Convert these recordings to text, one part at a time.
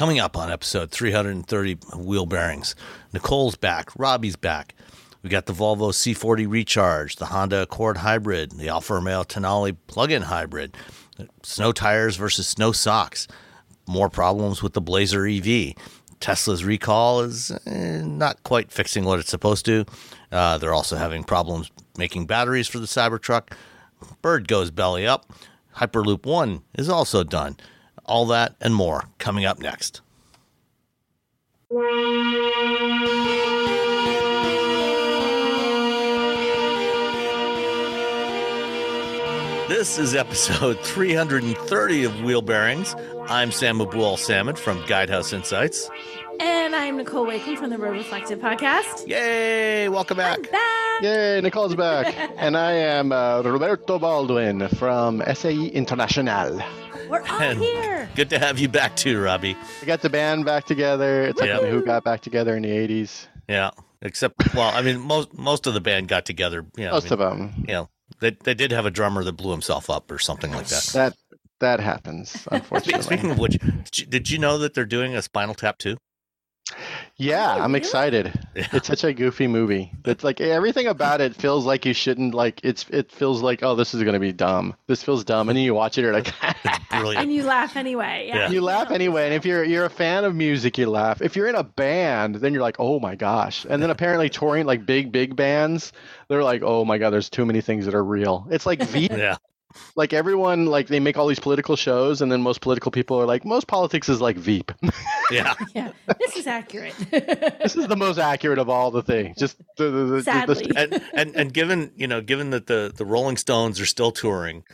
Coming up on episode 330 Wheel Bearings, Nicole's back, Robbie's back. We got the Volvo C40 Recharge, the Honda Accord Hybrid, the Alfa Romeo Tonale plug-in hybrid, snow tires versus snow socks, more problems with the Blazer EV. Tesla's recall is eh, not quite fixing what it's supposed to. Uh, they're also having problems making batteries for the Cybertruck. Bird goes belly up. Hyperloop 1 is also done. All that and more coming up next. This is episode 330 of Wheel Bearings. I'm Sam Abuelsamid from Guidehouse Insights. And I'm Nicole Wakelin from the Road Reflective podcast. Yay! Welcome back. Back. Yay, Nicole's back. and I am uh, Roberto Baldwin from SAE International. We're all And here. Good to have you back too, Robbie. We got the band back together. It's like Yeah. when who got back together in the 80s. Yeah. Except, well, I mean, most most of the band got together. You know, I Most mean, of them. You know, they they did have a drummer that blew himself up or something like that. That that happens, unfortunately. Speaking of which, did you know that they're doing a Spinal Tap too? Yeah, Oh, I'm really? excited. Yeah. It's such a goofy movie. It's like everything about it feels like you shouldn't like. It's it feels like oh this is gonna be dumb. This feels dumb, and then you watch it, you're like. Brilliant. And you laugh anyway. Yeah. Yeah. You laugh anyway, and if you're you're a fan of music, you laugh. If you're in a band, then you're like, oh my gosh. And then apparently touring like big big bands, they're like, oh my god, there's too many things that are real. It's like V Yeah. Like everyone like they make all these political shows, and then most political people are like, most politics is like Veep. Yeah. Yeah. This is accurate. this is the most accurate of all the things. Just the, the, the, the- Sadly. and and and given you know given that the the Rolling Stones are still touring,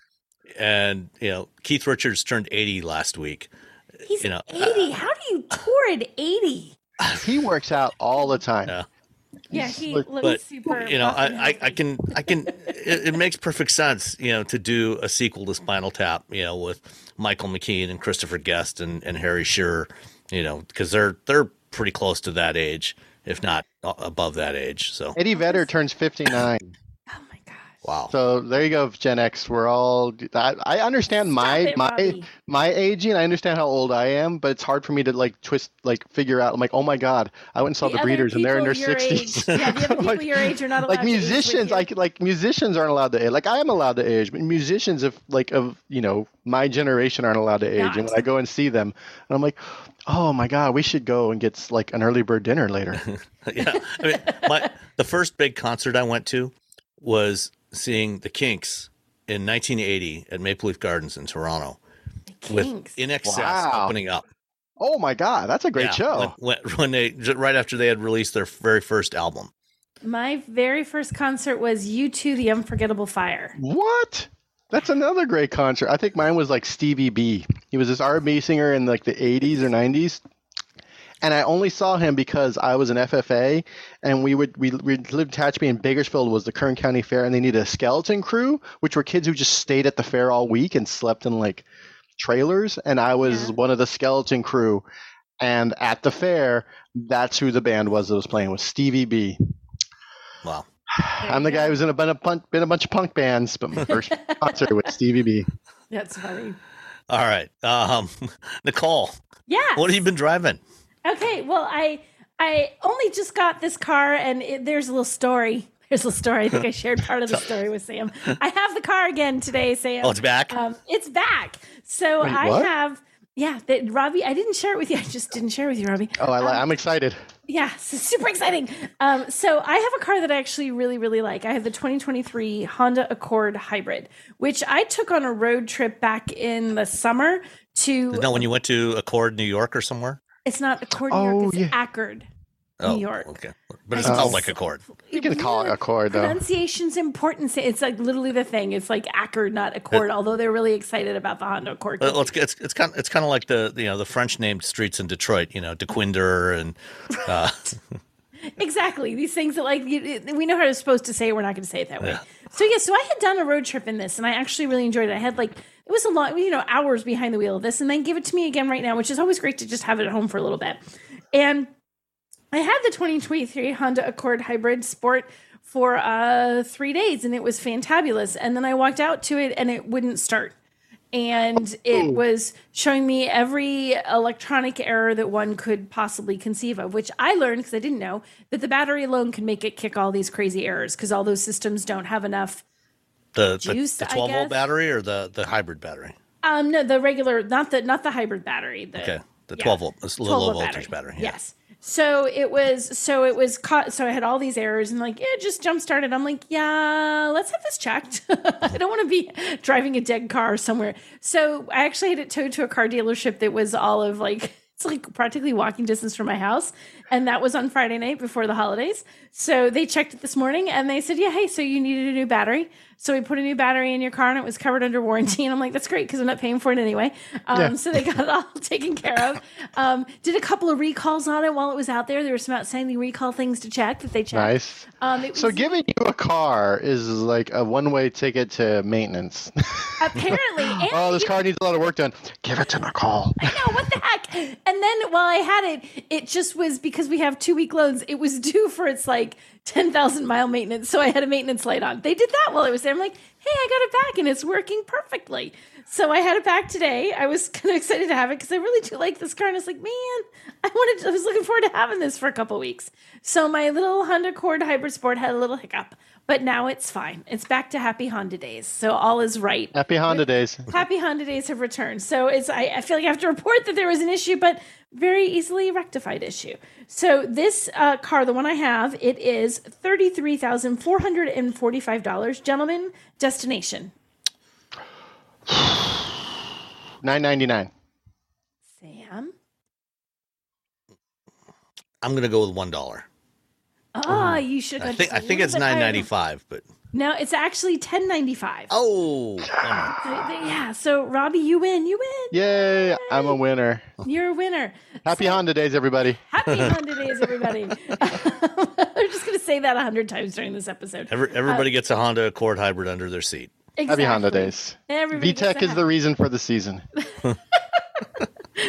and you know Keith Richards turned eighty last week. He's You know, 80. Uh, How do you tour at 80? he works out all the time. Yeah. Yeah, he looks but super. you know I, I, I can i can it, it makes perfect sense you know to do a sequel to spinal tap you know with michael mckean and christopher guest and, and harry shearer you know because they're they're pretty close to that age if not above that age so Eddie Vedder turns 59. My gosh. Wow So there you go, Gen X. We're all. I, I understand my it, my Robbie. my aging. I understand how old I am, but it's hard for me to like twist, like figure out. I'm like, oh my god, I went and saw the, other Breeders, and they're in their sixties. Yeah, the other people Like- your age are not allowed like to age with musicians, you. like like musicians aren't allowed to age. Like I am allowed to age, but musicians of like of you know my generation aren't allowed to age. Not. And when I go and see them, and I'm like, oh my god, we should go and get like an early bird dinner later. yeah i mean my the first big concert i went to was seeing the kinks in 1980 at maple leaf gardens in toronto with Kinks. INXS Wow. opening up oh my god, that's a great Yeah, show. when, when, when they right after they had released their very first album My very first concert was U2 The Unforgettable Fire. What? That's another great concert. I think mine was like Stevie B. He was this R&B singer in like the 80s or 90s. And I only saw him because I was an FFA, and we would we, we lived in Tehachapi, and Bakersfield was the Kern County Fair, and they needed a skeleton crew, which were kids who just stayed at the fair all week and slept in like trailers. And I was Yeah. one of the skeleton crew, and at the fair, that's who the band was that was playing was Stevie B. wow I'm the guy who's in a, been a, punk, been a bunch of punk bands, but my first concert was Stevie B. That's funny. All right. Um, Nicole, Yeah. what have you been driving? Okay, well, I I only just got this car, and it, there's a little story. There's a story. I think I shared part of the story with Sam. I have the car again today, Sam. Oh, it's back? Um, it's back. So Wait, I have. Yeah, that Robbie. I didn't share it with you. I just didn't share it with you, Robbie. Oh, I, li- Um, I'm excited. Yeah, super exciting. Um, so I have a car that I actually really, really like. I have the 2023 Honda Accord Hybrid, which I took on a road trip back in the summer to. No, when you went to Accord, New York or somewhere? It's not Accord, New Oh, York. It's yeah. Accord, Oh, New York. Okay. But it Oh. smells like Accord. You can call it Accord, though. Pronunciation's important. It's like literally the thing. It's like Accord, not Accord. although they're really excited about the Honda Accord. Well, it's, it's, it's kind of, it's kind of like the, you know, the French named streets in Detroit, you know, Dequindre and, uh, exactly these things that like you, we know how to supposed to say it we're not going to say it that way Yeah. so yeah so i had done a road trip in this and i actually really enjoyed it i had like it was a lot you know hours behind the wheel of this and then give it to me again right now which is always great to just have it at home for a little bit. And i had the 2023 honda accord hybrid sport for uh three days and it was fantabulous. And then i walked out to it and it wouldn't start. And it was showing me every electronic error that one could possibly conceive of, which I learned because I didn't know that the battery alone can make it kick all these crazy errors because all those systems don't have enough. The the, Juice, the I 12 volt battery or the the hybrid battery? Um, no, the regular, not the not the hybrid battery. The, Okay, the yeah. 12 volt, it's 12 little low volt voltage battery. yeah. Yes. So it was so it was caught so I had all these errors and like it just jump started. I'm like, yeah, let's have this checked. I don't want to be driving a dead car somewhere. So I actually had it towed to a car dealership that was all of like it's like practically walking distance from my house. And that was on Friday night before the holidays. So they checked it this morning and they said, Yeah, hey, so you needed a new battery. So we put a new battery in your car and it was covered under warranty. And I'm like, that's great because I'm not paying for it anyway. Um, Yeah. So they got it all taken care of. Um, did a couple of recalls on it while it was out there. There were some outstanding recall things to check that they checked. Nice. Um, it So giving you a car is like a one-way ticket to maintenance. apparently, oh, this car needs a lot of work done. Give it to Nicole. I know what the heck. And then while I had it, it just was because we have two week loans. It was due for its like ten thousand mile maintenance, so I had a maintenance light on. They did that while I was there. I'm like, hey, I got it back, and it's working perfectly. So I had it back today. I was kind of excited to have it because I really do like this car, and I was like, man, I wanted. I was looking forward to having this for a couple weeks. So my little Honda Accord Hybrid Sport had a little hiccup, but now it's fine. It's back to happy Honda days, so all is right Happy Honda days. happy Honda days have returned. So it's I, I feel like I have to report that there was an issue, but very easily rectified issue. So this uh, car, the one I have, it is thirty three thousand four hundred and forty five dollars. Gentlemen, destination. Nine ninety nine. Sam. I'm going to go with $1. Ah, you should. I think just I a think it's 995, but No, it's actually ten ninety five. oh, bummer. Yeah. So Robbie, you win. You win. Yay! I'm a winner. You're a winner. Happy Honda days, everybody. Happy Honda days, everybody. I'm just going to say that a hundred times during this episode. Every, everybody gets a Honda Accord hybrid under their seat. Happy Honda days. Everybody gets VTEC is the reason for the season.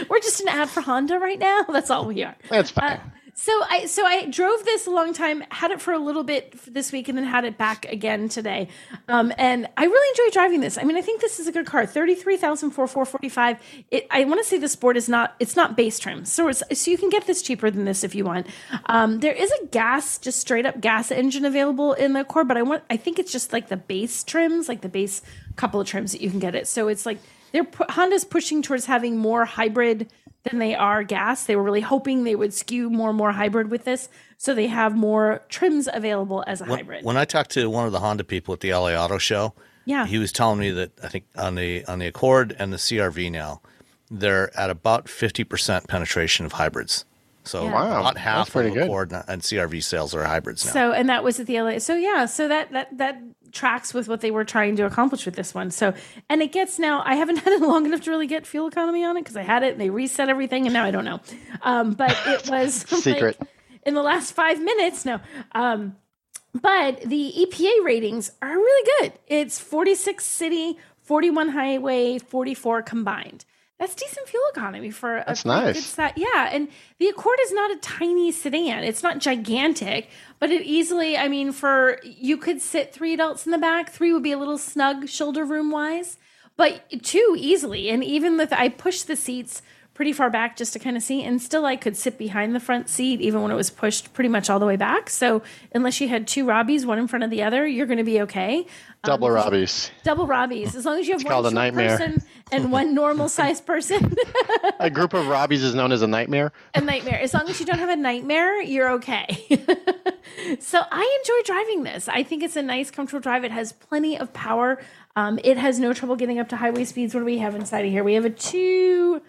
We're just an ad for Honda right now. That's all we are. That's fine. So I so I drove this a long time, had it for a little bit this week, and then had it back again today. Um, and I really enjoy driving this. I mean, I think this is a good car. Thirty three thousand for four forty five. It. I want to say the Sport is not. It's not base trim, so it's, so you can get this cheaper than this if you want. Um, there is a gas, just straight up gas engine available in the Accord, but I want. I think it's just like the base trims, like the base couple of trims that you can get it. So it's like they're Honda's pushing towards having more hybrid than they are gas. They were really hoping they would skew more and more hybrid with this, so they have more trims available as a hybrid. When I talked to one of the Honda people at the LA Auto Show, Yeah. he was telling me that I think on the on the Accord and the CRV now, they're at about 50% penetration of hybrids. So Yeah. Wow, about that's half pretty of good. Accord and CRV sales are hybrids now. So and that was at the LA. So yeah, so that that that tracks with what they were trying to accomplish with this one. So and it gets now. I haven't had it long enough to really get fuel economy on it because I had it and they reset everything and now I don't know. Um, but it was Secret. like, in the last five minutes. No. Um, but the EPA ratings are really good. It's 46 city, 41 highway, 44 combined. That's decent fuel economy for a That's nice. good si- yeah, and the Accord is not a tiny sedan. It's not gigantic, but it easily. I mean, for you could sit three adults in the back. Three would be a little snug shoulder room wise, but two easily. And even with I pushed the seats pretty far back just to kind of see, and still I could sit behind the front seat even when it was pushed pretty much all the way back. So unless you had two Robbies, one in front of the other, you're going to be okay. Double Robbies. Double Robbies, as long as you have one called a short nightmare. person and one normal sized person. A group of Robbies is known as a nightmare. a nightmare. As long as you don't have a nightmare, you're okay. so I enjoy driving this. I think it's a nice, comfortable drive. It has plenty of power. Um, it has no trouble getting up to highway speeds. What do we have inside of here? We have a two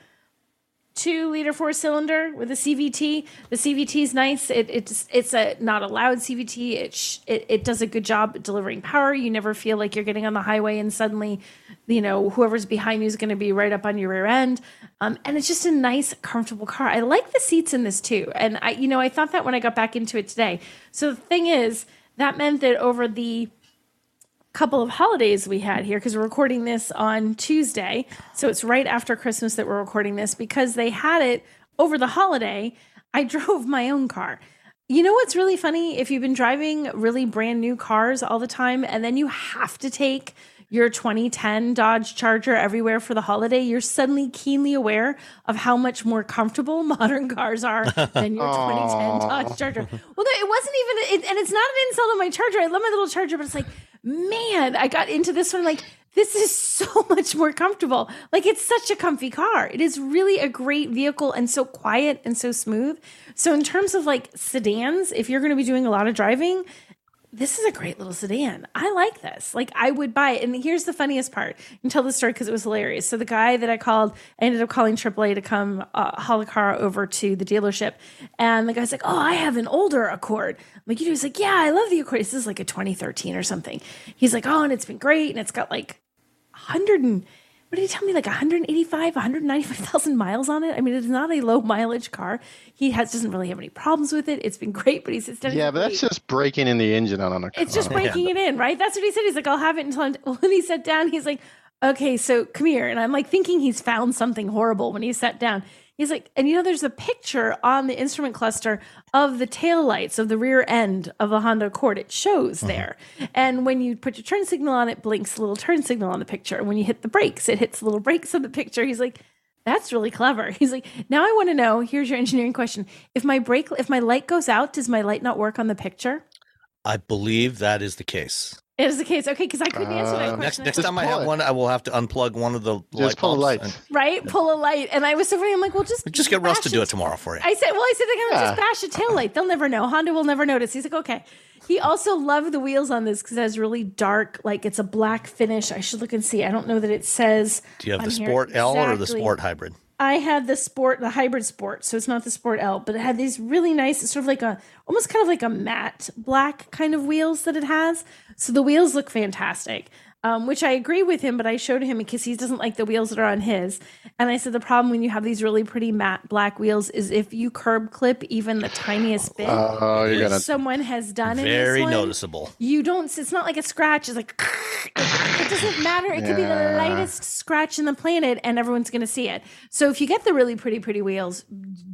two liter four cylinder with a CVT. The CVT is nice. It, it's it's a not a loud CVT. It, sh- it it does a good job delivering power. You never feel like you're getting on the highway and suddenly, you know, whoever's behind you is going to be right up on your rear end. Um, and it's just a nice, comfortable car. I like the seats in this too. And I, you know, I thought that when I got back into it today. So the thing is, that meant that over the couple of holidays we had here because we're recording this on Tuesday. So it's right after Christmas that we're recording this because they had it over the holiday. I drove my own car. You know what's really funny? If you've been driving really brand new cars all the time and then you have to take your 2010 Dodge Charger everywhere for the holiday, you're suddenly keenly aware of how much more comfortable modern cars are than your 2010 Dodge Charger. Well, no, it wasn't even, it, and it's not an insult on my Charger. I love my little Charger, but it's like, man, I got into this one like, this is so much more comfortable. Like it's such a comfy car. It is really a great vehicle and so quiet and so smooth. So in terms of like sedans, if you're going to be doing a lot of driving, this is a great little sedan. I like this. Like I would buy it. And here's the funniest part. Can tell the story because it was hilarious. So the guy that I called, I ended up calling AAA to come uh, haul the car over to the dealership. And the guy's like, "Oh, I have an older Accord." I'm like, "You do?" He's like, "Yeah, I love the Accord. This is like a 2013 or something." He's like, "Oh, and it's been great, and it's got like 100 and what did he tell me? Like 185, 195,000 miles on it. I mean, it's not a low mileage car. He has doesn't really have any problems with it. It's been great, but he says, Yeah, but that's just breaking in the engine on a car. It's just breaking yeah. it in, right? That's what he said. He's like, I'll have it until I'm, when he sat down. He's like, okay, so come here. And I'm like thinking he's found something horrible when he sat down. He's like, and you know, there's a picture on the instrument cluster of the tail lights of the rear end of the Honda Accord. It shows mm-hmm. there. And when you put your turn signal on, it blinks a little turn signal on the picture. When you hit the brakes, it hits the little brakes on the picture. He's like, that's really clever. He's like, now I want to know. Here's your engineering question: If my brake, if my light goes out, does my light not work on the picture? I believe that is the case. It is the case. Okay, because I couldn't answer that uh, question. Next, next time I have it. one, I will have to unplug one of the just light pull a light. And, right? Yeah. Pull a light. And I was so funny. I'm like, well, just just get Russ to do it tomorrow for you. I said, well, I said, they're going to just bash a tail light. They'll never know. Honda will never notice. He's like, okay. He also loved the wheels on this because it has really dark, like it's a black finish. I should look and see. I don't know that it says. Do you have the Sport L exactly. or the Sport Hybrid? I had the sport, the hybrid sport, so it's not the sport L, but it had these really nice, sort of like a, almost kind of like a matte black kind of wheels that it has. So the wheels look fantastic um, which I agree with him, but I showed him because he doesn't like the wheels that are on his. And I said the problem when you have these really pretty matte black wheels is if you curb clip even the tiniest bit, you're gonna someone has done very it. Very noticeable. You don't. It's not like a scratch. It's like it, doesn't matter. It yeah. could be the lightest scratch in the planet, and everyone's going to see it. So if you get the really pretty, pretty wheels,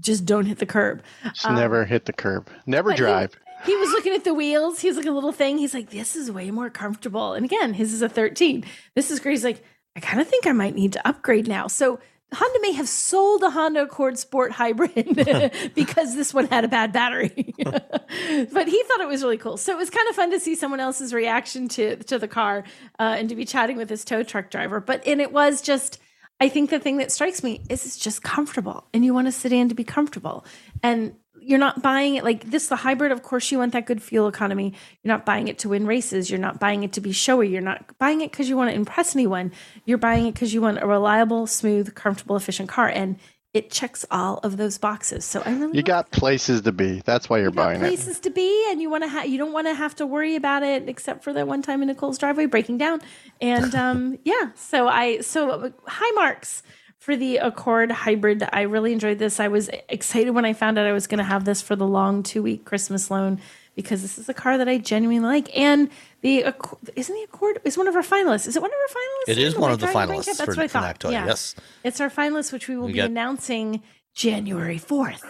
just don't hit the curb. Just um, never hit the curb. Never drive. He, was looking at the wheels. He was like a little thing. He's like, this is way more comfortable. And again, his is a 13. This is great. He's like, I kind of think I might need to upgrade now. So Honda may have sold a Honda Accord Sport Hybrid because this one had a bad battery. but he thought it was really cool. So it was kind of fun to see someone else's reaction to to the car uh, and to be chatting with this tow truck driver. But and it was just I think the thing that strikes me is it's just comfortable and you want a sedan to be comfortable. And you're not buying it like this the hybrid of course you want that good fuel economy. You're not buying it to win races. You're not buying it to be showy. You're not buying it because you want to impress anyone. You're buying it because you want a reliable smooth comfortable efficient car and it checks all of those boxes. So i really you got places to be. That's why you're you buying places it. places to be and you want to have you don't want to have to worry about it except for that one time in nicole's driveway breaking down. And um yeah so i so high marks for the Accord Hybrid. I really enjoyed this. I was excited when I found out I was going to have this for the long two week Christmas loan because this is a car that I genuinely like. And the isn't the Accord is one of our finalists. Is it one of our finalists? It is one of the finalists. That's for, what I thought. yeah. Yes, it's our finalist, which we will we be got, announcing January fourth.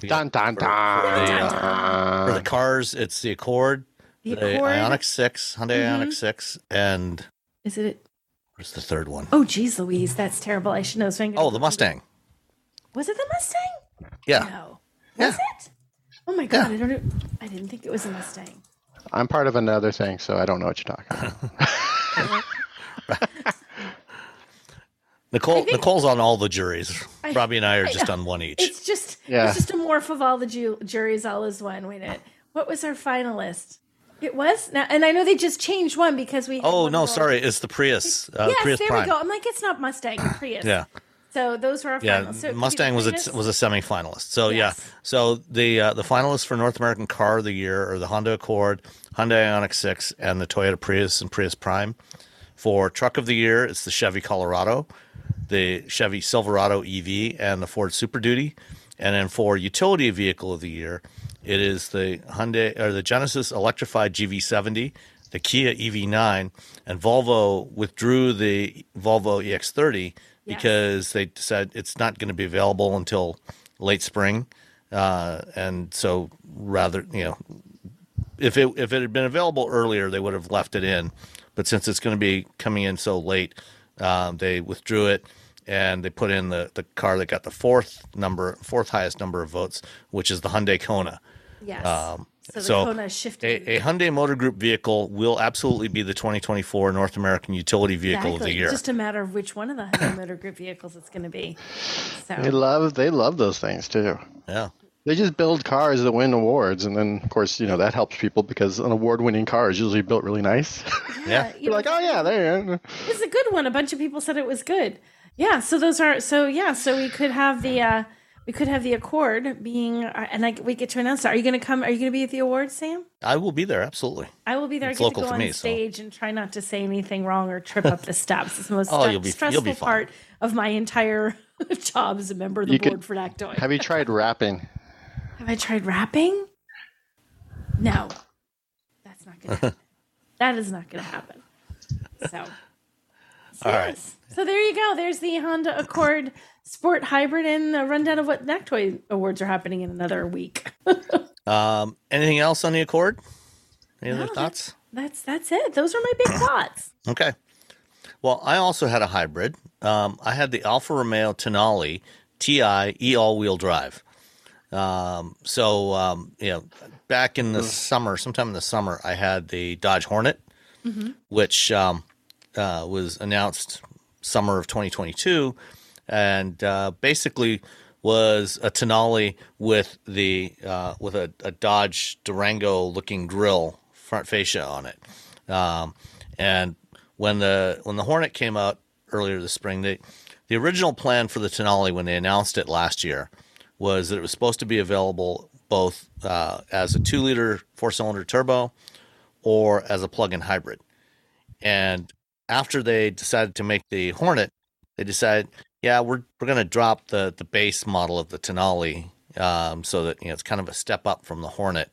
Dun dun dun. For, the, uh, for the cars, it's the Accord, the, the Accord, Ioniq Six, Hyundai mm-hmm. Ioniq Six, and is it What's the third one? Oh, geez, Louise, that's terrible. I should know. So oh, the Mustang. Was it the Mustang? Yeah. No. Was yeah. it? Oh my god! Yeah. I don't. Know. I didn't think it was a Mustang. I'm part of another thing, so I don't know what you're talking about. Nicole, think, Nicole's on all the juries. I, Robbie and I are just I on one each. It's just, yeah. it's just a morph of all the ju- juries all as one. Wait a minute. What was our finalist? It was now, and I know they just changed one because we. Oh no, sorry, it's the Prius. Uh, yes, Prius there Prime. we go. I'm like, it's not Mustang, Prius. yeah. So those were our yeah, finals. So Mustang was a was a semi-finalist. So yes. yeah, so the uh, the finalists for North American Car of the Year are the Honda Accord, Hyundai Ioniq Six, and the Toyota Prius and Prius Prime. For Truck of the Year, it's the Chevy Colorado, the Chevy Silverado EV, and the Ford Super Duty. And then for Utility Vehicle of the Year, it is the Hyundai or the Genesis electrified GV70, the Kia EV9, and Volvo withdrew the Volvo EX30 because they said it's not going to be available until late spring, uh, and so rather you know if it if it had been available earlier, they would have left it in. but since it's going to be coming in so late, um, they withdrew it and they put in the the car that got the fourth number, fourth highest number of votes, which is the Hyundai Kona. Yes. Um, so the so Kona shifted. A, a Hyundai Motor Group vehicle will absolutely be the 2024 North American Utility Vehicle of the Exactly. Year. Just a matter of which one of the Hyundai Motor Group vehicles it's going to be. They So love they love those things too. yeah. They just build cars that win awards, and then of course you know that helps people because an award-winning car is usually built really nice. Yeah. you You're know, like, oh yeah, there. you go." it's a good one. A bunch of people said it was good. Yeah. So those are so yeah. So we could have the uh we could have the Accord being uh, and like we get to announce that. Are you going to come? Are you going to be at the awards, Sam? I will be there. Absolutely. I will be there. It's I get to go for on me, so- stage and try not to say anything wrong or trip up the steps. It's the most Oh, stre- you'll be- you'll stressful be part of my entire job as a member of the You could- board for Nactoy. Have you tried rapping? Have I tried rapping? No, that's not gonna. happen. that is not gonna happen. So, so All right. Yes. So there you go. There's the Honda Accord Sport Hybrid and a rundown of what Nactoy Awards are happening in another week. Um, anything else on the Accord? Any other thoughts? That's that's it. Those are my big thoughts. Okay. Well, I also had a hybrid. Um, I had the Alfa Romeo Tonale TI e all-wheel drive. Um, so um, you know, back in the summer, sometime in the summer, I had the Dodge Hornet, which um, uh, was announced summer of 2022, and uh, basically was a Tonale with the uh, with a, a Dodge Durango looking grill front fascia on it. Um, and when the when the Hornet came out earlier this spring, they, the original plan for the Tonale when they announced it last year was that it was supposed to be available both uh, as a two liter four cylinder turbo or as a plug in hybrid. And after they decided to make the Hornet, they decided, yeah, we're we're to drop the the base model of the Tonale um, so that you know it's kind of a step up from the Hornet.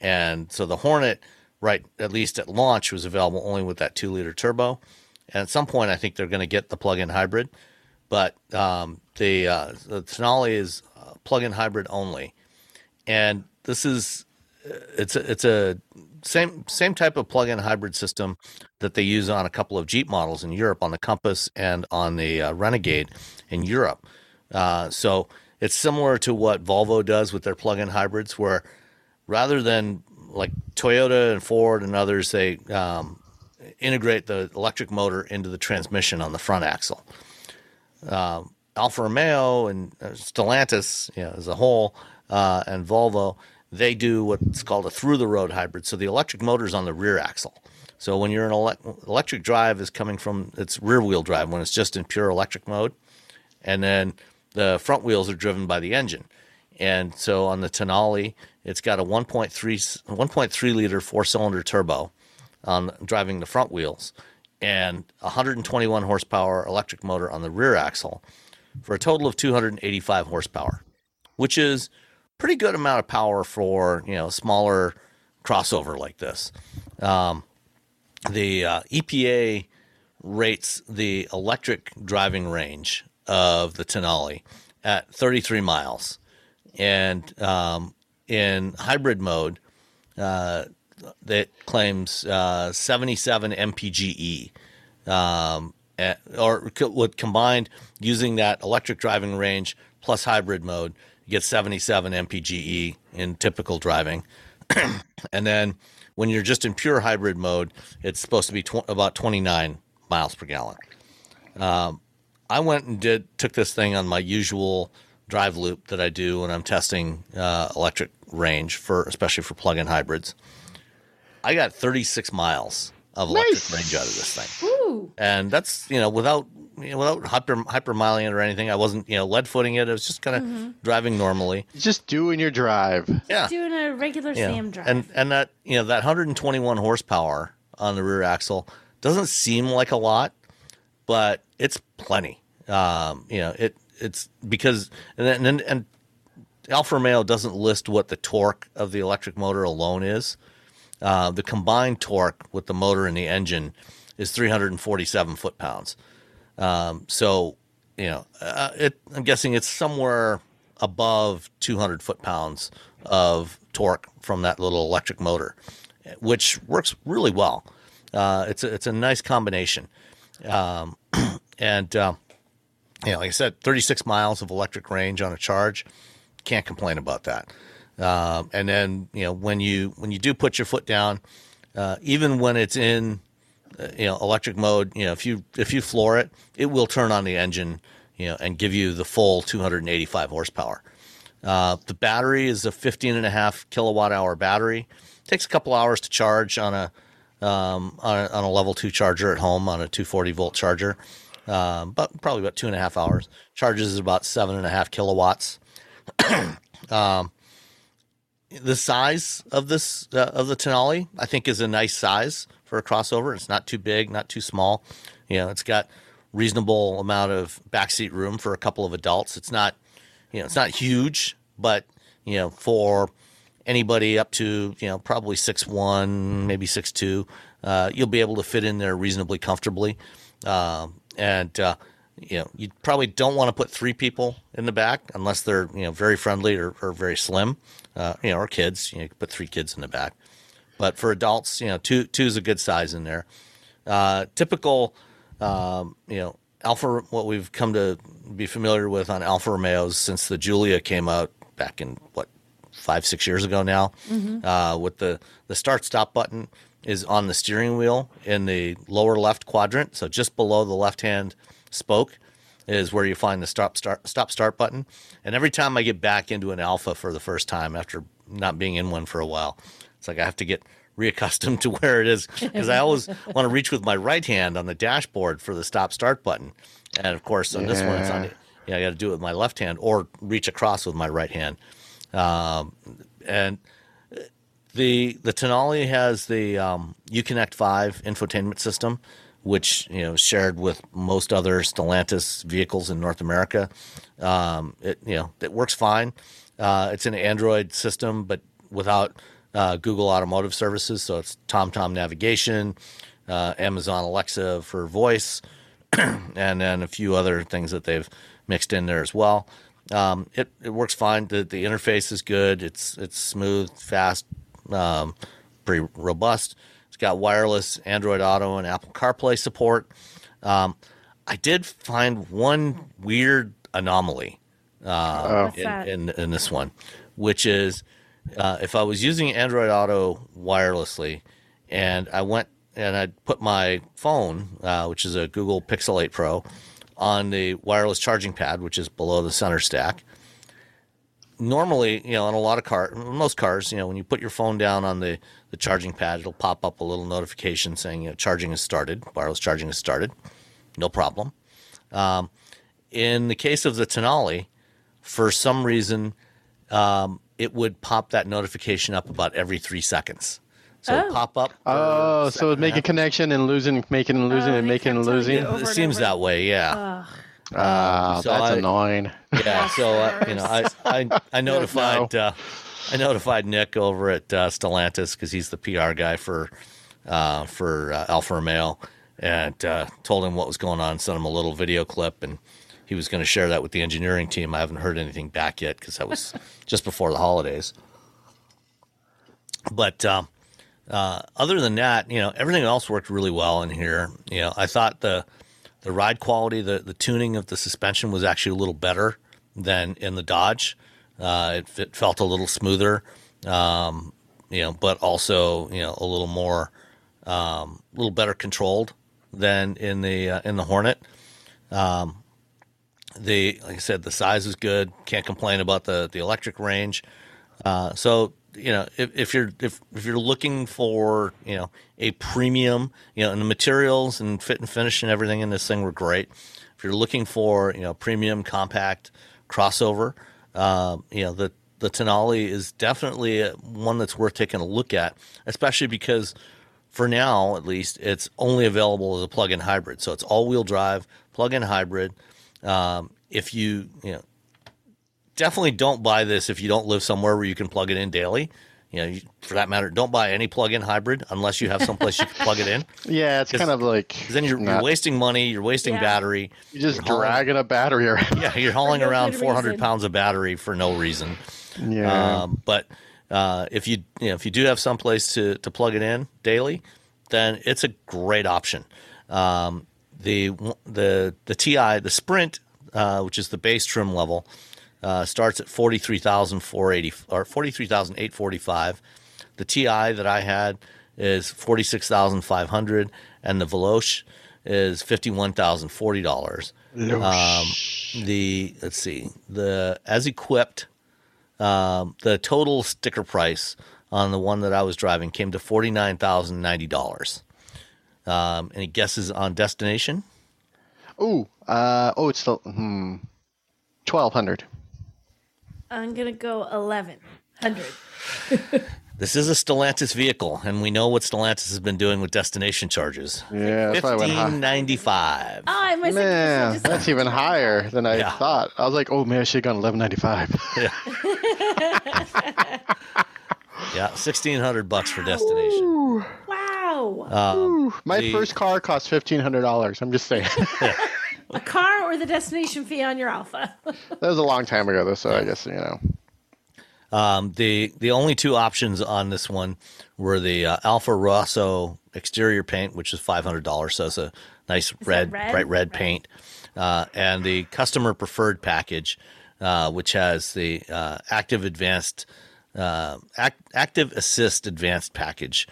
And so the Hornet, right, at least at launch, was available only with that two liter turbo. And at some point, I think they're to get the plug in hybrid. But um, the, uh, the is uh, plug in hybrid only. And this is it's a, it's a same same type of plug-in hybrid system that they use on a couple of Jeep models in Europe, on the Compass and on the uh, Renegade in Europe. Uh, so it's similar to what Volvo does with their plug-in hybrids, where rather than like Toyota and Ford and others, they um, integrate the electric motor into the transmission on the front axle. Um, Alfa Romeo and uh, Stellantis, you know, as a whole, uh, and Volvo, they do what's called a through the road hybrid. So the electric motor is on the rear axle. So when you're in elec electric drive is coming from its rear wheel drive when it's just in pure electric mode, and then the front wheels are driven by the engine. And so on the Tonale, it's got a 1.3 1.3 liter four cylinder turbo on driving the front wheels and 121 horsepower electric motor on the rear axle for a total of 285 horsepower, which is pretty good amount of power for you know smaller crossover like this. Um, the uh, EPA rates the electric driving range of the Tonale at 33 miles, and um, in hybrid mode, uh, that claims uh, 77 mpge um, eh, or co- combined using that electric driving range plus hybrid mode you get 77 mpge in typical driving. And then when you're just in pure hybrid mode it's supposed to be tw- about 29 miles per gallon. Um, i went and did took this thing on my usual drive loop that i do when i'm testing uh, electric range for especially for plug-in hybrids. I got 36 miles of electric Nice. range out of this thing Ooh. and that's you know without you know, without hyper hyper miling it or anything. I wasn't you know lead footing it. I was just kind of driving normally. Just doing your drive. Yeah, Doing a regular yeah. Sam drive. and and that you know that 121 horsepower on the rear axle doesn't seem like a lot, but it's plenty. Um, you know it it's because and then and, and Alfa Romeo doesn't list what the torque of the electric motor alone is. Uh, the combined torque with the motor and the engine is 347 foot pounds. Um, so, you know, uh, it, I'm guessing it's somewhere above 200 foot pounds of torque from that little electric motor, which works really well. Uh, it's a, it's a nice combination, um, and uh, you know, like I said, 36 miles of electric range on a charge. Can't complain about that. Um, and then you know when you when you do put your foot down, uh, even when it's in uh, you know electric mode, you know if you if you floor it, it will turn on the engine, you know, and give you the full 285 horsepower. Uh, the battery is a 15 and a half kilowatt hour battery. It takes a couple hours to charge on a, um, on a on a level two charger at home on a 240 volt charger, um, but probably about two and a half hours. Charges is about seven and a half kilowatts. um, the size of this uh, of the Tonale, I think, is a nice size for a crossover. It's not too big, not too small. You know, it's got reasonable amount of backseat room for a couple of adults. It's not, you know, it's not huge, but you know, for anybody up to you know probably six one, maybe six two, uh, you'll be able to fit in there reasonably comfortably. Um, and uh, you know, you probably don't want to put three people in the back unless they're you know very friendly or, or very slim, uh, you know, or kids. You, know, you can put three kids in the back, but for adults, you know, two two is a good size in there. Uh, typical, um, you know, Alfa. What we've come to be familiar with on Alfa Romeos since the Giulia came out back in what five six years ago now, uh, with the the start stop button is on the steering wheel in the lower left quadrant, so just below the left hand spoke is where you find the stop start stop start button. And every time I get back into an Alfa for the first time after not being in one for a while, it's like I have to get reaccustomed to where it is because I always want to reach with my right hand on the dashboard for the stop start button. And of course, on this one, it's on. Yeah. the- Yeah, I got to do it with my left hand or reach across with my right hand. Um, and the the Tonale has the um, Uconnect Five infotainment system, which you know shared with most other Stellantis vehicles in North America. Um, it you know it works fine. Uh, it's an Android system, but without uh, Google Automotive Services, so it's TomTom navigation, uh, Amazon Alexa for voice, and then a few other things that they've mixed in there as well. Um, it, it works fine. The, the interface is good. It's it's smooth, fast, um, pretty robust. Got wireless Android Auto and Apple CarPlay support. Um, I did find one weird anomaly What's in, in, in this one, which is uh, if I was using Android Auto wirelessly and I went and I put my phone, uh, which is a Google Pixel 8 Pro, on the wireless charging pad, which is below the center stack. Normally, you know, on a lot of car, most cars, you know, when you put your phone down on the, the charging pad, it'll pop up a little notification saying, you know, charging has started, wireless charging has started. No problem. Um, in the case of the Tonale, for some reason, um, it would pop that notification up about every three seconds. So it'd Oh. pop up. Oh, so it'd make a connection and losing, making and losing Oh, and making and losing. you over It seems that way, yeah. Ugh. Ah, so that's I- annoying. Yeah, so uh, you know, I I, I notified uh, I notified Nick over at uh, Stellantis because he's the PR guy for uh, for uh, Alfa Romeo, and uh, told him what was going on. Sent him a little video clip, and he was going to share that with the engineering team. I haven't heard anything back yet because that was just before the holidays. But um, uh, other than that, you know, everything else worked really well in here. You know, I thought the the ride quality, the the tuning of the suspension was actually a little better than in the Dodge. Uh, it, it felt a little smoother, um, you know, but also you know a little more, um, a little better controlled than in the uh, in the Hornet. Um, the like I said, the size is good. Can't complain about the the electric range. Uh, so you know, if, if you're if, if you're looking for you know a premium, you know, and the materials and fit and finish and everything in this thing were great. If you're looking for you know premium compact crossover, um, you know the the Tonale is definitely one that's worth taking a look at, especially because for now at least it's only available as a plug-in hybrid. So it's all-wheel drive, plug-in hybrid. Um, if you you know definitely don't buy this if you don't live somewhere where you can plug it in daily. You know, for that matter, don't buy any plug-in hybrid unless you have someplace you can plug it in. Yeah, it's kind of like 'Cause then you're, you're wasting money, you're wasting Yeah. battery. you're just you're hauling- dragging a battery around. Yeah, you're hauling no around 400 reason. pounds of battery for no reason. Yeah. Um, but uh, if you you know if you do have someplace to to plug it in daily, then it's a great option. Um, the the the Ti the Sprint, uh, which is the base trim level, uh, starts at forty three thousand four eighty or forty three thousand eight forty five. The Ti that I had is forty six thousand five hundred, and the Veloce is fifty one thousand forty dollars. Um, the let's see the as equipped, um, the total sticker price on the one that I was driving came to forty nine thousand ninety dollars. Um, any guesses on destination? Ooh, uh, oh, it's still hmm, twelve hundred. I'm gonna go eleven hundred. This is a Stellantis vehicle, and we know what Stellantis has been doing with destination charges. Yeah, that's why I went high. Fifteen ninety five. Oh, I must Man, that's even higher than I Yeah. thought. I was like, oh man, I should have gone eleven ninety five. Yeah, sixteen hundred bucks for destination. Wow. Um, My the- first car cost fifteen hundred dollars. I'm just saying. A car or the destination fee on your Alfa? that was a long time ago, though. So I guess you know. Um, the the only two options on this one were the uh, Alfa Rosso exterior paint, which is five hundred dollars, so it's a nice red, red? bright red Red. paint, uh, and the customer preferred package, uh, which has the uh, active advanced uh, act, active assist advanced package.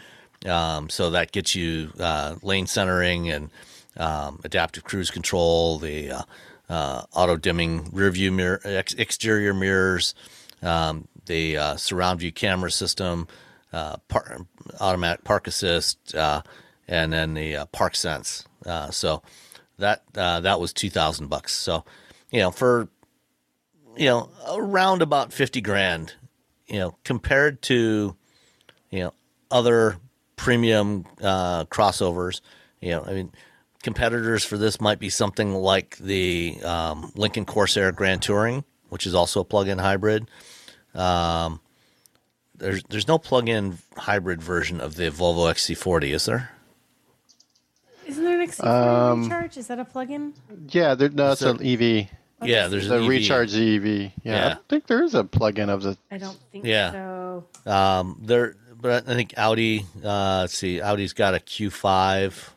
Um, so that gets you uh, lane centering and um, adaptive cruise control, the uh, uh, auto dimming rear view mirror, ex- exterior mirrors, um, the uh, surround view camera system, uh, par- automatic park assist, uh, and then the uh, park sense. Uh, so that uh, that was two thousand bucks. So you know for you know around about fifty grand, you know compared to you know other premium uh, crossovers. You know, I mean, competitors for this might be something like the um, Lincoln Corsair Grand Touring, which is also a plug-in hybrid. Um, there's there's no plug-in hybrid version of the Volvo XC40, is there? Isn't there an XC40 Um, recharge? Is that a plug-in? Yeah, there, no, it's an EV. Yeah, there's The an EV. recharge EV. Yeah, Yeah. I think there is a plug-in of the. I don't think Yeah. so. Um, there, but I think Audi. Uh, let's see, Audi's got a Q5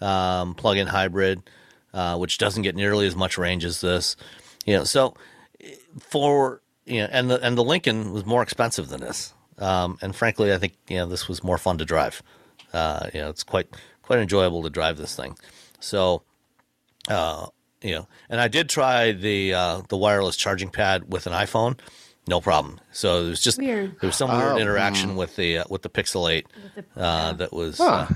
um, plug-in hybrid, uh, which doesn't get nearly as much range as this. You know, so for you know, and the and the Lincoln was more expensive than this. Um, and frankly, I think you know this was more fun to drive. Uh, you know, it's quite quite enjoyable to drive this thing. So, uh, you know, and I did try the uh, the wireless charging pad with an iPhone, no problem. So it was just Weird. there was some weird Oh, interaction with the uh, with the Pixel Eight With the- uh, that was uh,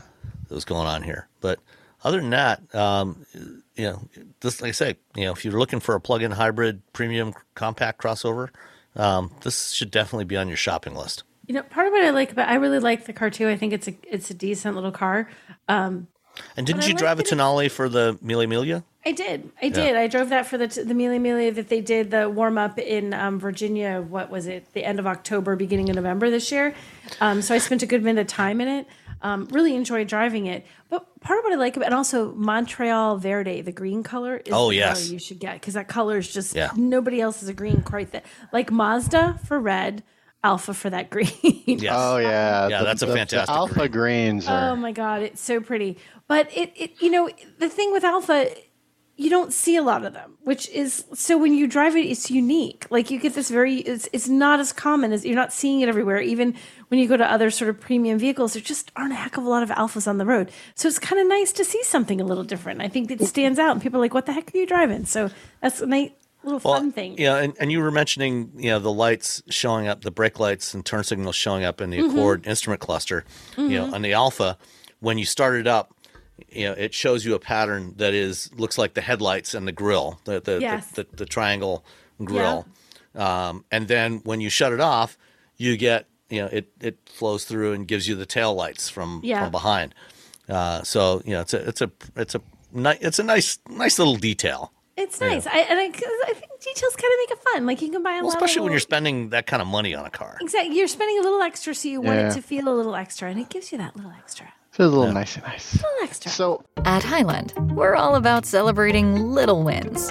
that was going on here. But other than that, um, you know, this like I say, you know, if you're looking for a plug-in hybrid premium compact crossover, um, this should definitely be on your shopping list. You know, part of what I like about I really like the car too. I think it's a it's a decent little car. Um, And didn't you like drive a Tonale for the Mille Miglia? I did. I did. I drove that for the the Mille Miglia that they did the warm up in um, Virginia. What was it? The end of October, beginning of November this year. Um, so I spent a good bit of time in it. Um, really enjoyed driving it. But part of what I like about and also Montreal Verde, the green color, is Oh, the yes. color you should get because that color is just Yeah. nobody else is a green quite that like Mazda for red, Alfa for that green. Yes. Oh yeah, um, Yeah, that's a the fantastic Alfa green. greens are. Oh my god, it's so pretty. But it, it you know, the thing with Alfa, you don't see a lot of them, which is so when you drive it, it's unique. Like you get this very it's it's not as common as you're not seeing it everywhere. Even when you go to other sort of premium vehicles, there just aren't a heck of a lot of Alfas on the road. So it's kind of nice to see something a little different. I think it stands out and people are like, What the heck are you driving? So that's a nice little fun thing. Yeah, and, and you were mentioning, you know, the lights showing up, the brake lights and turn signals showing up in the Mm-hmm. Accord instrument cluster. You know, on the Alfa, when you start it up, you know, it shows you a pattern that is looks like the headlights and the grill, the the, Yes. the, the, the triangle grill. Um, and then when you shut it off, you get, you know, it, it flows through and gives you the tail lights from, Yeah. from behind. Uh, so, you know, it's a, it's a, it's a, ni- it's a nice, nice little detail. It's nice. I and I, 'cause I think details kind of make it fun. Like you can buy a Well, lot of especially when you're spending that kind of money on a car. Exactly. You're spending a little extra, so you want Yeah. it to feel a little extra, and it gives you that little extra. Feels a little nice and nice. A little extra. So At Highland, we're all about celebrating little wins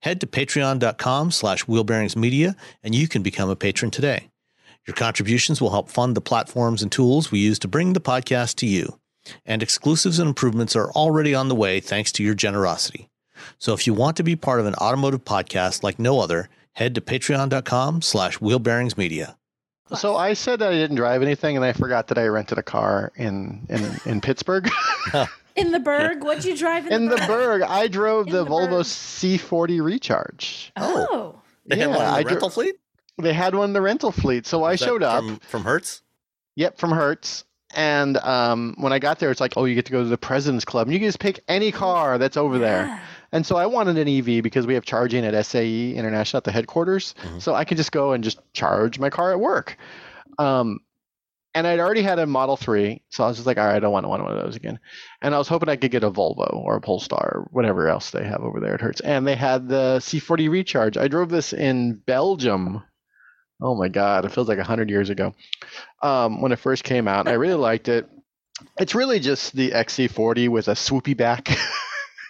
Head to patreon.com slash wheelbearingsmedia and you can become a patron today. Your contributions will help fund the platforms and tools we use to bring the podcast to you. And exclusives and improvements are already on the way thanks to your generosity. So if you want to be part of an automotive podcast like no other, head to patreon.com slash wheelbearingsmedia. So I said that I didn't drive anything, and I forgot that I rented a car in in, in Pittsburgh. In the Burgh, what'd you drive in, in the Burgh? Burgh, I drove In the, the Volvo C40 Recharge. Oh. They had Yeah, one in the I dro- rental fleet? They had one in the rental fleet, so I Was that showed up. From, from Hertz? Yep, from Hertz. And um, when I got there, it's like, oh, you get to go to the President's Club, and you can just pick any car that's over there. And so I wanted an EV because we have charging at SAE International at the headquarters, Mhm. so I can just go and just charge my car at work. Um, and I'd already had a Model 3, so I was just like, all right, I don't want to want one of those again. And I was hoping I could get a Volvo or a Polestar or whatever else they have over there at Hertz. And they had the C40 Recharge. I drove this in Belgium. Oh my God, it feels like 100 years ago um, when it first came out. I really liked it. It's really just the XC40 with a swoopy back.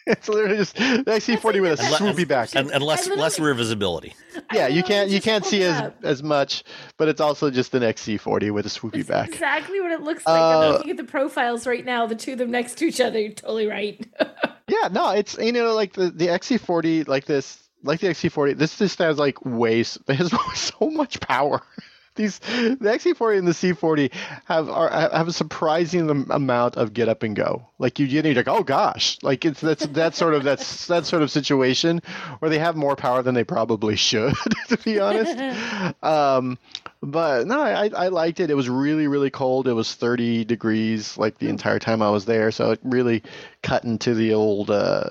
it's literally just the XC40 with a That's swoopy back. And, and less less rear visibility. Yeah, you can't you can't see as up. as much, but it's also just an XC40 with a swoopy It's back. exactly what it looks like. Uh, I'm looking at the profiles right now, the two of them next to each other. You're totally right. Yeah, no, it's you know like the the XC40 like this like the XC40 this just has like way s- it has so much power. These the XC40 and the C40 have are have a surprising amount of get up and go. Like you get you're like oh gosh, like it's that's that sort of that's that sort of situation where they have more power than they probably should, to be honest. um, but no, I I liked it. It was really really cold. It was 30 degrees like the entire time I was there, so it really cut into the old uh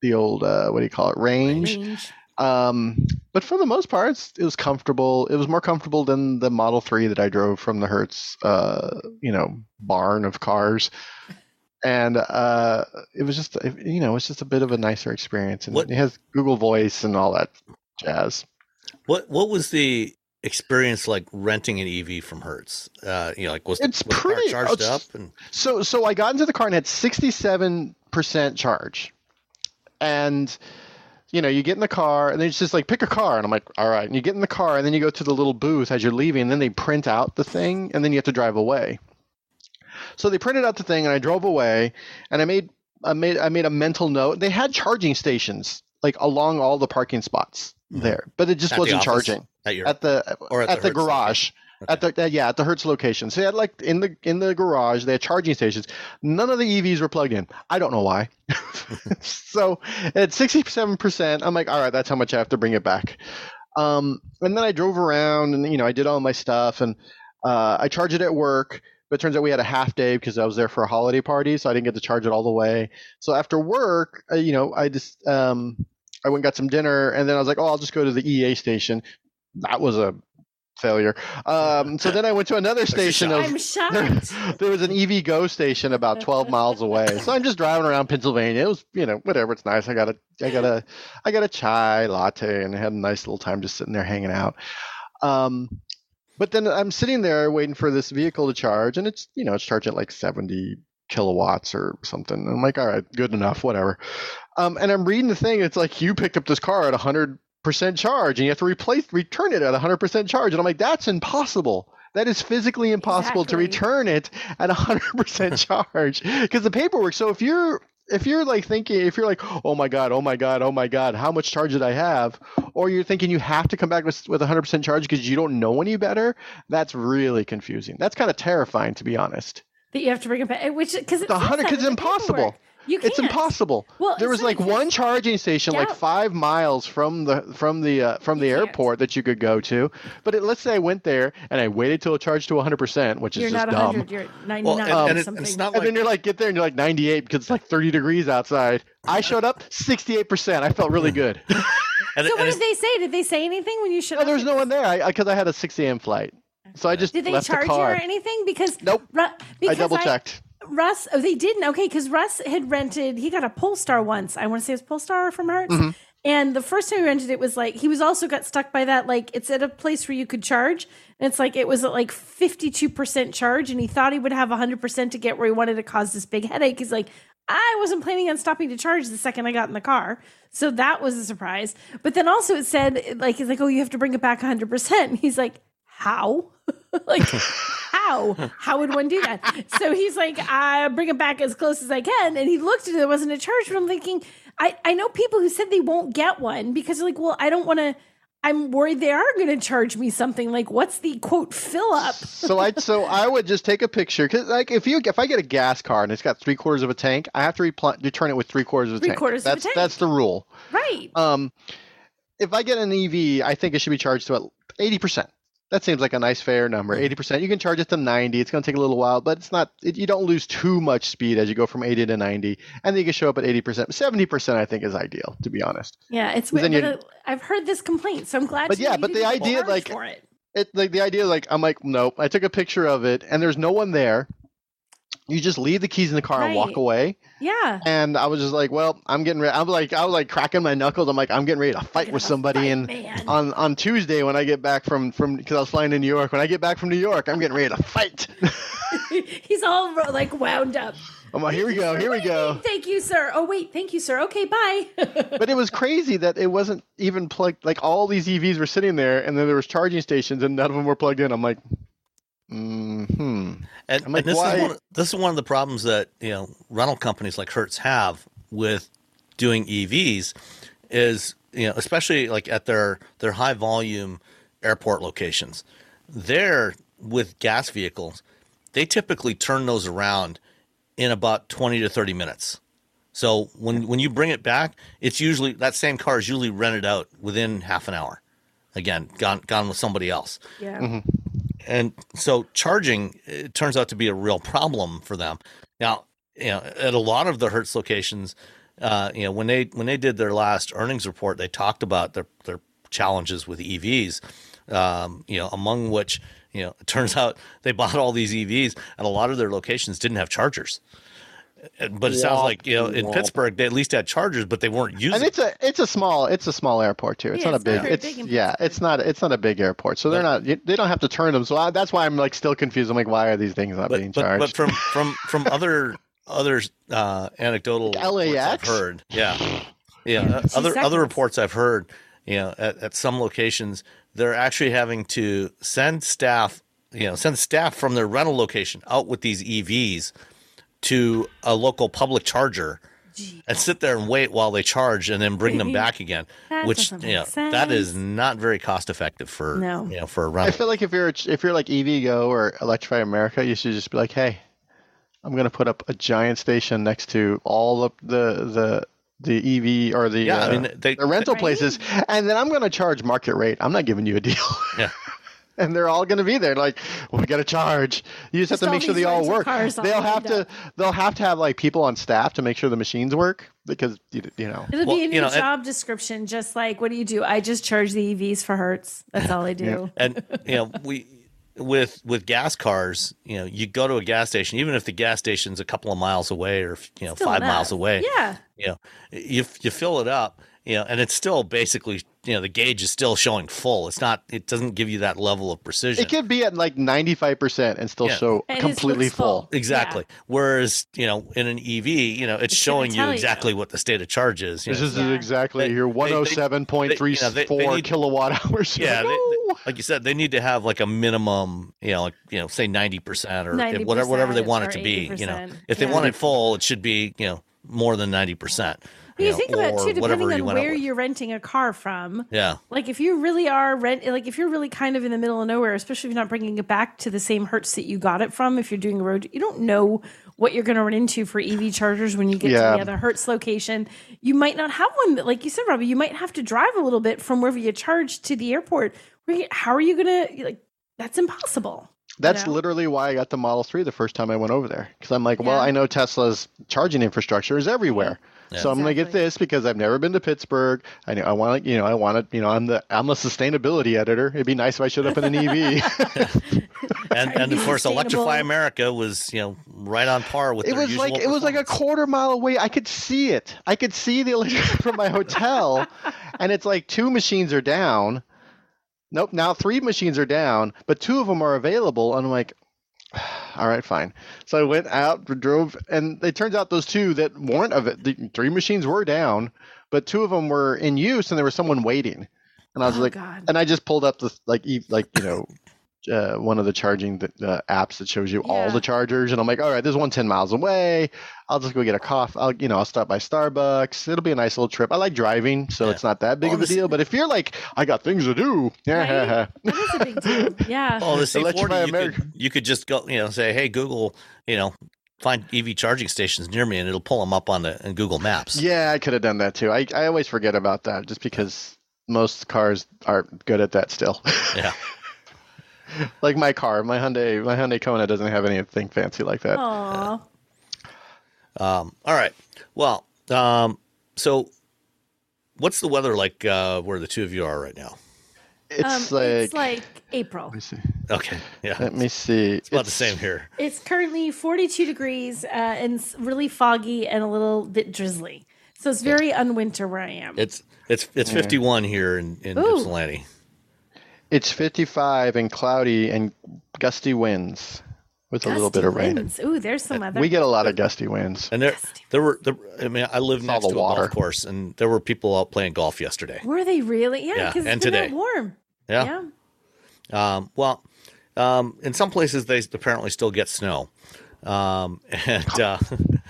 the old uh what do you call it range. Range. Um, but for the most part, it was comfortable. It was more comfortable than the Model 3 that I drove from the Hertz, uh, you know, barn of cars. And uh, it was just, you know, it's just a bit of a nicer experience. And What- it has Google Voice and all that jazz. What what was the experience like renting an EV from Hertz? Uh, you know, like was, It's the, was the pretty- car charged up? And So, so I got into the car and had 67% charge. And, you know, you get in the car and then it's just like, pick a car. And I'm like, all right. And you get in the car and then you go to the little booth as you're leaving and then they print out the thing and then you have to drive away. So they printed out the thing and I drove away and I made, I made, I made a mental note. They had charging stations like along all the parking spots Mhm. there, but it just At wasn't office? charging at your at the or at at, the the, garage. At the uh, yeah, at the Hertz location. So they had like in the in the garage, they had charging stations. None of the EVs were plugged in. I don't know why. so at sixty seven percent, I'm like, all right, that's how much I have to bring it back. Um, and then I drove around and you know I did all my stuff and uh, I charged it at work. But it turns out we had a half day because I was there for a holiday party, so I didn't get to charge it all the way. So after work, uh, you know, I just um, I went got some dinner, and then I was like, oh, I'll just go to the EA station. That was a failure. Um, so then I went to another station. I'm shocked. there was an EVgo station about 12 miles away. So I'm just driving around Pennsylvania. It was, you know, whatever. It's nice. I got a, I got a, I got a chai latte and I had a nice little time just sitting there hanging out. Um, but then I'm sitting there waiting for this vehicle to charge, and it's, you know, it's charging at like 70 kilowatts or something. And I'm like, all right, good enough, whatever. Um, and I'm reading the thing. It's like you picked up this car at 100 percent charge, and you have to replace, return it at 100 percent charge. And I'm like, that's impossible. That is physically impossible to return it at 100% charge because the paperwork. So if you're if you're like thinking if you're like oh my god oh my god oh my god how much charge did i have or you're thinking you have to come back with, with 100% charge because you don't know any better that's really confusing that's kind of terrifying to be honest That you have to bring it back, which because the 100 because it's impossible You it's can't. impossible Well, there was like one charging station like five miles from the from the uh, from the You can't. airport that you could go to but it, let's say i went there and i waited till it charged to 100% which is You're just not dumb 100. You're 99 well, and, or and, it, something. and it's not and then you're like get there and you're like 98 because it's like 30 degrees outside i showed up 68% i felt really good and, so and what did they say? Did they say anything when you showed no up? there was no one there i because I, had a 6 a.m flight So I just Did they left charge the you or anything? Because Nope. Ru- I double checked. Russ, oh, they didn't. Okay, because Russ had rented. He got a Polestar once. I want to say it was Polestar from Hertz. Mm-hmm. And the first time he rented it was like he was also got stuck by that. Like it's at a place where you could charge, and it's like it was at like fifty two percent charge, and he thought he would have hundred percent to get where he wanted to cause this big headache. He's like, I wasn't planning on stopping to charge the second I got in the car, so that was a surprise. But then also it said like it's like oh you have to bring it back hundred percent. He's like how like how how would one do that so he's like i bring it back as close as i can and he looked at it there wasn't a charge but i'm thinking i i know people who said they won't get one because they're like well i don't want to i'm worried they are going to charge me something like what's the quote fill up so I so I would just take a picture because like if you if I get a gas car and it's got three quarters of a tank, I have to repl- return it with three quarters of a Three tank. quarters of a that's tank. that's the rule. right Um, if I get an EV, I think it should be charged to eighty percent. That seems like a nice fair number. Eighty percent. You can charge it to ninety. It's going to take a little while, but it's not. It, you don't lose too much speed as you go from eighty to ninety, and then you can show up at eighty percent. Seventy percent, I think, is ideal. To be honest. yeah it's Then weird but, uh, i've heard this complaint so i'm glad But to yeah, but the idea, like- for it it like the idea like I'm like nope. I took a picture of it and there's no one there. You just leave the keys in the car and walk away. yeah And I was just like, well, I'm getting ready. I'm like I was like cracking my knuckles. I'm like I'm getting ready to fight with somebody fight, and man. on on Tuesday when I get back from from because I was flying to New York. When I get back from New York, I'm getting ready to fight. he's all like wound up I'm like, here we go, here we go. thank you sir oh wait thank you sir okay bye But it was crazy that it wasn't even plugged. Like all these EVs were sitting there, and then there was charging stations, and none of them were plugged in. I'm like, hmm. And, I'm like, and this why- is one, this is one of the problems that you know rental companies like Hertz have with doing EVs is you know especially like at their their high volume airport locations. There with gas vehicles, they typically turn those around in about 20 to 30 minutes. So when when you bring it back, it's usually that same car is usually rented out within half an hour. Again, gone gone with somebody else yeah and so charging turns out to be a real problem for them. Now you know at a lot of the hertz locations uh, you know when they when they did their last earnings report they talked about their their challenges with evs um, you know among which you know it turns out they bought all these evs and a lot of their locations didn't have chargers but it sounds like you know in. Pittsburgh they at least had chargers but they weren't using And it's a it's a small it's a small airport too. It's Yeah, not a it's not big. very It's big yeah. It's not it's not a big airport. So they're not they don't have to turn them. So I, that's why I'm like still confused. I'm like, why are these things not being but, but, charged? but from from from other other uh, anecdotal reports LAX? I've heard, yeah, yeah, Yeah, uh, other seconds. other reports I've heard, you know, at, at some locations they're actually having to send staff, you know, send staff from their rental location out with these EVs to a local public charger. And sit there and wait while they charge, and then bring them back again. That which doesn't you know make that is not very cost effective for No. you know for a I rental. feel like if you're if you're like EVgo or Electrify America, you should just be like, hey, I'm gonna put up a giant station next to all of the the the EV or the Yeah, I uh, mean, they- the rental Right. places, and then I'm gonna charge market rate. I'm not giving you a deal. yeah. and they're all going to be there. Like, well, we got to charge. You just, Just have to make sure they all work. They'll have to. up. They'll have to have like people on staff to make sure the machines work because you, you know. It'll Well, be in you your know, and- job description, just like what do you do? I just charge the EVs for Hertz. That's all I do. and you know we with with gas cars you know you go to a gas station even if the gas station's a couple of miles away or you know Still five enough. miles away Yeah. you know you you fill it up you know and it's still basically you know the gauge is still showing full it's not it doesn't give you that level of precision It could be at like 95% and still Yeah. show And completely full. full. exactly whereas you know in an ev you know it's It's showing you tell you. exactly what the state of charge is you This know. is Yeah. exactly They- your they- they- 107.34 they- you know, they- they kilowatt hours. Yeah, they- Woo! like you said, they need to have like a minimum, you know, like you know, say ninety percent or 90% whatever whatever they want it or to be. You know, 80%, if they want it full, it should be you know more than ninety percent. You, think about too, depending on went where you're renting a car from. Yeah, Like if you really are rent, like if you're really kind of in the middle of nowhere, especially if you're not bringing it back to the same hertz that you got it from. If you're doing a road, you don't know what you're going to run into for EV chargers when you get to the other hertz location. You might not have one. that- Like you said, Robbie, you might have to drive a little bit from wherever you charge to the airport. How are you going to like? That's impossible. That's know? literally why I got the Model 3 the first time I went over there. Because I'm like, well, I know Tesla's charging infrastructure is everywhere. So I'm gonna get this because I've never been to Pittsburgh. I know I want to, you know, I want to, you know, I'm the I'm a sustainability editor. It'd be nice if I showed up in an E EV. And, and of course, Electrify. America was you know right on par with it their was usual like it was like a quarter mile away. I could see it. I could see the electric from my hotel, and it's like two machines are down. Nope, now three machines are down, but two of them are available. And I'm like, all right, fine. So I went out, drove, and it turns out those two that weren't of it, the three machines were down, but two of them were in use, and there was someone waiting. And I was Oh, like, God. and I just pulled up the like, e- like you know, uh, one of the charging th- uh, apps that shows you all the chargers, and I'm like, all right, there's one 10 miles away. I'll just go get a coffee. I'll, you know, I'll stop by Starbucks. It'll be a nice little trip. I like driving, so Yeah. it's not that big Well, of a deal. But if you're like, I got things to do, yeah, Right? That is a big deal. Yeah. The Electrify C40, you America. could, you could just go, you know, say, hey, Google, you know, find EV charging stations near me, and it'll pull them up on the in Google Maps. yeah, I could have done that too. I, I always forget about that just because most cars aren't good at that still. Yeah. like my car, my Hyundai, my Hyundai Kona doesn't have anything fancy like that. Aw. Um, all right. Well, um, so what's the weather like uh, where the two of you are right now? It's Um, like, it's like April. let me see. Okay. Yeah. Let me see. It's about the same here. It's currently 42 degrees uh, and it's really foggy and a little bit drizzly. So it's very unwinter where I am. It's it's it's 51 here in in Ooh. Ypsilanti. It's 55 and cloudy and gusty winds with a little bit of rain. winds. Ooh, there's some weather. We get a lot of gusty winds. And there Gusty. there were there, I mean I live all next the to a water. golf course and there were people out playing golf yesterday. Were they really? Yeah, Yeah, because and it's been that today. warm. Yeah. Yeah. Um, well, um, in some places they apparently still get snow. Um, and uh,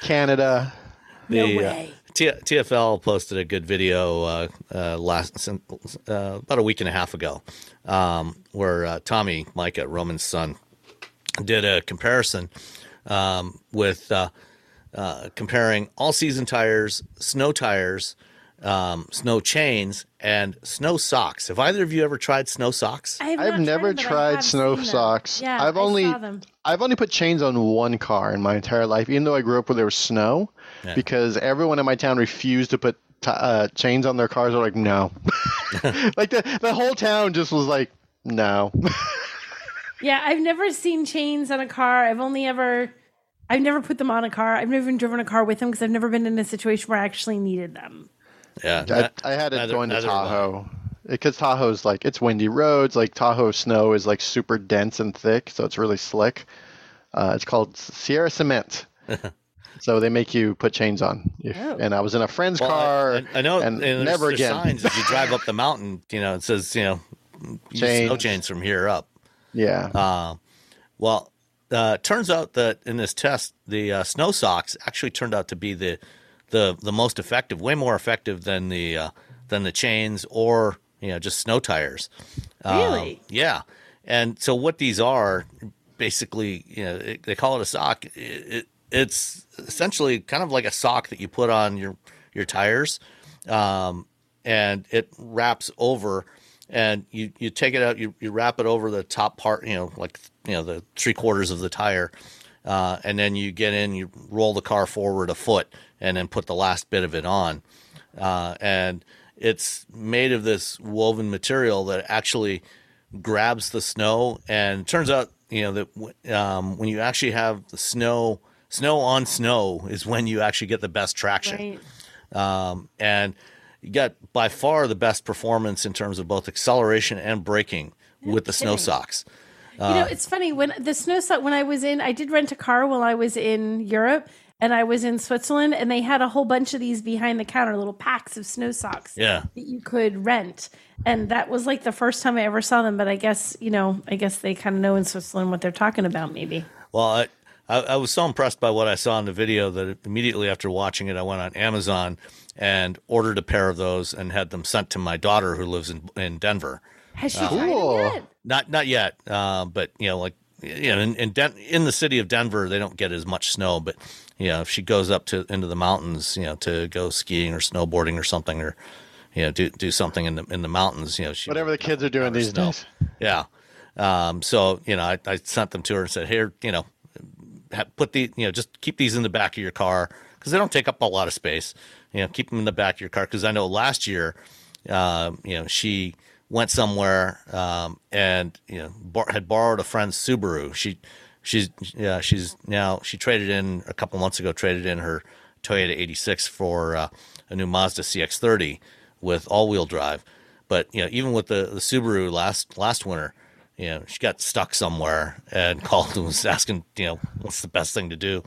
Canada. No the uh, way. T- TFL posted a good video uh, uh, last uh, about a week and a half ago, um, where uh, Tommy Mica, Roman's son, did a comparison um, with uh, uh, comparing all season tires, snow tires, um, snow chains, and snow socks. Have either of you ever tried snow socks? I have I've never them, but I tried snow socks. Yeah, I've I only saw them. I've only put chains on one car in my entire life, even though I grew up where there was snow, Yeah. because everyone in my town refused to put t- uh, chains on their cars. They're like, no, like the the whole town just was like, no. Yeah, I've never seen chains on a car. I've only ever, I've never put them on a car. I've never even driven a car with them because I've never been in a situation where I actually needed them. Yeah, I, I had it neither- going to neither have I. Tahoe because Tahoe's like it's windy roads. Like Tahoe snow is like super dense and thick, so it's really slick. Uh, it's called Sierra Cement. so they make you put chains on. If, Oh. And I was in a friend's Well, car. I, I know, and and never there's again. signs as you drive up the mountain. You know, it says you know, use snow Chains. chains from here up. Yeah. Uh, well, uh, turns out that in this test, the uh, snow socks actually turned out to be the the the most effective, way more effective than the uh, than the chains or you know just snow tires. Um, Really? yeah. And so what these are, basically, you know, it, they call it a sock. It, it, it's essentially kind of like a sock that you put on your your tires, um, and it wraps over. And you, you take it out, you, you wrap it over the top part, you know, like you know the three quarters of the tire, uh, and then you get in, you roll the car forward a foot, and then put the last bit of it on uh, and it's made of this woven material that actually grabs the snow. And turns out, you know, that um, when you actually have the snow, snow on snow is when you actually get the best traction. Right. Um, and you got by far the best performance in terms of both acceleration and braking with the snow kidding. socks. you Uh, know, it's funny when the snow sock. When I was in, I did rent a car while I was in Europe, and I was in Switzerland, and they had a whole bunch of these behind the counter, little packs of snow socks Yeah. that you could rent. And that was like the first time I ever saw them. But I guess you know, I guess they kind of know in Switzerland what they're talking about. Maybe. Well, I, I, I was so impressed by what I saw in the video that immediately after watching it, I went on Amazon and ordered a pair of those and had them sent to my daughter who lives in, in Denver. Has she tried Cool. them yet? Not not yet, uh, but you know, like you know, in in, Den- in the city of Denver, they don't get as much snow. But you know, if she goes up to into the mountains, you know, to go skiing or snowboarding or something, or you know, do do something in the in the mountains, you know, she Whatever the kids are doing these snow. days. yeah. Um, so you know, I, I sent them to her and said, "Here, you know, ha- put the you know, just keep these in the back of your car because they don't take up a lot of space. you know, keep them in the back of your car because I know last year, um, you know, she went somewhere um, and you know bar- had borrowed a friend's Subaru. She she's yeah she's now she traded in a couple months ago traded in her Toyota 86 for uh, a new Mazda CX-30 with all-wheel drive. But you know even with the, the Subaru last last winter, you know she got stuck somewhere and called and was asking you know what's the best thing to do.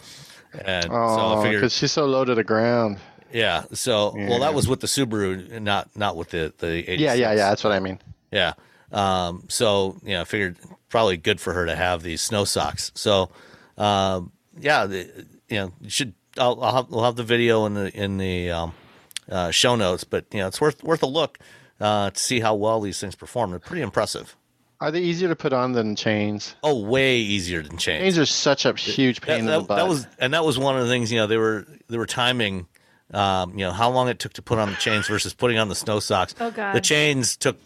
And so I Oh, figured because she's so low to the ground. yeah. So well, that was with the Subaru, not not with the the 86. Yeah, yeah, yeah. That's what I mean. Yeah. Um, so you know, I figured probably good for her to have these snow socks. So um, yeah, the, you know, you should I'll, I'll have, we'll have the video in the in the um, uh, show notes, but you know, it's worth worth a look uh, to see how well these things perform. They're pretty impressive. Are they easier to put on than chains? Oh, way easier than chains. Chains are such a huge pain that, in the butt. that was and that was one of the things you know they were they were timing um, you know how long it took to put on the chains versus putting on the snow socks Oh, God. the chains took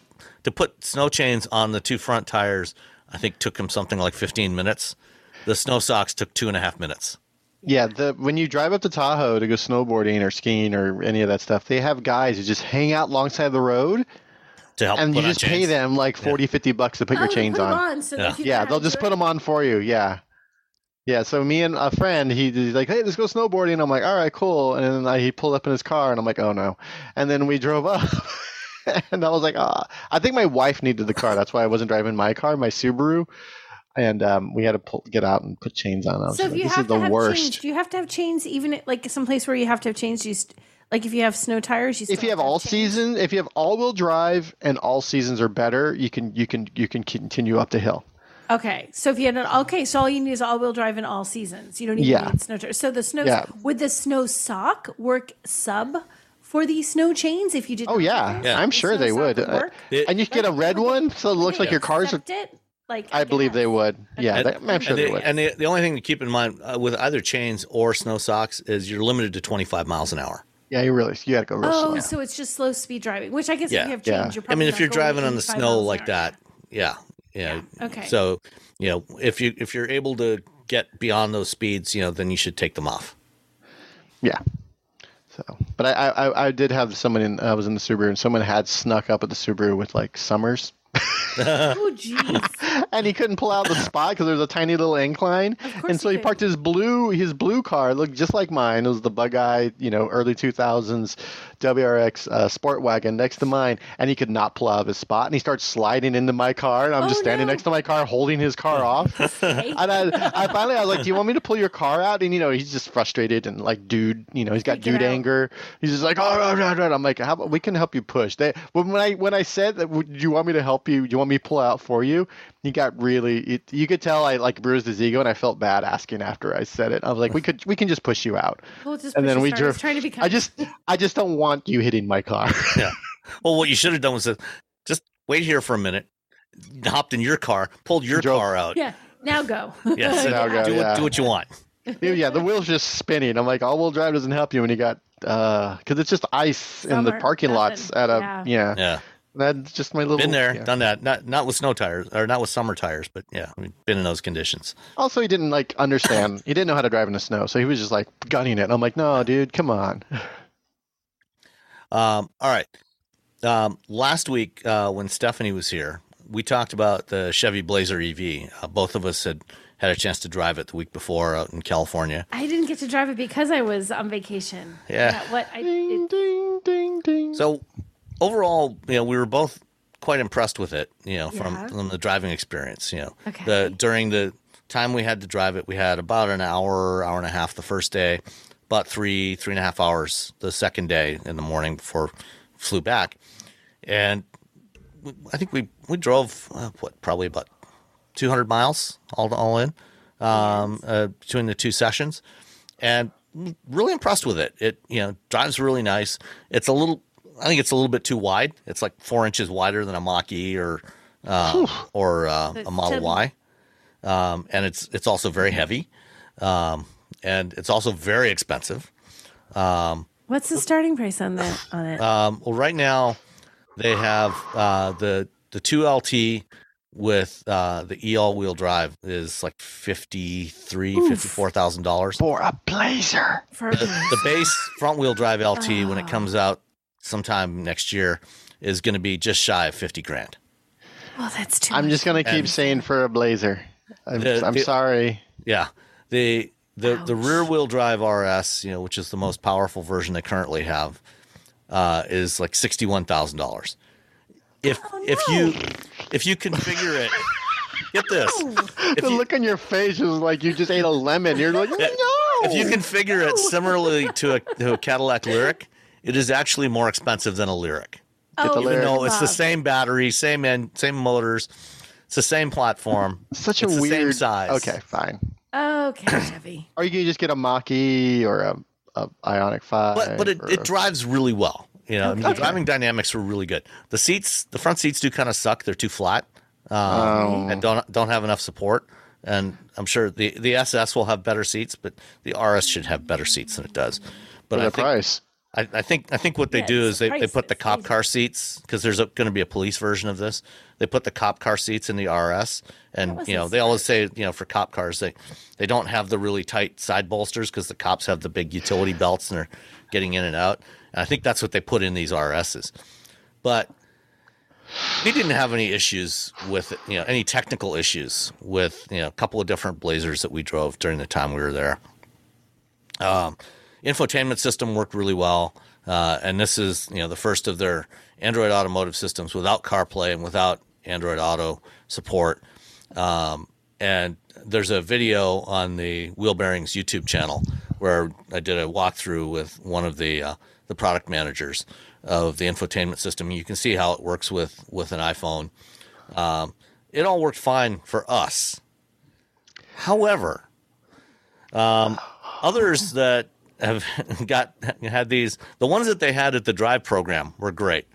to put snow chains on the two front tires i think took him something like 15 minutes the snow socks took two and a half minutes Yeah, the when you drive up to Tahoe to go snowboarding or skiing or any of that stuff, they have guys who just hang out alongside the road to help and put you on just pay them like 40, 50 bucks to put your Oh, chains put 'em on. so Yeah. Yeah, they'll just put them on for you. Yeah. Yeah, so me and a friend, he, he's like, "Hey, let's go snowboarding." I'm like, "All right, cool." And then I, he pulled up in his car, and I'm like, "Oh no!" And then we drove up, and I was like, "Ah." I think my wife needed the car. That's why I wasn't driving my car, my Subaru. And um, we had to pull, get out and put chains on. I was So if like, you "This have is to the have worst." chains, do you have to have chains even at like someplace where you have to have chains? You st- like if you have snow tires, you if you have to all chains? season, if you have all-wheel drive and all seasons are better, you can you can you can continue up the hill. Okay, so if you had an okay, so all you need is all-wheel drive in all seasons. You don't even Yeah. need snow tires. So the snow Yeah. would the snow sock work sub for the snow chains if you did? Oh yeah, Yeah. I'm the sure they sock would. Uh. It- and you can get a red one, so it looks like your cars are. It? Like I believe they would. Yeah, And- that- I'm sure and, they the, would. and the, the only thing to keep in mind uh, with either chains or snow socks is you're limited to 25 miles an hour Yeah, you really you got to go real Oh, slow. so it's just slow speed driving, which I guess Yeah. if you have Yeah. chains, I mean, if you're driving on the snow like hour. that, yeah, yeah. Okay. So, you know, if you if you're able to get beyond those speeds, you know, then you should take them off. Yeah. So, but I, I I did have someone in. I was in the Subaru, and someone had snuck up at the Subaru with like Summers, Oh, jeez. and he couldn't pull out the spot because there's a tiny little incline. And so he he parked his blue his blue car, it looked just like mine. It was the bug eye, you know, early 2000s WRX uh, sport wagon next to mine, and he could not pull out of his spot. And he starts sliding into my car, and I'm Oh, just standing no. next to my car, holding his car off. And I, I finally, I was like, "Do you want me to pull your car out?" And you know, he's just frustrated and like, dude, you know, he's got Freak it dude anger. He's just like, "Oh, no, no, no." I'm like, "How about we can help you push?" They when when I when I said that, "Would you want me to help you? Do you want me to pull out for you?" He got really. It, you could tell I like bruised his ego, and I felt bad asking after I said it. I was like, "We could we can just push you out." We'll just And push then we start. Drove. trying to be kind I just I just don't want you hitting my car. Yeah. Well, what you should have done was uh, just wait here for a minute, hopped in your car, pulled your Drove- now out. yeah. Now go. Yes. Now go, do, yeah. what, do what you want. yeah, the wheel's just spinning. I'm like, all-wheel drive doesn't help you when you got because it's just ice in the Summer, parking lots at a Yeah. yeah. Yeah. That's just my little. Been there, yeah. done that. Not not with snow tires or not with summer tires, but yeah, I mean, been in those conditions. Also, he didn't like understand. he didn't know how to drive in the snow, so he was just like gunning it. I'm like, no, dude, come on. Um, all right. Um, last week uh, when Stephanie was here, we talked about the Chevy Blazer EV. Uh, both of us had had a chance to drive it the week before out in California. I didn't get to drive it because I was on vacation. Yeah. what? I, Ding, it, ding, ding, ding. So overall, you know, we were both quite impressed with it. You know, from, Yeah. from the driving experience. You know, Okay. the during the time we had to drive it, we had about an hour, hour and a half the first day, about three, three and a half hours the second day in the morning before flew back, and we- I think we we drove uh, what probably about 200 miles all all in um, uh, between the two sessions, and really impressed with it. It you know drives really nice. It's a little, I think it's a little bit too wide. It's like four inches wider than a Mach E or uh, or uh, a Model chubby. Y, um, and it's it's also very heavy, um, and it's also very expensive. what's the starting price on that? On it? Um, well, right now they have uh, the the two LT with uh, the e all wheel drive is like fifty three, fifty four thousand dollars. For a Blazer. For The, the base front wheel drive LT when it comes out sometime next year is going to be just shy of fifty grand. oh, that's too. I'm much. just gonna keep And- saying for a Blazer. I'm, The- I'm the- sorry. Yeah, the the the rear wheel drive RS, you know, which is the most powerful version they currently have, uh, is like sixty one thousand dollars. If Oh, if you if you configure it, get this. If the you, look on your face is like you just ate a lemon. You're like, no. if you configure it similarly to a, to a Cadillac Lyriq, it is actually more expensive than a Lyriq. oh, the Even Lyriq. though it's the same battery, same end, same motors, it's the same platform. such a it's the same weird size. Okay, fine. Okay, Chevy. Or you can just get a Mach-E or a, a Ioniq Five. but but it, or it drives really well. You know, I mean, the driving dynamics were really good. The seats, the front seats do kind of suck. They're too flat um, Oh. and don't don't have enough support. And I'm sure the the SS will have better seats, but the RS should have better seats than it does. But for I the think price. I, I think I think what they Yeah, do is they, they put the cop car seats because there's going to be a police version of this. They put the cop car seats in the RS, and you know they always say you know for cop cars they they don't have the really tight side bolsters because the cops have the big utility belts and they're getting in and out. And I think that's what they put in these RSs. But we didn't have any issues with you know any technical issues with you know a couple of different Blazers that we drove during the time we were there um, infotainment system worked really well. Uh, and this is, you know, the first of their Android automotive systems without CarPlay and without Android Auto support. Um, and there's a video on the Wheel Bearings YouTube channel where I did a walkthrough with one of the uh, the product managers of the infotainment system. You can see how it works with with an iPhone. Um, it all worked fine for us. However, um, others that have got had these the ones that they had at the drive program were great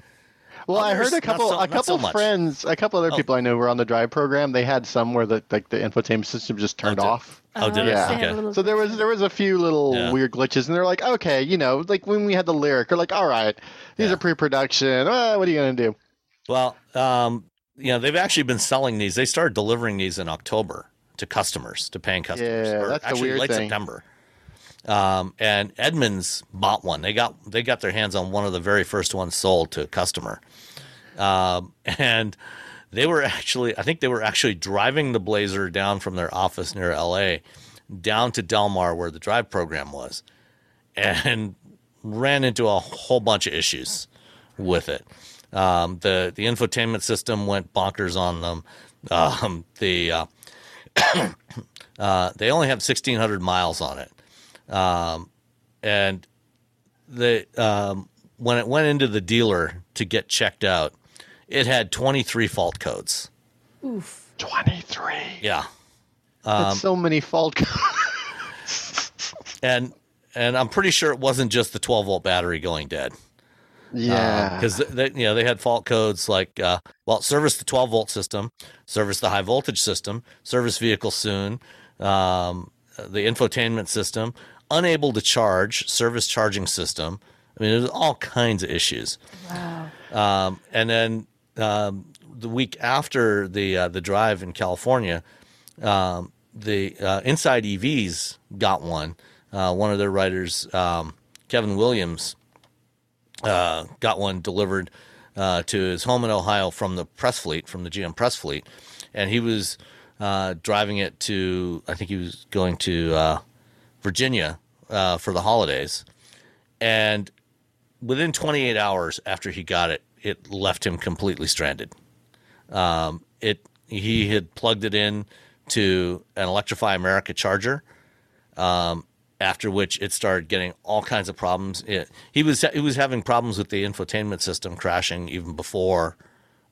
Well, I heard a couple, so- a not so couple friends, a couple other Oh. people I know were on the drive program. They had some where the like the infotainment system just turned did- off. oh did Yeah. it they have a okay So there was there was a few little Yeah. weird glitches, and they're like, okay, you know, like when we had the Lyriq, they're like, all right, these Yeah. are pre-production. Uh, what are you gonna do? well um you know they've actually been selling these they started delivering these in october to customers to paying customers Yeah, or that's the actually weird late thing. september um and Edmunds bought one they got they got their hands on one of the very first ones sold to a customer um and they were actually i think they were actually driving the blazer down from their office near la down to Del Mar where the drive program was and ran into a whole bunch of issues with it. Um, the the infotainment system went bonkers on them. Um, the uh, uh, they only have sixteen hundred miles on it, um, and the um, when it went into the dealer to get checked out, it had twenty three fault codes. Oof. Twenty-three. Yeah, Um, That's so many fault codes. and and I'm pretty sure it wasn't just the twelve volt battery going dead. yeah. because they, you know they had fault codes like uh, well service the 12 volt system service the high voltage system service vehicle soon um, the infotainment system unable to charge service charging system i mean there's all kinds of issues Wow. um, and then um, the week after the uh, the drive in California, um, the uh, Inside EVs got one. Uh, one of their writers, um, Kevin Williams, uh, got one delivered uh, to his home in Ohio from the press fleet, from the GM press fleet, and he was uh, driving it to. I think he was going to uh, Virginia uh, for the holidays, and within 28 hours after he got it, it left him completely stranded. Um, it he had plugged it in to an Electrify America charger. Um, after which it started getting all kinds of problems. It, he was he was having problems with the infotainment system crashing even before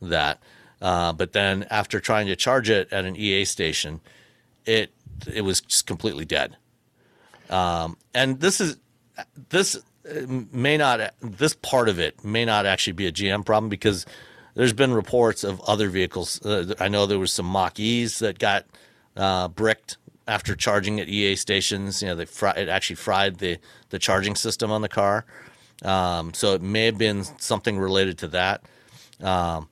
that. Uh, but then after trying to charge it at an EA station, it it was just completely dead. Um, and this is this uh, may not this part of it may not actually be a GM problem because there's been reports of other vehicles. Uh, I know there was some Mach E's that got uh, bricked after charging at EA stations. You know, they fri- it actually fried the the charging system on the car. Um, so it may have been something related to that. Um,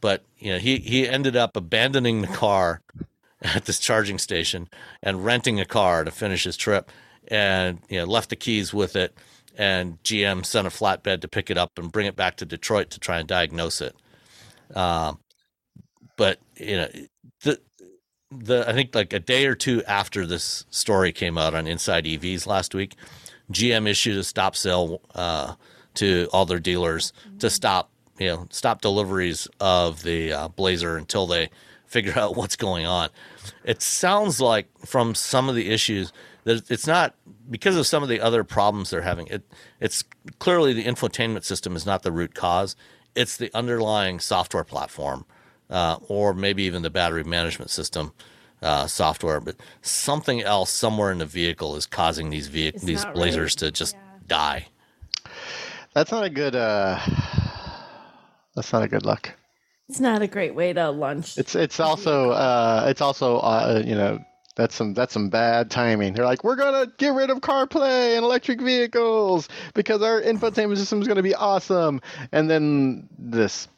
but you know he he ended up abandoning the car at this charging station and renting a car to finish his trip, and you know left the keys with it. And GM sent a flatbed to pick it up and bring it back to Detroit to try and diagnose it. Um, but you know the the I think like a day or two after this story came out on Inside EVs last week, GM issued a stop sale uh, to all their dealers to stop you know stop deliveries of the uh, Blazer until they figure out what's going on. It sounds like from some of the issues that it's not because of some of the other problems they're having. It it's clearly the infotainment system is not the root cause. It's the underlying software platform, uh, or maybe even the battery management system uh, software. But something else somewhere in the vehicle is causing these vehi- It's these blazers right. to just die. That's not a good. uh That's not a good look. It's not a great way to lunch. It's it's also uh it's also uh you know that's some that's some bad timing. They're like we're gonna get rid of CarPlay and electric vehicles because our infotainment system is gonna be awesome, and then this.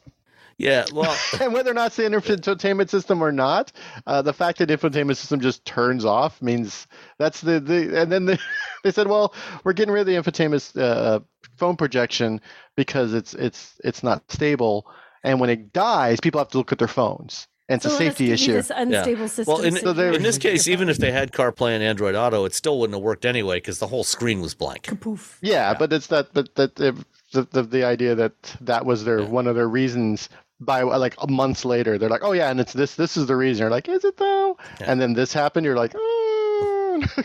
Yeah, well, And whether or not it's the infotainment system or not, uh, the fact that infotainment system just turns off means that's the, the and then the, they said, well, we're getting rid of the infotainment uh, phone projection because it's it's it's not stable, and when it dies, people have to look at their phones, and it's So a safety give you issue. This unstable system. well, in, so in this case, even if they had CarPlay and Android Auto, it still wouldn't have worked anyway because the whole screen was blank. poof. Yeah, but it's that but that the, the the idea that that was their one of their reasons by like months later they're like oh yeah and it's this this is the reason you're like is it though and then this happened you're like oh.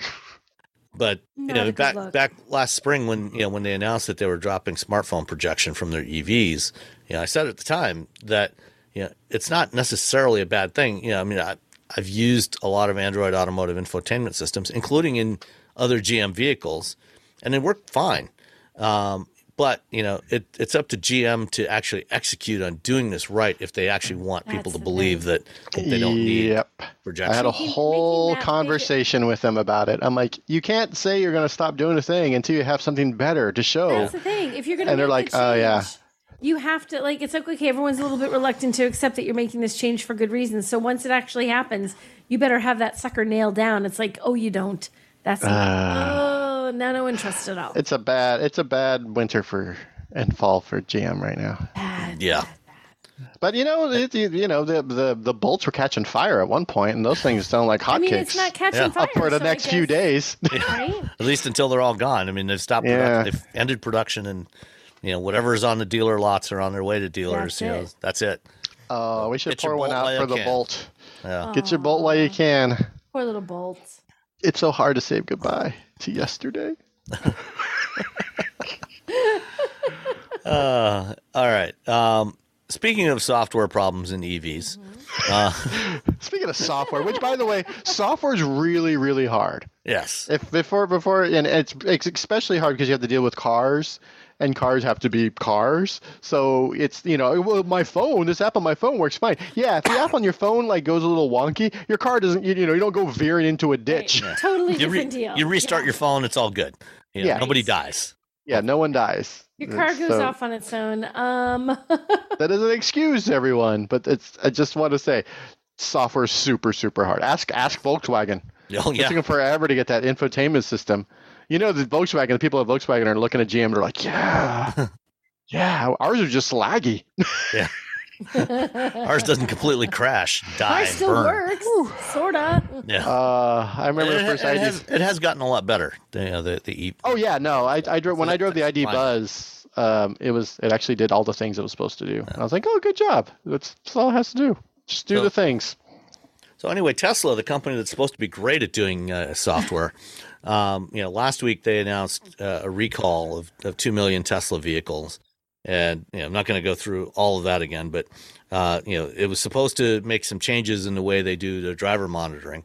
But you Not know, back look. back last spring when you know when they announced that they were dropping smartphone projection from their EVs, you know, I said at the time that you know it's not necessarily a bad thing. You know, I mean, I, I've used a lot of Android automotive infotainment systems, including in other GM vehicles, and it worked fine. Um, but you know, it, it's up to GM to actually execute on doing this right if they actually want people to believe thing. that they don't need yep projection. I had a whole making that conversation with them about it. I'm like, you can't say you're going to stop doing a thing until you have something better to show. That's the thing. If you're gonna And they're like, a "Oh, yeah." Change, You have to like it's like okay, everyone's a little bit reluctant to accept that you're making this change for good reasons. So once it actually happens, you better have that sucker nailed down. It's like, oh you don't. That's ah. oh now no one trusts at all. It's a bad it's a bad winter for and fall for GM right now. Bad, yeah. But you know, it, you, you know the, the the bolts were catching fire at one point, and those things sound like hotcakes. I mean, it's not catching Yeah. fire up for the so I next few guess- days. right? At least until they're all gone. I mean, they've stopped. Yeah. Production. They've ended production, and you know whatever's on the dealer lots are on their way to dealers. That's you know, that's it. Oh, we should Get pour one out for the can. bolt. Yeah. Get your bolt while you can. Poor little bolts. It's so hard to say goodbye to yesterday. Uh, all right. Um, speaking of software problems in EVs, Speaking of software, which by the way, software is really really hard. yes, If before before and it's, it's especially hard because you have to deal with cars and cars have to be cars. So it's you know, well, my phone, this app on my phone works fine. Yeah, if the app on your phone like goes a little wonky, your car doesn't. You, you know, you don't go veering into a ditch. Totally you, re- different deal. you restart Yeah. your phone, it's all good. You know, Yeah. nobody dies. Yeah, no one dies. Your car goes So- off on its own. Um, That is an excuse, everyone. But it's. I just want to say, software is super super hard. Ask ask Volkswagen. Oh It yeah, took them forever to get that infotainment system. You know, the Volkswagen, the people at Volkswagen are looking at GM. And they're like, yeah, yeah, ours are just laggy. Yeah. Ours doesn't completely crash, die, ours still burn. works, sorta. Yeah, Uh, I remember it, the first it ID. has, it has gotten a lot better. The, you know, the, the E- Oh yeah, no, I, I drove when I drove the ID Fine. Buzz. Um, it was it actually did all the things it was supposed to do. And I was like, oh, good job. That's, that's all it has to do. Just do So- the things. So anyway, Tesla, the company that's supposed to be great at doing uh, software, um, you know, last week they announced uh, a recall of, of two million Tesla vehicles, and you know, I'm not going to go through all of that again, but uh, you know, it was supposed to make some changes in the way they do the driver monitoring.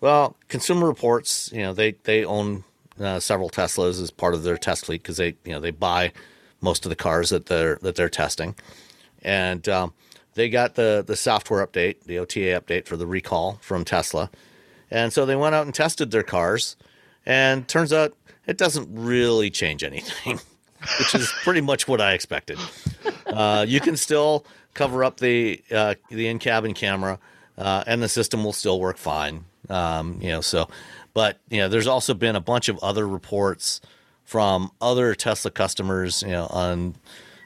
Well, Consumer Reports, you know, they they own uh, several Teslas as part of their test fleet because they you know they buy most of the cars that they're that they're testing, and um, they got the the software update, the OTA update for the recall from Tesla, and so they went out and tested their cars, and turns out it doesn't really change anything, which is pretty much what I expected. Uh, you can still cover up the uh, the in cabin camera, uh, and the system will still work fine. Um, you know, so, but you know, there's also been a bunch of other reports from other Tesla customers, you know, on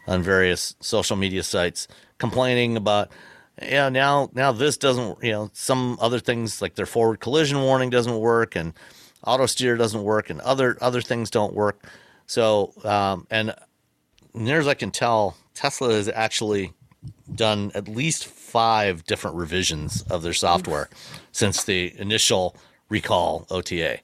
on various social media sites complaining about yeah now now this doesn't you know some other things like their forward collision warning doesn't work and auto steer doesn't work and other other things don't work. So um, and near as i can tell tesla has actually done at least five different revisions of their software since the initial recall ota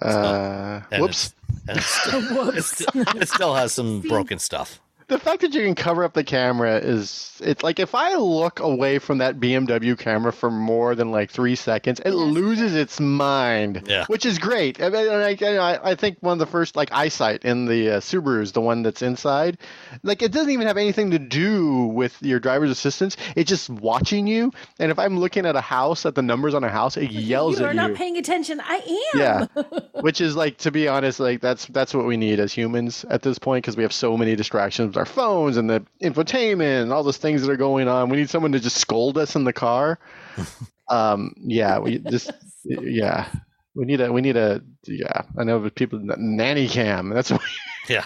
Uh, and whoops. it's- and it's still, it's still- it still has some broken stuff The fact that you can cover up the camera is it's like if I look away from that BMW camera for more than like three seconds, it loses its mind. Yeah. Which is great. I, mean, I, I, I think one of the first like eyesight in the uh, Subarus, the one that's inside, like it doesn't even have anything to do with your driver's assistance. It's just watching you. And if I'm looking at a house, at the numbers on a house, it yells at me. you are not paying attention. I am. Yeah, which is like to be honest, like that's that's what we need as humans at this point because we have so many distractions with our phones and the infotainment and all those things that are going on. We need someone to just scold us in the car. um, yeah, we just yeah, we need a we need a yeah. I know people nanny cam. That's what Yeah.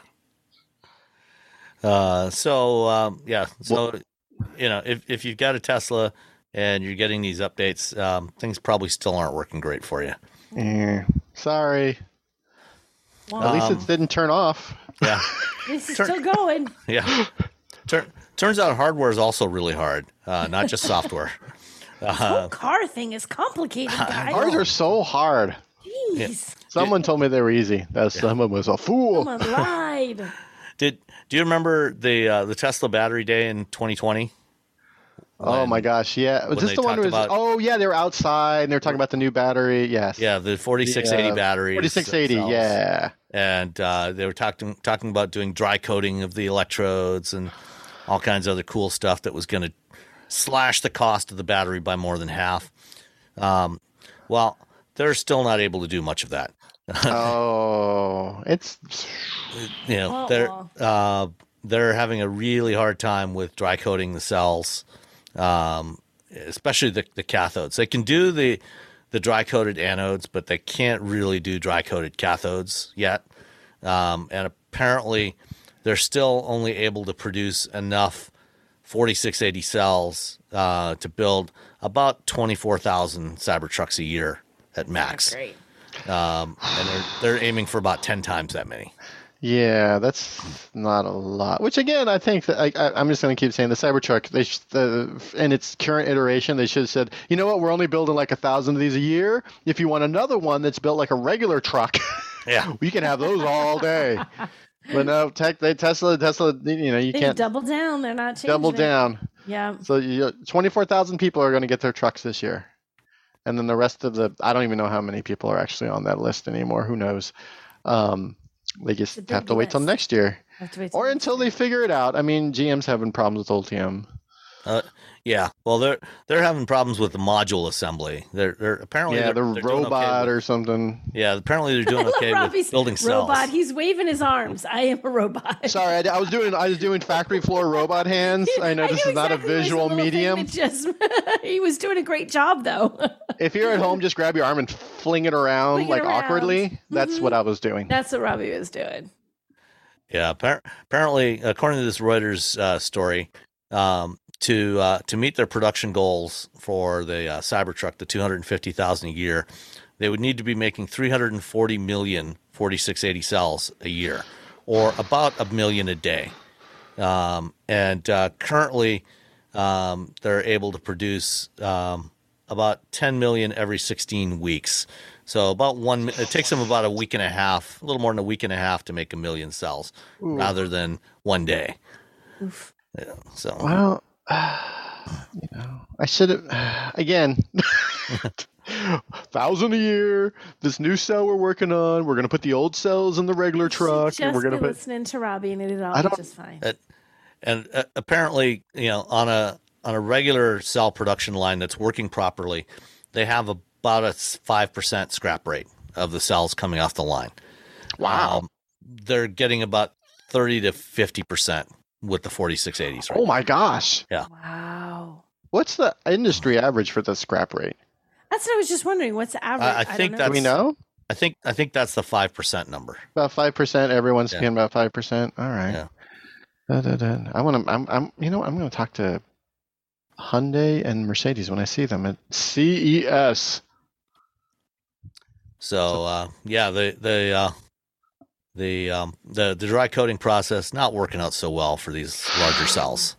Uh, so um, yeah, so you know, if if you've got a Tesla and you're getting these updates, um, things probably still aren't working great for you. Eh, sorry. At least Um, it didn't turn off. Yeah, This is Turn- still going. yeah. Tur- turns out hardware is also really hard, uh, not just software. The whole car thing is complicated, guys. Ours are so hard. Jeez. Someone told me they were easy. That someone was a fool. Someone lied. Did do you remember the uh, the Tesla battery day in 2020? Oh my gosh, yeah. Was this the one who was about- Oh yeah, they were outside and they were talking about the new battery. Yes. Yeah, the 4680 uh, battery. 4680, yeah. and uh, they were talking talking about doing dry coating of the electrodes and all kinds of other cool stuff that was going to slash the cost of the battery by more than half. Um, well, they're still not able to do much of that. oh, it's You know, Uh-uh. they're uh, they're having a really hard time with dry coating the cells, um, especially the, the cathodes. They can do the the dry coated anodes, but they can't really do dry coated cathodes yet. Um, and apparently, they're still only able to produce enough 4680 cells uh, to build about 24,000 Cybertrucks a year at max. Great. Um, and they're they're aiming for about 10 times that many. Yeah, that's not a lot. Which again, I think that I, I, I'm just going to keep saying the Cybertruck. They sh- the in its current iteration, they should have said, you know what, we're only building like a thousand of these a year. If you want another one that's built like a regular truck, Yeah. we can have those all day. But no, tech, they Tesla, Tesla, you know, you They can't double down. They're not changing. double it. down. Yeah. So you, 24,000 people are going to get their trucks this year. And then the rest of the, I don't even know how many people are actually on that list anymore. Who knows? Um, they just have to wait till next year Have to wait till or until they figure it out. I mean, GM's having problems with Ultium. Uh, yeah. Well, they're they're having problems with the module assembly. They're they're apparently yeah, they're, the they're doing okay robot with- or something. yeah. Apparently they're doing okay Robbie's with building cells. robot. He's waving his arms. I am a robot. Sorry, I, I was doing I was doing factory floor robot hands. I know this knew is not a exactly where's the visual medium. Just he was doing a great job though. If you're at home, just grab your arm and fling it around Fling it like around. awkwardly. That's Mhm. what I was doing. That's what Robbie was doing. Yeah, appar- apparently, according to this Reuters uh, story, um, to uh, to meet their production goals for the uh, Cybertruck, the two hundred fifty thousand a year, they would need to be making three hundred and forty million forty six eighty cells a year, or about a million a day. Um, and uh, currently, um, they're able to produce um, about ten million every sixteen weeks. So about one, it takes them about a week and a half, a little more than a week and a half to make a million cells, rather than one day. Yeah, so Well, you know, I should have again. Thousand a year. This new cell we're working on. We're gonna put the old cells in the regular truck, Just and we're gonna be put. listening to Robbie and it'll I all be just fine. Uh, and uh, apparently, you know, on a on a regular cell production line that's working properly, they have about a five percent scrap rate of the cells coming off the line. Wow. Um, they're getting about thirty to fifty percent with the 4680s. Right? Oh my gosh. Yeah. Wow. What's the industry average for the scrap rate? That's what I was just wondering. What's the average? I don't think know. Do we know? I think I think that's the five percent number. About five percent. Everyone's Yeah. paying about five percent. All right. Yeah. Da, da, da. I want to. I'm. I'm. You know. I'm going to talk to Hyundai and Mercedes when I see them at E CES. So uh, yeah, the the uh, the um, the the dry coating process not working out so well for these larger cells.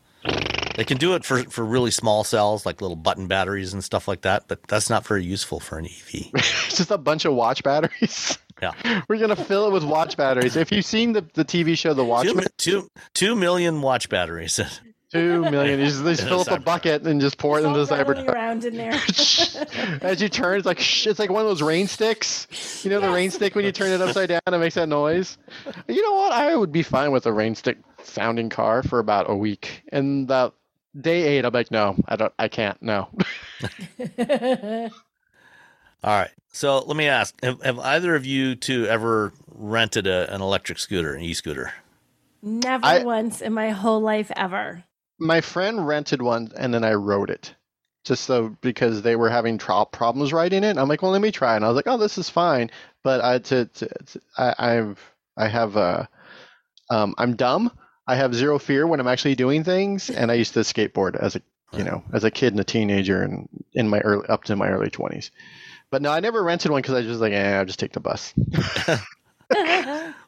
They can do it for for really small cells like little button batteries and stuff like that, but that's not very useful for an EV. it's just a bunch of watch batteries. Yeah. We're gonna fill it with watch batteries. If you've seen the, the TV show The Watchmen, two million watch batteries. two million. You just, they just fill up a bucket and just pour it into the rattling cyber. around in there. As you turn, it's like sh- it's like one of those rain sticks. You know the Yes. rain stick when you turn it upside down, it makes that noise. You know what? I would be fine with a rain stick sounding car for about a week, and that day eight, I'm like, no, I don't, I can't, no. All right. So let me ask: Have, have either of you two ever rented a, an electric scooter, an e-scooter? Never I- once in my whole life ever. My friend rented one, and then I rode it. Just so because they were having problems writing it, I'm like, well, let me try. And I was like, oh, this is fine. But I, to, to, to- I, I've, I have, uh, um, I'm dumb. I have zero fear when I'm actually doing things, and I used to skateboard as a, you know, as a kid and a teenager, and in my early, up to my early 20s. But no, I never rented one because I was just like, eh, I'll just take the bus.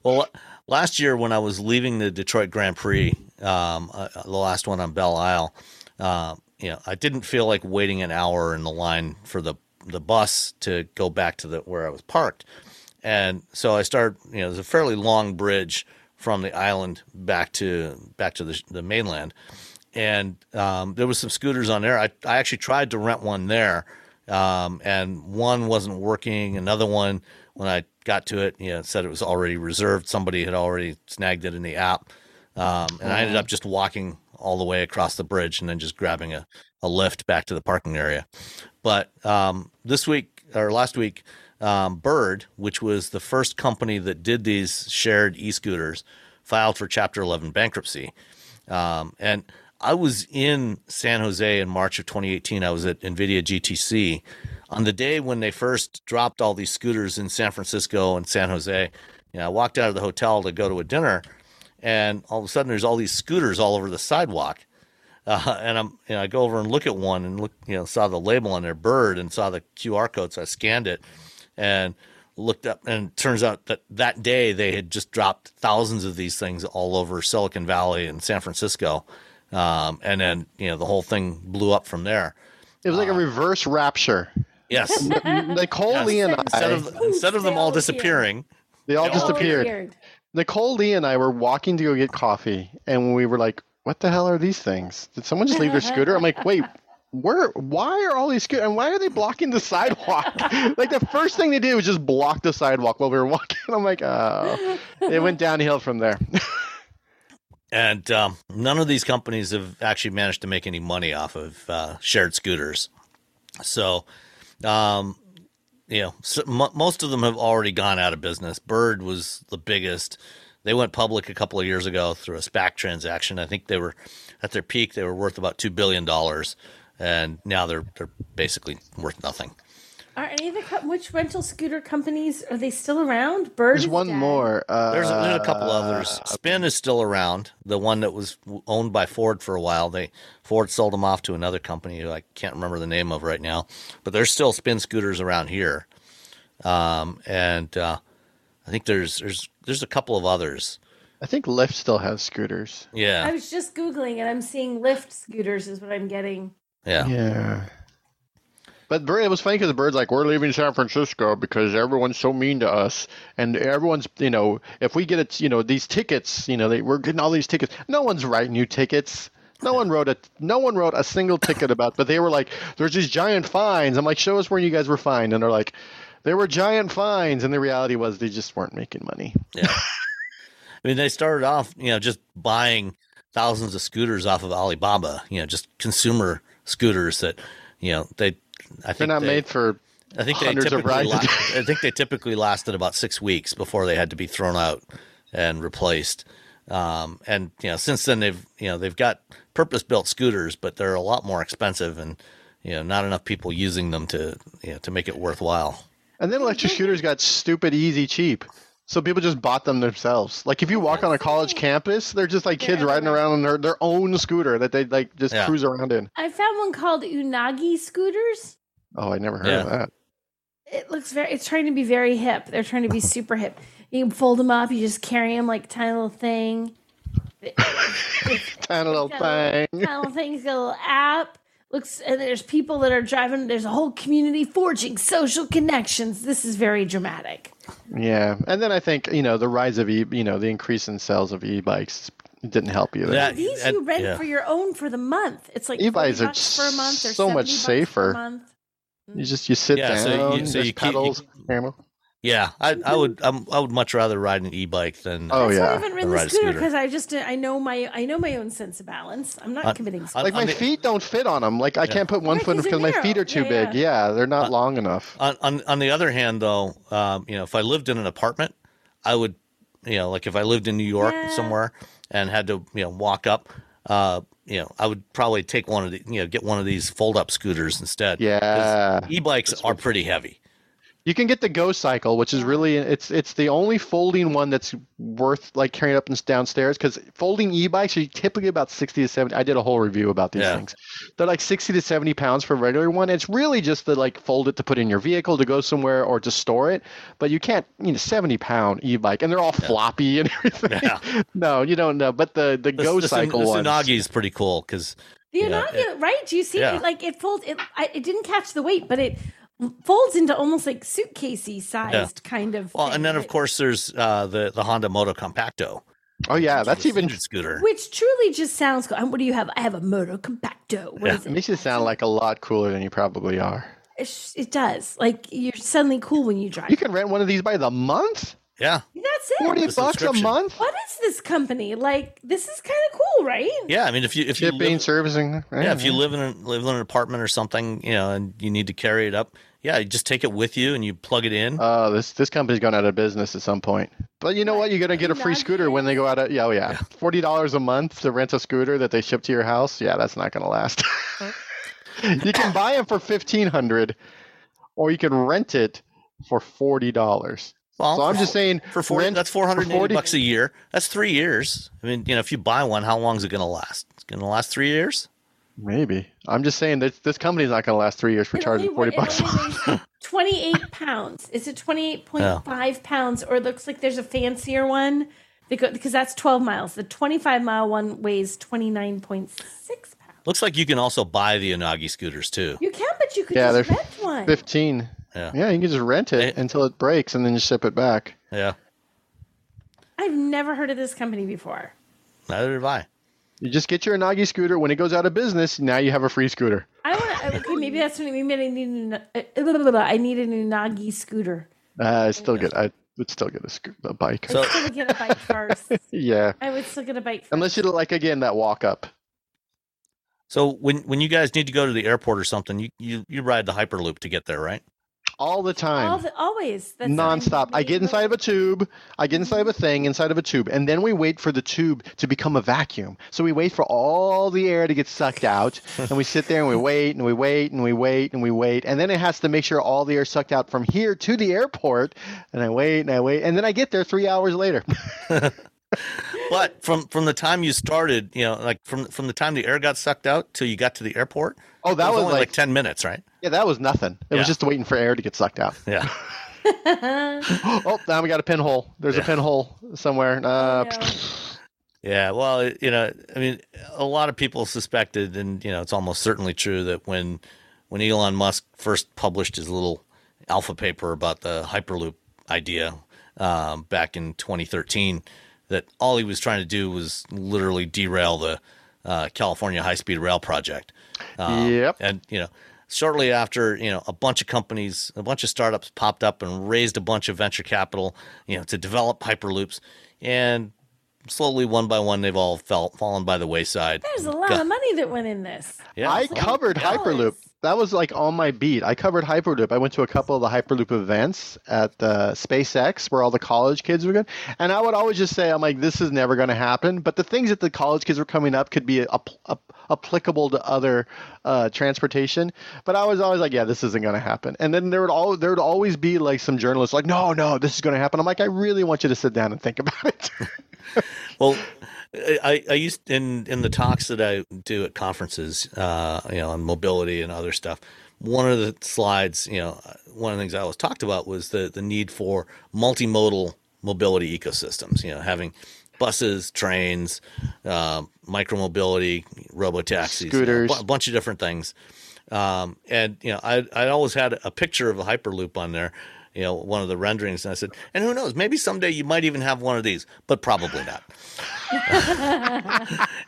Well, last year when I was leaving the Detroit Grand Prix, um, uh, the last one on Belle Isle, uh, you know, I didn't feel like waiting an hour in the line for the the bus to go back to the where I was parked, and so I started. You know, there's a fairly long bridge from the island back to back to the, the mainland, and um, there was some scooters on there. I I actually tried to rent one there, um, and one wasn't working. Another one, when I got to it, you know, said it was already reserved. Somebody had already snagged it in the app, um, and I ended up just walking all the way across the bridge and then just grabbing a, a lift back to the parking area. But um, this week or last week, um, Bird, which was the first company that did these shared e-scooters, filed for Chapter 11 bankruptcy. Um, and I was in San Jose in March of 2018. I was at NVIDIA GTC. On the day when they first dropped all these scooters in San Francisco and San Jose, you know, I walked out of the hotel to go to a dinner, and all of a sudden there's all these scooters all over the sidewalk. Uh, and I'm, you know, I go over and look at one and look, you know, saw the label on their bird and saw the QR code. So I scanned it and looked up, and it turns out that that day they had just dropped thousands of these things all over Silicon Valley and San Francisco. Um, and then, you know, the whole thing blew up from there. It was like a reverse rapture. Yes. Nicole Yes. Lee and instead I, of instead of them all They all disappearing, they all they all disappeared. Nicole Lee and I were walking to go get coffee, and we were like, "What the hell are these things? Did someone just leave their scooter?" I'm like, "Wait, where? Why are all these scooters? And why are they blocking the sidewalk? like the first thing they did was just block the sidewalk while we were walking. I'm like, oh, it went downhill from there. and um, none of these companies have actually managed to make any money off of uh, shared scooters. So, um, you know, so, mo most of them have already gone out of business. Bird was the biggest. They went public a couple of years ago through a SPAC transaction. I think they were at their peak. They were worth about two billion dollars, and now they're they're basically worth nothing. Are any of the co- which rental scooter companies are they still around? Bird. There's is one dead. more. Uh, There's a, there's a couple others. Spin is still around. The one that was owned by Ford for a while. They Ford sold them off to another company who I can't remember the name of right now. But there's still Spin scooters around here, um, and uh, I think there's there's there's a couple of others. I think Lyft still has scooters. Yeah. I was just googling and I'm seeing Lyft scooters is what I'm getting. yeah. Yeah. But it was funny because the bird's like, we're leaving San Francisco because everyone's so mean to us, and everyone's, you know, if we get it, you know, these tickets, you know, they, we're getting all these tickets. No one's writing you tickets. No one wrote a, no one wrote a single ticket about. But they were like, there's these giant fines. I'm like, show us where you guys were fined, and they're like, there were giant fines, and the reality was they just weren't making money. Yeah. I mean, they started off, you know, just buying thousands of scooters off of Alibaba, you know, just consumer scooters that, you know, they, I think They're not they, made for. I think they of typically, rides a la- I think they typically lasted about six weeks before they had to be thrown out and replaced. Um, and you know, since then they've you know they've got purpose-built scooters, but they're a lot more expensive, and you know, not enough people using them to you know to make it worthwhile. And then electric scooters got stupid easy cheap. So people just bought them themselves. Like if you walk on a college campus, they're just like kids riding around on their, their own scooter that they like just Yeah. cruise around in. I found one called Unagi scooters. Oh, I never heard of that. It looks very. It's trying to be very hip. They're trying to be super hip. You can fold them up. You just carry them like tiny little thing. Tiny little thing. little- Tiny little thing. It's got a little app. Looks and there's people that are driving. There's a whole community forging social connections. This is very dramatic. Yeah, and then I think you know the rise of e, you know the increase in sales of e-bikes didn't help either. That- These and- you rent yeah. for your own for the month. It's like E-bikes 40 are for a month or so much 70 bucks safer. Per month. You just you sit Yeah, so you- down, so there's you keep- you- pedals, camera. Yeah, I, I would I'm, I would much rather ride an e-bike than Oh, That's why I yeah. haven't ridden Ride the a scooter scooter. because I just I know my I know my own sense of balance. I'm not Uh, committing. on- suicide. Like my the- feet don't fit on them. Like I can't put one Right, foot 'cause because my feet are too Yeah, big. Yeah, they're not Uh, long enough. on, on on the other hand though um, you know if i lived in an apartment i would you know like if i lived in new york Yeah. somewhere and had to you know walk up uh you know i would probably take one of the you know get one of these fold up scooters instead. Yeah. e-bikes are pretty heavy You can get the Gocycle, which is really it's it's the only folding one that's worth like carrying up and downstairs because folding e-bikes are typically about sixty to seventy. I did a whole review about these Yeah. things. They're like sixty to seventy pounds for a regular one. It's really just to like fold it to put in your vehicle to go somewhere or to store it. But you can't, you know, seventy pound e-bike and they're all floppy and everything. Yeah. no, you don't know. But the the the, Go the, Cycle the one. Tsunagi is pretty cool because The Yeah, Unagi, right? Do you see yeah. it? Like it folds. It I, it didn't catch the weight, but it folds into almost like suitcasey sized kind of. well thing. and then of course there's uh the the honda Motocompacto Oh yeah, that's even. seated scooter which truly just sounds cool. What do you have? I have a Motocompacto. What Yeah. is It it? makes you sound like a lot cooler than you probably are. It's- It does. Like you're suddenly cool when you drive. You can rent one of these by the month. yeah That's it. Forty bucks a month. What is this company? Like this is kind of cool, right? yeah i mean if you if you Shipping, live, servicing. yeah if you live in a, live in an apartment or something you know and you need to carry it up yeah you just take it with you and you plug it in Oh, this this company's gone out of business at some point. But you know what? You're gonna get a free scooter when they go out of. Yeah, oh yeah, forty dollars a month to rent a scooter that they ship to your house. Yeah, that's not gonna last. you can buy them for fifteen hundred, or you can rent it for forty dollars. well So I'm just saying, For forty, rent that's four hundred and for 40 bucks a year. That's three years. I mean, you know, if you buy one, how long is it going to last? It's going to last three years. Maybe I'm just saying that this company's not gonna last three years for It charging only- forty bucks. 28 pounds. Is it 28.5 pounds? Or it looks like there's a fancier one because, because that's 12 miles. The 25 mile one weighs 29.6 pounds. Looks like you can also buy the Unagi scooters too. You can, but you could Yeah, just they're rent one. Fifteen. Yeah. Yeah, you can just rent it Eh. until it breaks and then just ship it back. Yeah, I've never heard of this company before. neither have I. You just get your Nagi scooter. When it goes out of business, now you have a free scooter. I want to, okay, maybe that's what I mean. Maybe I need, an, uh, blah, blah, blah, I need an Unagi scooter. Uh, I still get. I would still get a, sco- a bike. So- I still would get a bike first. yeah, I would still get a bike first. unless you like again that walk up. So when when you guys need to go to the airport or something, you you, you ride the Hyperloop to get there, right? All the time. All the, always. That's nonstop. I get inside of a tube. I get inside of a thing inside of a tube, and then we wait for the tube to become a vacuum. So we wait for all the air to get sucked out, and we sit there and we wait and we wait and we wait and we wait, and then it has to make sure all the air sucked out from here to the airport. And I wait and I wait, and then I get there three hours later. But from from the time you started, you know, like from from the time the air got sucked out till you got to the airport, Oh, it that was, only like, like ten minutes, right? Yeah, that was nothing. It Yeah. was just waiting for air to get sucked out. Yeah. oh, now we got a pinhole. There's a pinhole somewhere. Uh, No. Yeah, well, you know, I mean, a lot of people suspected, and you know, it's almost certainly true that when when Elon Musk first published his little alpha paper about the Hyperloop idea um, back in 2013, that all he was trying to do was literally derail the uh, California high speed rail project. Um, Yep. And you know, shortly after, you know, a bunch of companies, a bunch of startups popped up and raised a bunch of venture capital, you know, to develop hyperloops, and slowly, one by one, they've all fell fallen by the wayside. There's a lot Got- of money that went in this. Yeah, I It's like covered dollars. Hyperloop. That was like on my beat. I covered Hyperloop. I went to a couple of the Hyperloop events at uh, SpaceX where all the college kids were going. And I would always just say, I'm like, this is never going to happen. But the things that the college kids were coming up could be ap- ap- applicable to other uh, transportation. But I was always like, yeah, this isn't going to happen. And then there would all there would always be like some journalists like, no, no, this is going to happen. I'm like, I really want you to sit down and think about it. Well, I, I used in in the talks that I do at conferences, uh, you know, on mobility and other stuff. One of the slides, you know, one of the things I always talked about was the the need for multimodal mobility ecosystems. You know, having buses, trains, uh, micromobility, robo taxis, Scooters. a bunch of different things. Um, and you know, I I always had a picture of a hyperloop on there. You know, one of the renderings, and I said, and who knows, maybe someday you might even have one of these, but probably not.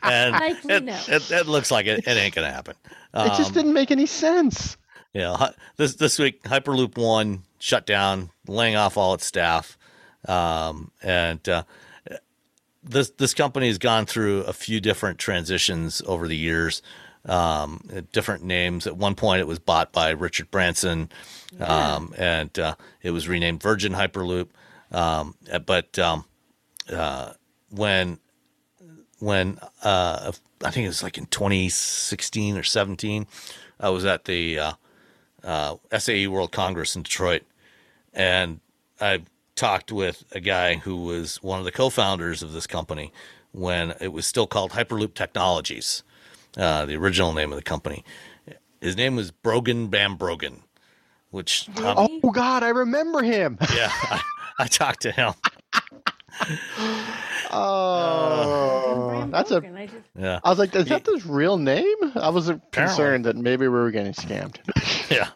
and Likely it, no. it, it looks like it, it ain't gonna happen. it just Um, didn't make any sense. you know, this this week Hyperloop One shut down, laying off all its staff, um, and uh, this this company has gone through a few different transitions over the years, um, different names. At one point, it was bought by Richard Branson, um, and uh, it was renamed Virgin Hyperloop. Um, but um, uh, when when uh, I think it was like in 2016 or 17, I was at the uh, uh, SAE World Congress in Detroit, and I talked with a guy who was one of the co-founders of this company when it was still called Hyperloop Technologies, uh, the original name of the company. His name was Brogan BamBrogan, which um, Oh God, I remember him. yeah, I, I talked to him. Oh, Brian that's a. Just- Yeah, I was like, is that his real name? I was concerned that maybe we were getting scammed. yeah.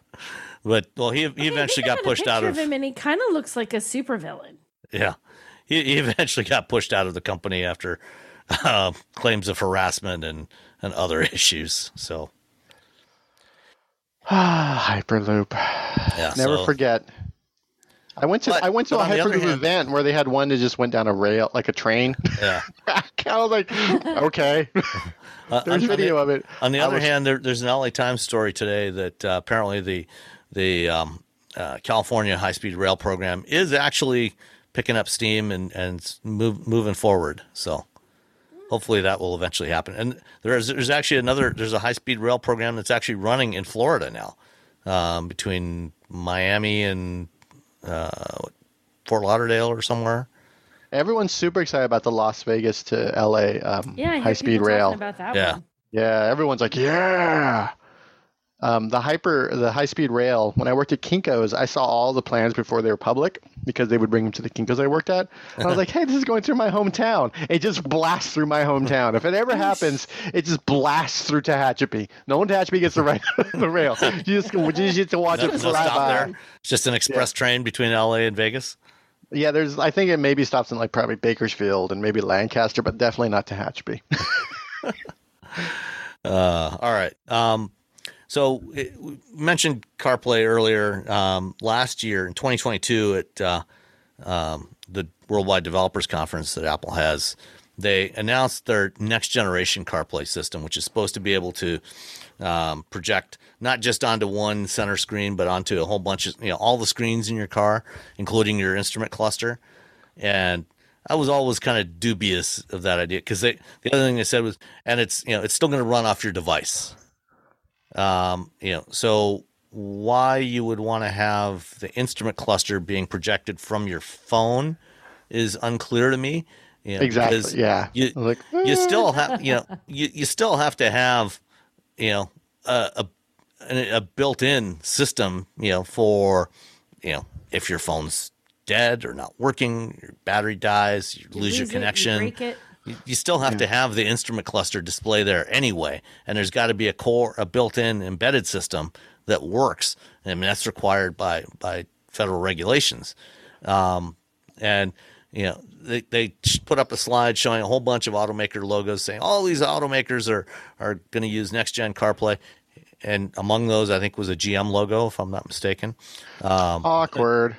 But well, he he eventually I got got a pushed out picture of him, and he kind of looks like a supervillain. Yeah. He, he eventually got pushed out of the company after uh, claims of harassment and, and other issues. So, Hyperloop. yeah. Never so- forget. I went to But- I went to a on Hyperloop hand- event where they had one that just went down a rail like a train. Yeah. I was like, okay. Uh, There's on, video on of it. on the I other was- hand, there, there's an LA Times story today that uh, apparently the the um, uh, California high speed rail program is actually picking up steam and and move, moving forward. So hopefully that will eventually happen. And there's there's actually another there's a high speed rail program that's actually running in Florida now um, between Miami and uh, Fort Lauderdale or somewhere. Everyone's super excited about the Las Vegas to LA um, Yeah, high speed rail. about that Yeah. one. Yeah, everyone's like, yeah. Um, the hyper, the high speed rail. When I worked at Kinkos, I saw all the plans before they were public because they would bring them to the Kinkos I worked at. And I was like, hey, this is going through my hometown. It just blasts through my hometown. If it ever happens, it just blasts through Tehachapi. No one Tehachapi gets the right the rail. You just you just get to watch No, it fly stop by. there. It's just an express train between LA and Vegas. Yeah, there's. I think it maybe stops in like probably Bakersfield and maybe Lancaster, but definitely not Tehachapi. Uh, all right. Um, so it, we mentioned CarPlay earlier. Um, last year in 2022 at uh, um, the Worldwide Developers Conference that Apple has, they announced their next generation CarPlay system, which is supposed to be able to um, project not just onto one center screen, but onto a whole bunch of you know all the screens in your car, including your instrument cluster. And I was always kind of dubious of that idea because the other thing they said was, and it's you know it's still going to run off your device. Um, you know, so why you would want to have the instrument cluster being projected from your phone is unclear to me. You know, Exactly. Yeah. You, I was like, you "Eh." still have you know you, you still have to have you know a, a a a built-in system you know for you know if your phone's dead or not working your battery dies you, You lose your it, you connection break it. you, you still have to have the instrument cluster display there anyway and there's got to be a core a built-in embedded system that works I mean that's required by by federal regulations um, and you know they, they put up a slide showing a whole bunch of automaker logos saying all these automakers are are going to use next gen CarPlay, and among those I think was a GM logo if I'm not mistaken. awkward.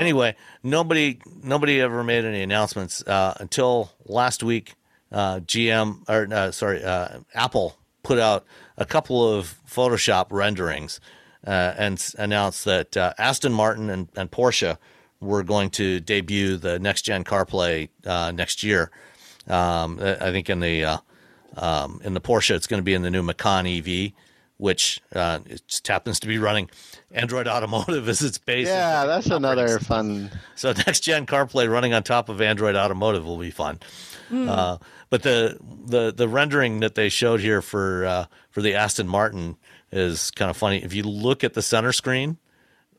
Anyway, nobody nobody ever made any announcements uh, until last week. Uh, GM or uh, sorry, uh, Apple put out a couple of Photoshop renderings uh, and announced that uh, Aston Martin and, and Porsche were going to debut the next gen CarPlay next year. Um, I think in the um, in the Porsche, it's going to be in the new Macan EV, which uh, it just happens to be running Android Automotive as its base. Yeah, that's another Operating fun. so next gen CarPlay running on top of Android Automotive will be fun. Uh, but the the the rendering that they showed here for uh, for the Aston Martin is kind of funny. If you look at the center screen,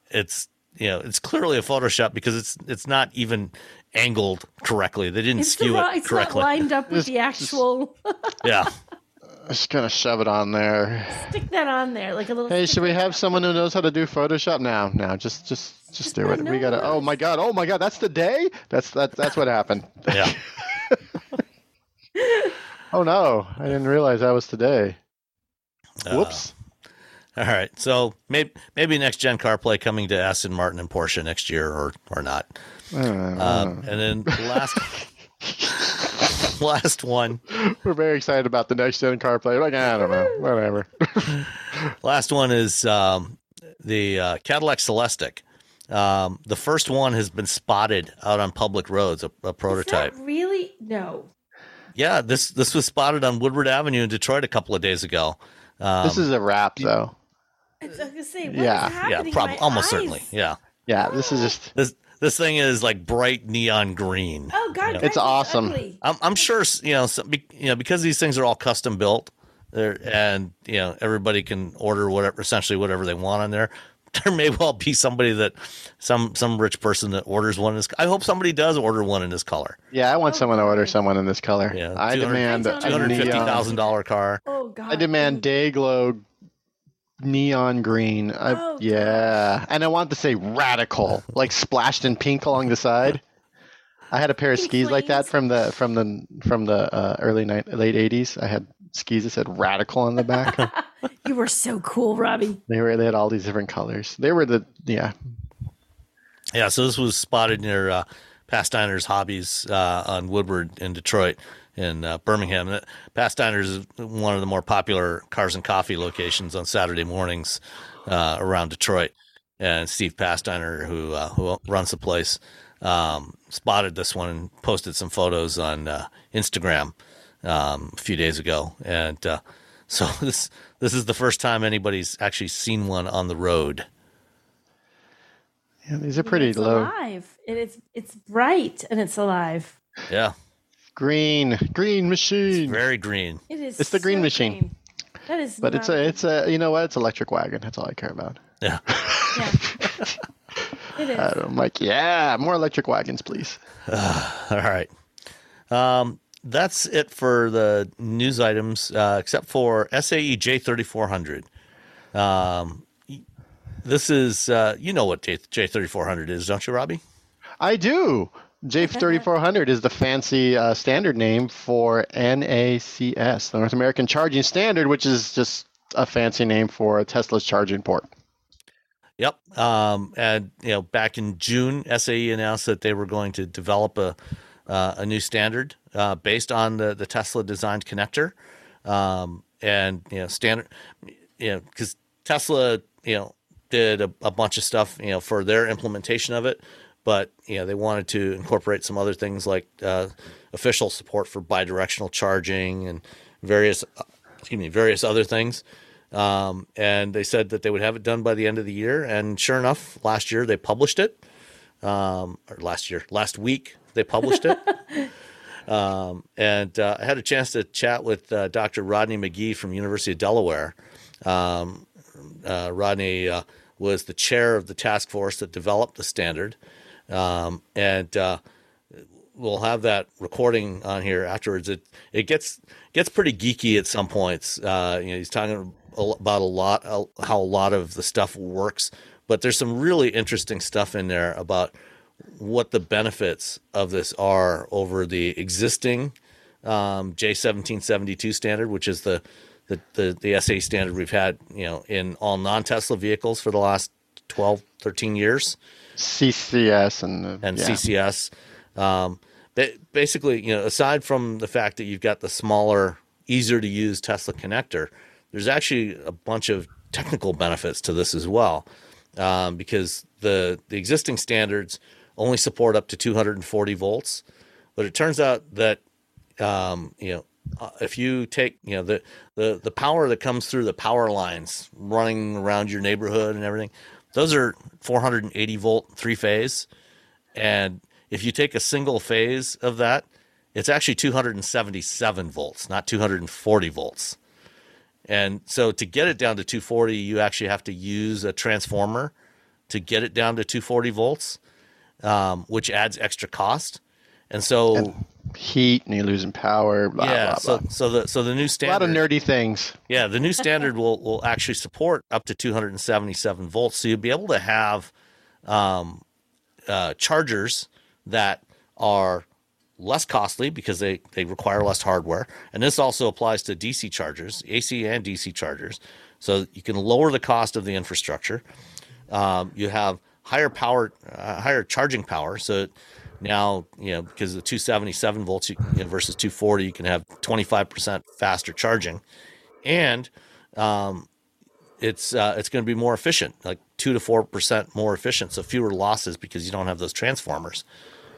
it's you know it's clearly a Photoshop because it's it's not even angled correctly. They didn't It's, the skew wrong, it it's not lined up with the actual. Yeah. Just gonna shove it on there. Stick that on there like a little. Hey, should we sticker. have someone who knows how to do Photoshop? now? now, just just just do it. no We gotta. Oh my god! Oh my god! That's the day. That's that's that's what happened. Yeah. Oh no! I didn't realize that was today. Uh, Whoops. All right. So maybe maybe next gen CarPlay coming to Aston Martin and Porsche next year or or not. Uh, Um, and then last last one We're very excited about the next gen CarPlay. Like I don't know, whatever. Last one is um, the uh, Cadillac Celestiq. Um, the first one has been spotted out on public roads, a, a Is prototype. that really? No. Yeah, this this was spotted on Woodward Avenue in Detroit a couple of days ago. Um, this is a wrap, though. I was gonna say, what is Yeah. yeah, happening? probably My almost eyes- certainly. Yeah, Yeah, this is just. this this thing is like bright neon green. Oh God, Yeah. guys, It's awesome. I'm, I'm sure you know some, you know because these things are all custom built, there and you know everybody can order whatever essentially whatever they want on there. There may well be somebody that some some rich person that orders one in this. I hope somebody does order one in this color. Yeah, I want Oh, someone to order someone in this color. Yeah, I demand I a don't Two hundred fifty neon. thousand dollar car. Oh God. I demand day glow neon green. I, Oh, yeah, and I want to say radical, like splashed in pink along the side. I had a pair of Pink skis like that from the from the from the uh, early night late eighties. I had skis that said radical on the back. You were so cool, Robbie. they were they had all these different colors. They were the yeah Yeah, so this was spotted near uh, Pasteiner's Hobbies uh, on Woodward in Detroit in uh, Birmingham. Uh, Pasteiner's is one of the more popular cars and coffee locations on Saturday mornings uh, around Detroit. And Steve Pastiner, who uh, who runs the place, um, spotted this one and posted some photos on uh, Instagram um, a few days ago. And uh, so this this is the first time anybody's actually seen one on the road. yeah these are pretty it's low alive. It is. It's bright and it's alive. Yeah, green green machine. very green. It is. It's the green so machine. green. That is. but it's a it's a you know what it's electric wagon. That's all I care about. Yeah. Yeah. it is. I'm like yeah more electric wagons please. All right. Um, that's it for the news items, uh, except for SAE J3400. Um, this is, uh, you know what J- J3400 is, don't you, Robbie? I do. J3400 is the fancy uh, standard name for NACS, the North American Charging Standard, which is just a fancy name for a Tesla's charging port. Yep. Um, and you know, back in June, SAE announced that they were going to develop a uh, a new standard uh, based on the the Tesla designed connector, um, and you know, standard, you know, because Tesla, you know, did a, a bunch of stuff, you know, for their implementation of it, but you know, they wanted to incorporate some other things like uh, official support for bidirectional charging and various, excuse me, various other things um, and they said that they would have it done by the end of the year. And sure enough, last year they published it. Um, or last year, last week they published it. um, and uh, I had a chance to chat with uh, Dr. Rodney McGee from University of Delaware. Um, uh, Rodney uh, was the chair of the task force that developed the standard, um, and uh, we'll have that recording on here afterwards. It it gets gets pretty geeky at some points. Uh, you know, he's talking about a lot how a lot of the stuff works, but there's some really interesting stuff in there about what the benefits of this are over the existing um, J1772 standard, which is the the, the the SA standard we've had, you know, in all non-Tesla vehicles for the last 12, 13 years CCS and, and yeah. CCS. Um, basically, you know, aside from the fact that you've got the smaller easier to use Tesla connector, there's actually a bunch of technical benefits to this as well, um, because the the existing standards only support up to 240 volts, but it turns out that um, you know uh, if you take you know the, the the power that comes through the power lines running around your neighborhood and everything, those are 480 volt three phase, and if you take a single phase of that, it's actually 277 volts, not 240 volts. And so to get it down to 240, you actually have to use a transformer to get it down to 240 volts, um, which adds extra cost. And so And heat and you're losing power. Blah, yeah, blah, so blah. so the so the new standard. a lot of nerdy things. yeah, the new standard will will actually support up to 277 volts. So you'll be able to have um, uh, chargers that are less costly because they they require less hardware, and this also applies to DC chargers, AC and DC chargers. So you can lower the cost of the infrastructure. Um, you have higher power, uh, higher charging power. So now, you know, because the 277 volts you, you know, versus 240, you can have 25% faster charging, and um, it's uh, it's going to be more efficient, like two to four percent more efficient, so fewer losses because you don't have those transformers.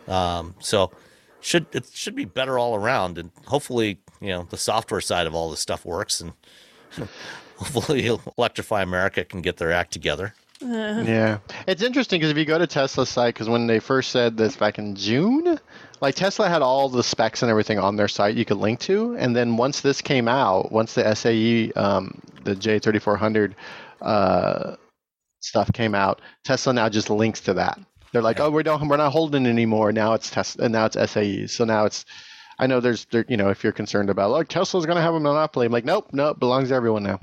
Um, so should it should be better all around, and hopefully, you know, the software side of all this stuff works, and hopefully, Electrify America can get their act together. Yeah, it's interesting because if you go to Tesla's site, because when they first said this back in June, like Tesla had all the specs and everything on their site you could link to, and then once this came out, once the SAE, um, the J3400 uh, stuff came out, Tesla now just links to that. They're like, oh, we don't, we're not holding it anymore. Now it's Tesla, and now it's SAE. So now it's, I know there's, there, you know, if you're concerned about, like Tesla's going to have a monopoly, I'm like, nope, nope, belongs to everyone now.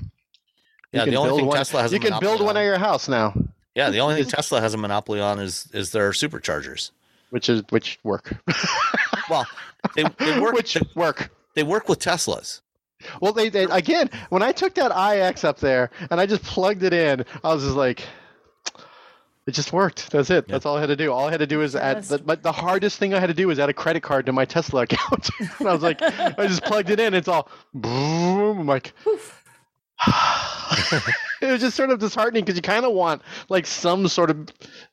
You Yeah, the only thing one, Tesla has a you can monopoly build one on- at your house now, Yeah, the only thing Tesla has a monopoly on is is their superchargers. which is which work. Well, they, they work which they, work. they work with Teslas. Well, they, they again when I took that IX up there and I just plugged it in, I was just like, it just worked. That's it. That's all I had to do. All I had to do was add. The, but the hardest thing I had to do was add a credit card to my Tesla account. and I was like, I just plugged it in. It's all boom. I'm like. it was just sort of disheartening because you kind of want like some sort of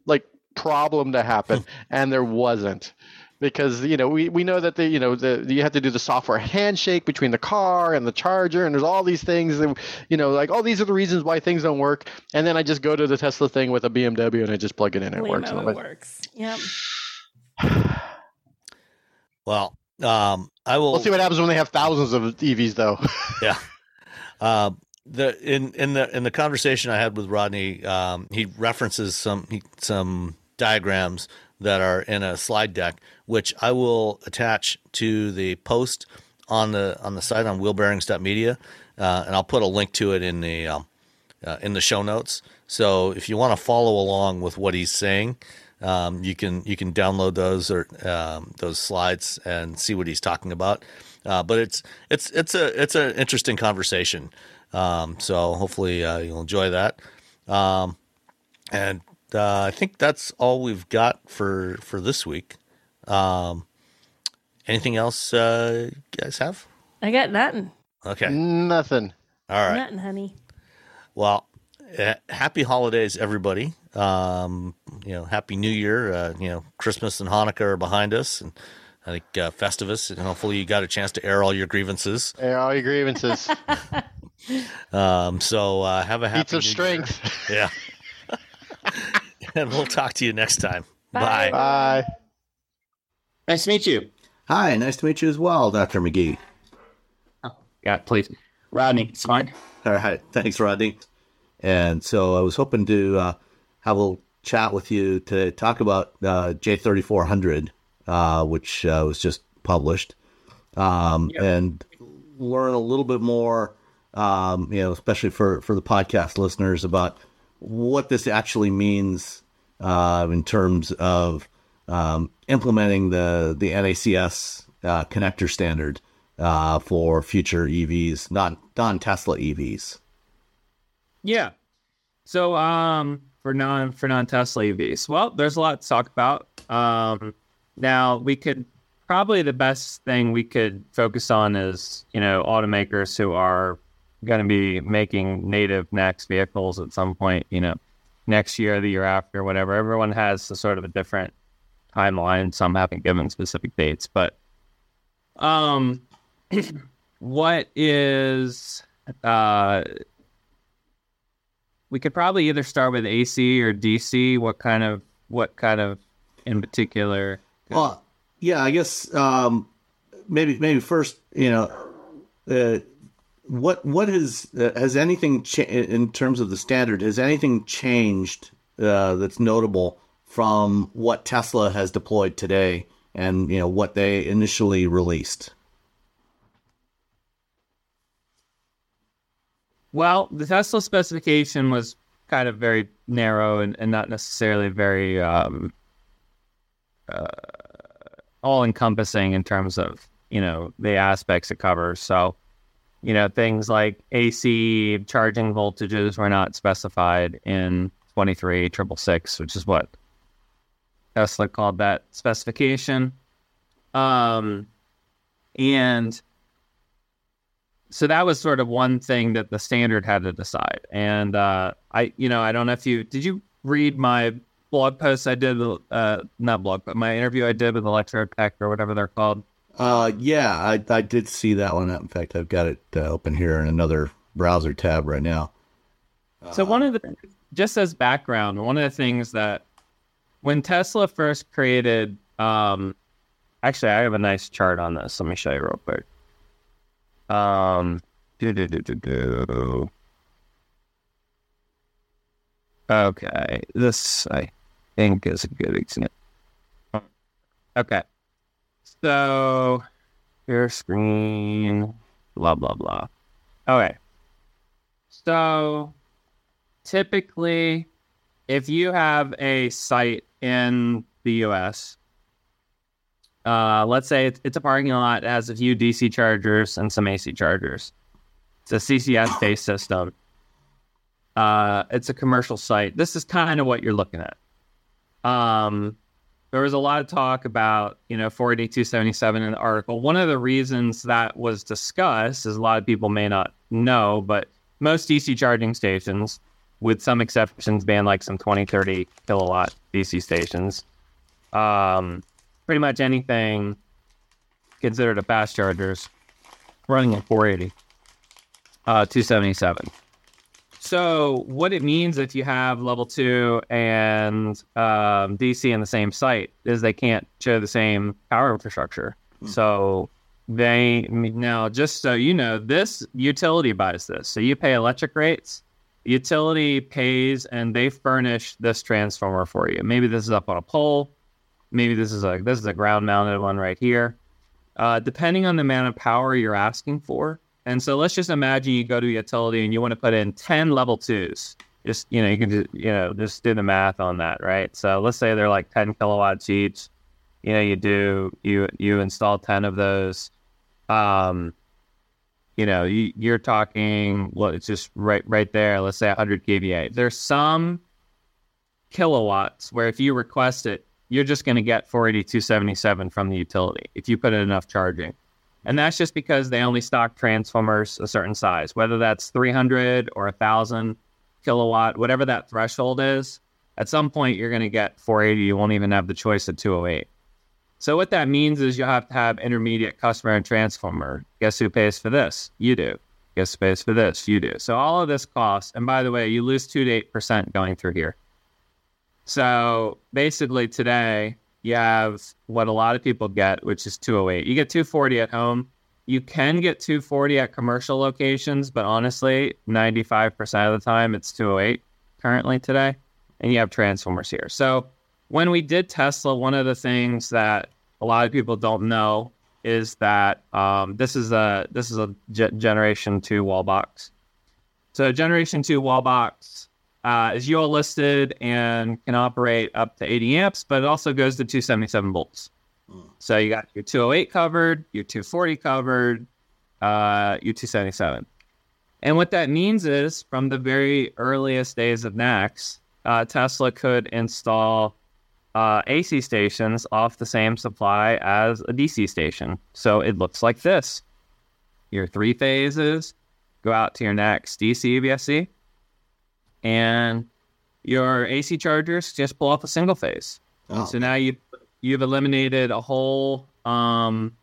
like problem to happen, and there wasn't because you know we, we know that the you know the you have to do the software handshake between the car and the charger and there's all these things that you know like oh these are the reasons why things don't work and then I just go to the Tesla thing with a BMW and I just plug it in and it works. Lame-o, I'm it like, works. Yep. Well, um, I will. We'll see what happens when they have thousands of EVs though. yeah. Uh, the in in the in the conversation I had with Rodney, um, he references some some diagrams that are in a slide deck, which I will attach to the post on the on the site on wheelbearings.media, uh, and I'll put a link to it in the um, uh, in the show notes. So if you want to follow along with what he's saying, um, you can you can download those or um, those slides and see what he's talking about. Uh, but it's it's it's a it's an interesting conversation. Um, so hopefully uh, you'll enjoy that. Um, and uh, I think that's all we've got for for this week. Um, anything else uh, you guys have? I got nothing. Okay, Nothing. all right. Nothing, honey. Well, uh, happy holidays, everybody. Um, you know, happy New Year. Uh, you know, Christmas and Hanukkah are behind us, and I think uh, Festivus. And hopefully, you got a chance to air all your grievances. Air all your grievances. Um, so uh, have a happy Feats of strength. Year. Yeah, and we'll talk to you next time. Bye. Bye. Bye. Nice to meet you. Hi, nice to meet you as well, Dr. McGee. Yeah, please. Rodney, it's fine. All right, thanks, Rodney. And so I was hoping to uh, have a little chat with you to talk about uh, J3400, uh, which uh, was just published, um, and learn a little bit more, um, you know, especially for, for the podcast listeners about what this actually means uh, in terms of um, implementing the the NACS uh, connector standard uh, for future EVs, not non Tesla EVs. Yeah. So, um, for non for non Tesla EVs, well, there's a lot to talk about. Um, now we could probably the best thing we could focus on is you know automakers who are going to be making native NACS vehicles at some point. You know, next year, the year after, whatever. Everyone has a sort of a different timeline. Some haven't given specific dates, but um, what is uh, we could probably either start with AC or DC. What kind of what kind of in particular? Well, yeah, I guess um, maybe maybe first, you know, uh, what what has uh, has anything cha- in terms of the standard? Has anything changed uh, that's notable from what Tesla has deployed today, and you know what they initially released? Well, the Tesla specification was kind of very narrow and, and not necessarily very um, uh, all encompassing in terms of you know the aspects it covers. So, you know, things like AC charging voltages were not specified in 23666, which is what Tesla called that specification. Um, and so that was sort of one thing that the standard had to decide. And uh, I, you know, I don't know if you did you read my blog post I did, uh, not blog, but my interview I did with Electrotech or whatever they're called. Uh, yeah, I, I did see that one. In fact, I've got it uh, open here in another browser tab right now. So one of the, just as background, one of the things that when Tesla first created, um, actually, I have a nice chart on this. Let me show you real quick. Um, do, do, do, do, do. Okay, this I think is a good example. Okay, so your screen, blah blah blah. Okay, so typically, if you have a site in the U.S., uh, let's say it's, it's a parking lot it has a few DC chargers and some AC chargers. It's a CCS based system. Uh, it's a commercial site. This is kind of what you're looking at. Um, there was a lot of talk about, you know, 48277 in the article. One of the reasons that was discussed, is a lot of people may not know, but most DC charging stations, with some exceptions being like some 20, 30 kilowatt DC stations, um, pretty much anything considered a fast chargers running at 480, uh, 277. So what it means if you have level two and um, DC in the same site is they can't share the same power infrastructure. So they now just so you know, this utility buys this. So you pay electric rates. Utility pays and they furnish this transformer for you. Maybe this is up on a pole. Maybe this is a this is a ground mounted one right here. Uh, depending on the amount of power you're asking for, and so let's just imagine you go to a utility and you want to put in 10 level twos. Just, you know, you can just, you know, just do the math on that, right? So let's say they're like 10 kilowatts each. You know, you do, you, you install 10 of those. Um, you know, you, you're talking, well, it's just right, right there. Let's say 100 kVA. There's some kilowatts where if you request it, you're just going to get 48277 from the utility if you put in enough charging. And that's just because they only stock transformers a certain size, whether that's 300 or 1,000 kilowatt, whatever that threshold is. At some point, you're going to get 480. You won't even have the choice of 208. So what that means is you'll have to have intermediate customer and transformer. Guess who pays for this? You do. Guess who pays for this? You do. So all of this costs. And by the way, you lose two to eight percent going through here. So basically, today you have what a lot of people get, which is 208. You get 240 at home. You can get 240 at commercial locations, but honestly, 95% of the time it's 208 currently today. And you have transformers here. So when we did Tesla, one of the things that a lot of people don't know is that um, this is a this is a ge- generation two wall box. So generation two wall box uh, is UL listed and can operate up to 80 amps, but it also goes to 277 volts. So you got your 208 covered, your 240 covered, uh, your 277. And what that means is from the very earliest days of NACS, uh, Tesla could install uh, AC stations off the same supply as a DC station. So it looks like this. Your three phases go out to your NACS DC VSC, and your AC chargers just pull off a single phase. Oh. So now you you've eliminated a whole um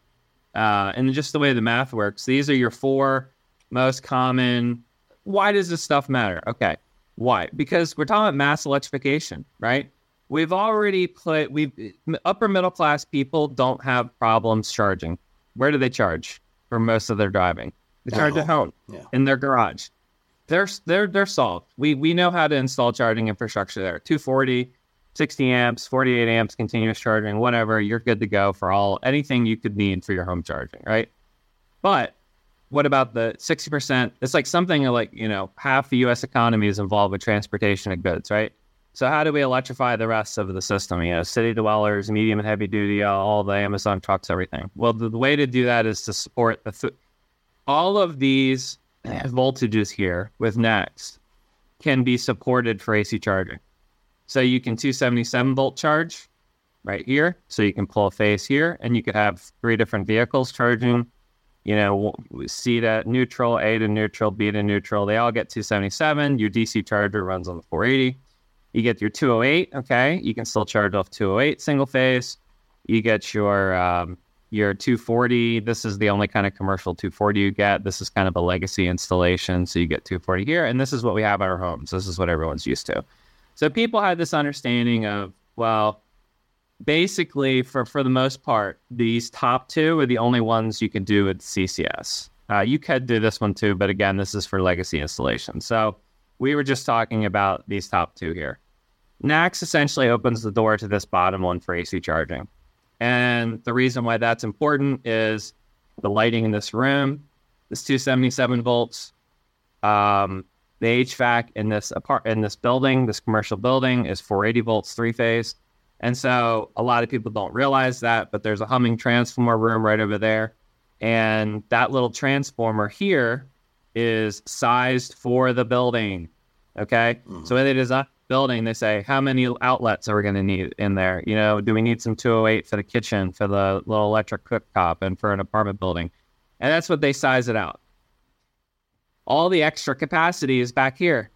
uh and just the way the math works, these are your four most common why does this stuff matter? Okay. Why? Because we're talking about mass electrification, right? We've already put we upper middle class people don't have problems charging. Where do they charge for most of their driving? They At charge at home Yeah. in their garage. They're they're they're solved. We we know how to install charging infrastructure there. 240, 60 amps, 48 amps continuous charging, whatever, you're good to go for all anything you could need for your home charging, right? But what about the 60%? It's like something like, you know, half the US economy is involved with transportation of goods, right? So how do we electrify the rest of the system? You know, city dwellers, medium and heavy duty, all the Amazon trucks, everything. Well, the, the way to do that is to support the th- all of these voltages here with NACS can be supported for AC charging. So you can 277 volt charge right here. So you can pull a phase here, and you could have three different vehicles charging. You know, C to neutral, A to neutral, B to neutral. They all get 277. Your DC charger runs on the 480. You get your 208. Okay, you can still charge off 208 single phase. You get your um, your 240. This is the only kind of commercial 240 you get. This is kind of a legacy installation, so you get 240 here, and this is what we have at our homes. This is what everyone's used to. So people had this understanding of well, basically for for the most part, these top two are the only ones you can do with CCS. Uh, you could do this one too, but again, this is for legacy installation. So we were just talking about these top two here. NACS essentially opens the door to this bottom one for AC charging. And the reason why that's important is the lighting in this room, is 277 volts, um, the HVAC in this apart in this building, this commercial building, is 480 volts three phase. And so a lot of people don't realize that, but there's a humming transformer room right over there. And that little transformer here is sized for the building. Okay. So when they design building, they say, how many outlets are we going to need in there? You know, do we need some 208 for the kitchen, for the little electric cooktop, and for an apartment building? And that's what they size it out. All the extra capacity is back here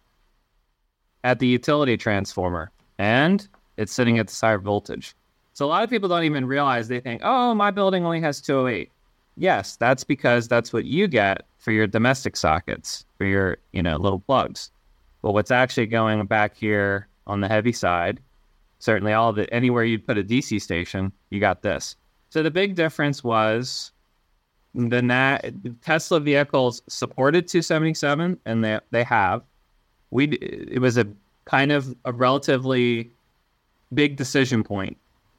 at the utility transformer, and it's sitting at the higher voltage. So a lot of people don't even realize they think, oh, my building only has 208. Yes, that's because that's what you get for your domestic sockets, for your, you know, little plugs. But what's actually going back here on the heavy side, certainly all the anywhere you'd put a DC station, you got this. So the big difference was the Na- Tesla vehicles supported 277, and they they have. We it was a kind of a relatively big decision point.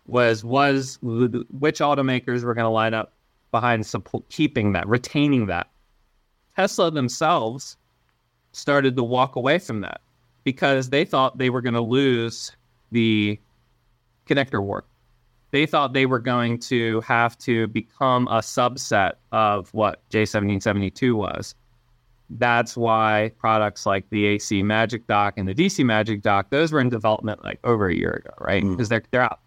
Was was which automakers were going to line up behind support, keeping that, retaining that. Tesla themselves started to walk away from that because they thought they were going to lose the connector war. They thought they were going to have to become a subset of what J1772 was. That's why products like the AC Magic Dock and the DC Magic Dock, those were in development like over a year ago, right? Mm. Because they're they're out.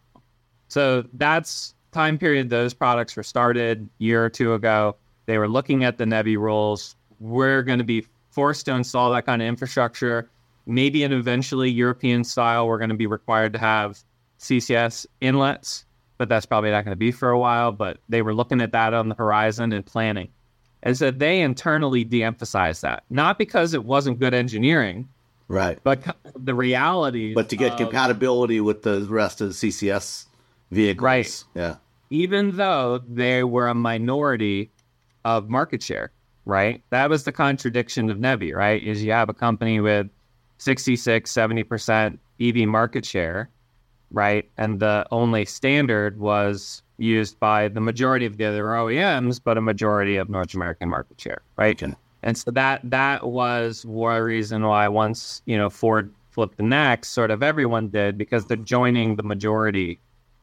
So that's time period those products were started year or two ago. They were looking at the NEVI rules. We're going to be forced to install that kind of infrastructure. Maybe and eventually European style, we're going to be required to have CCS inlets, but that's probably not going to be for a while. But they were looking at that on the horizon and planning. And so they internally de emphasized that, not because it wasn't good engineering, Right. but the reality. But to get of- compatibility with the rest of the CCS vehicles. Right. Yeah. even though they were a minority of market share, right? That was the contradiction of Nevi, right? Is you have a company with 66, 70% EV market share, right? And the only standard was used by the majority of the other OEMs, but a majority of North American market share, right? And so that that was one reason why once, you know, Ford flipped the NACS, sort of everyone did because they're joining the majority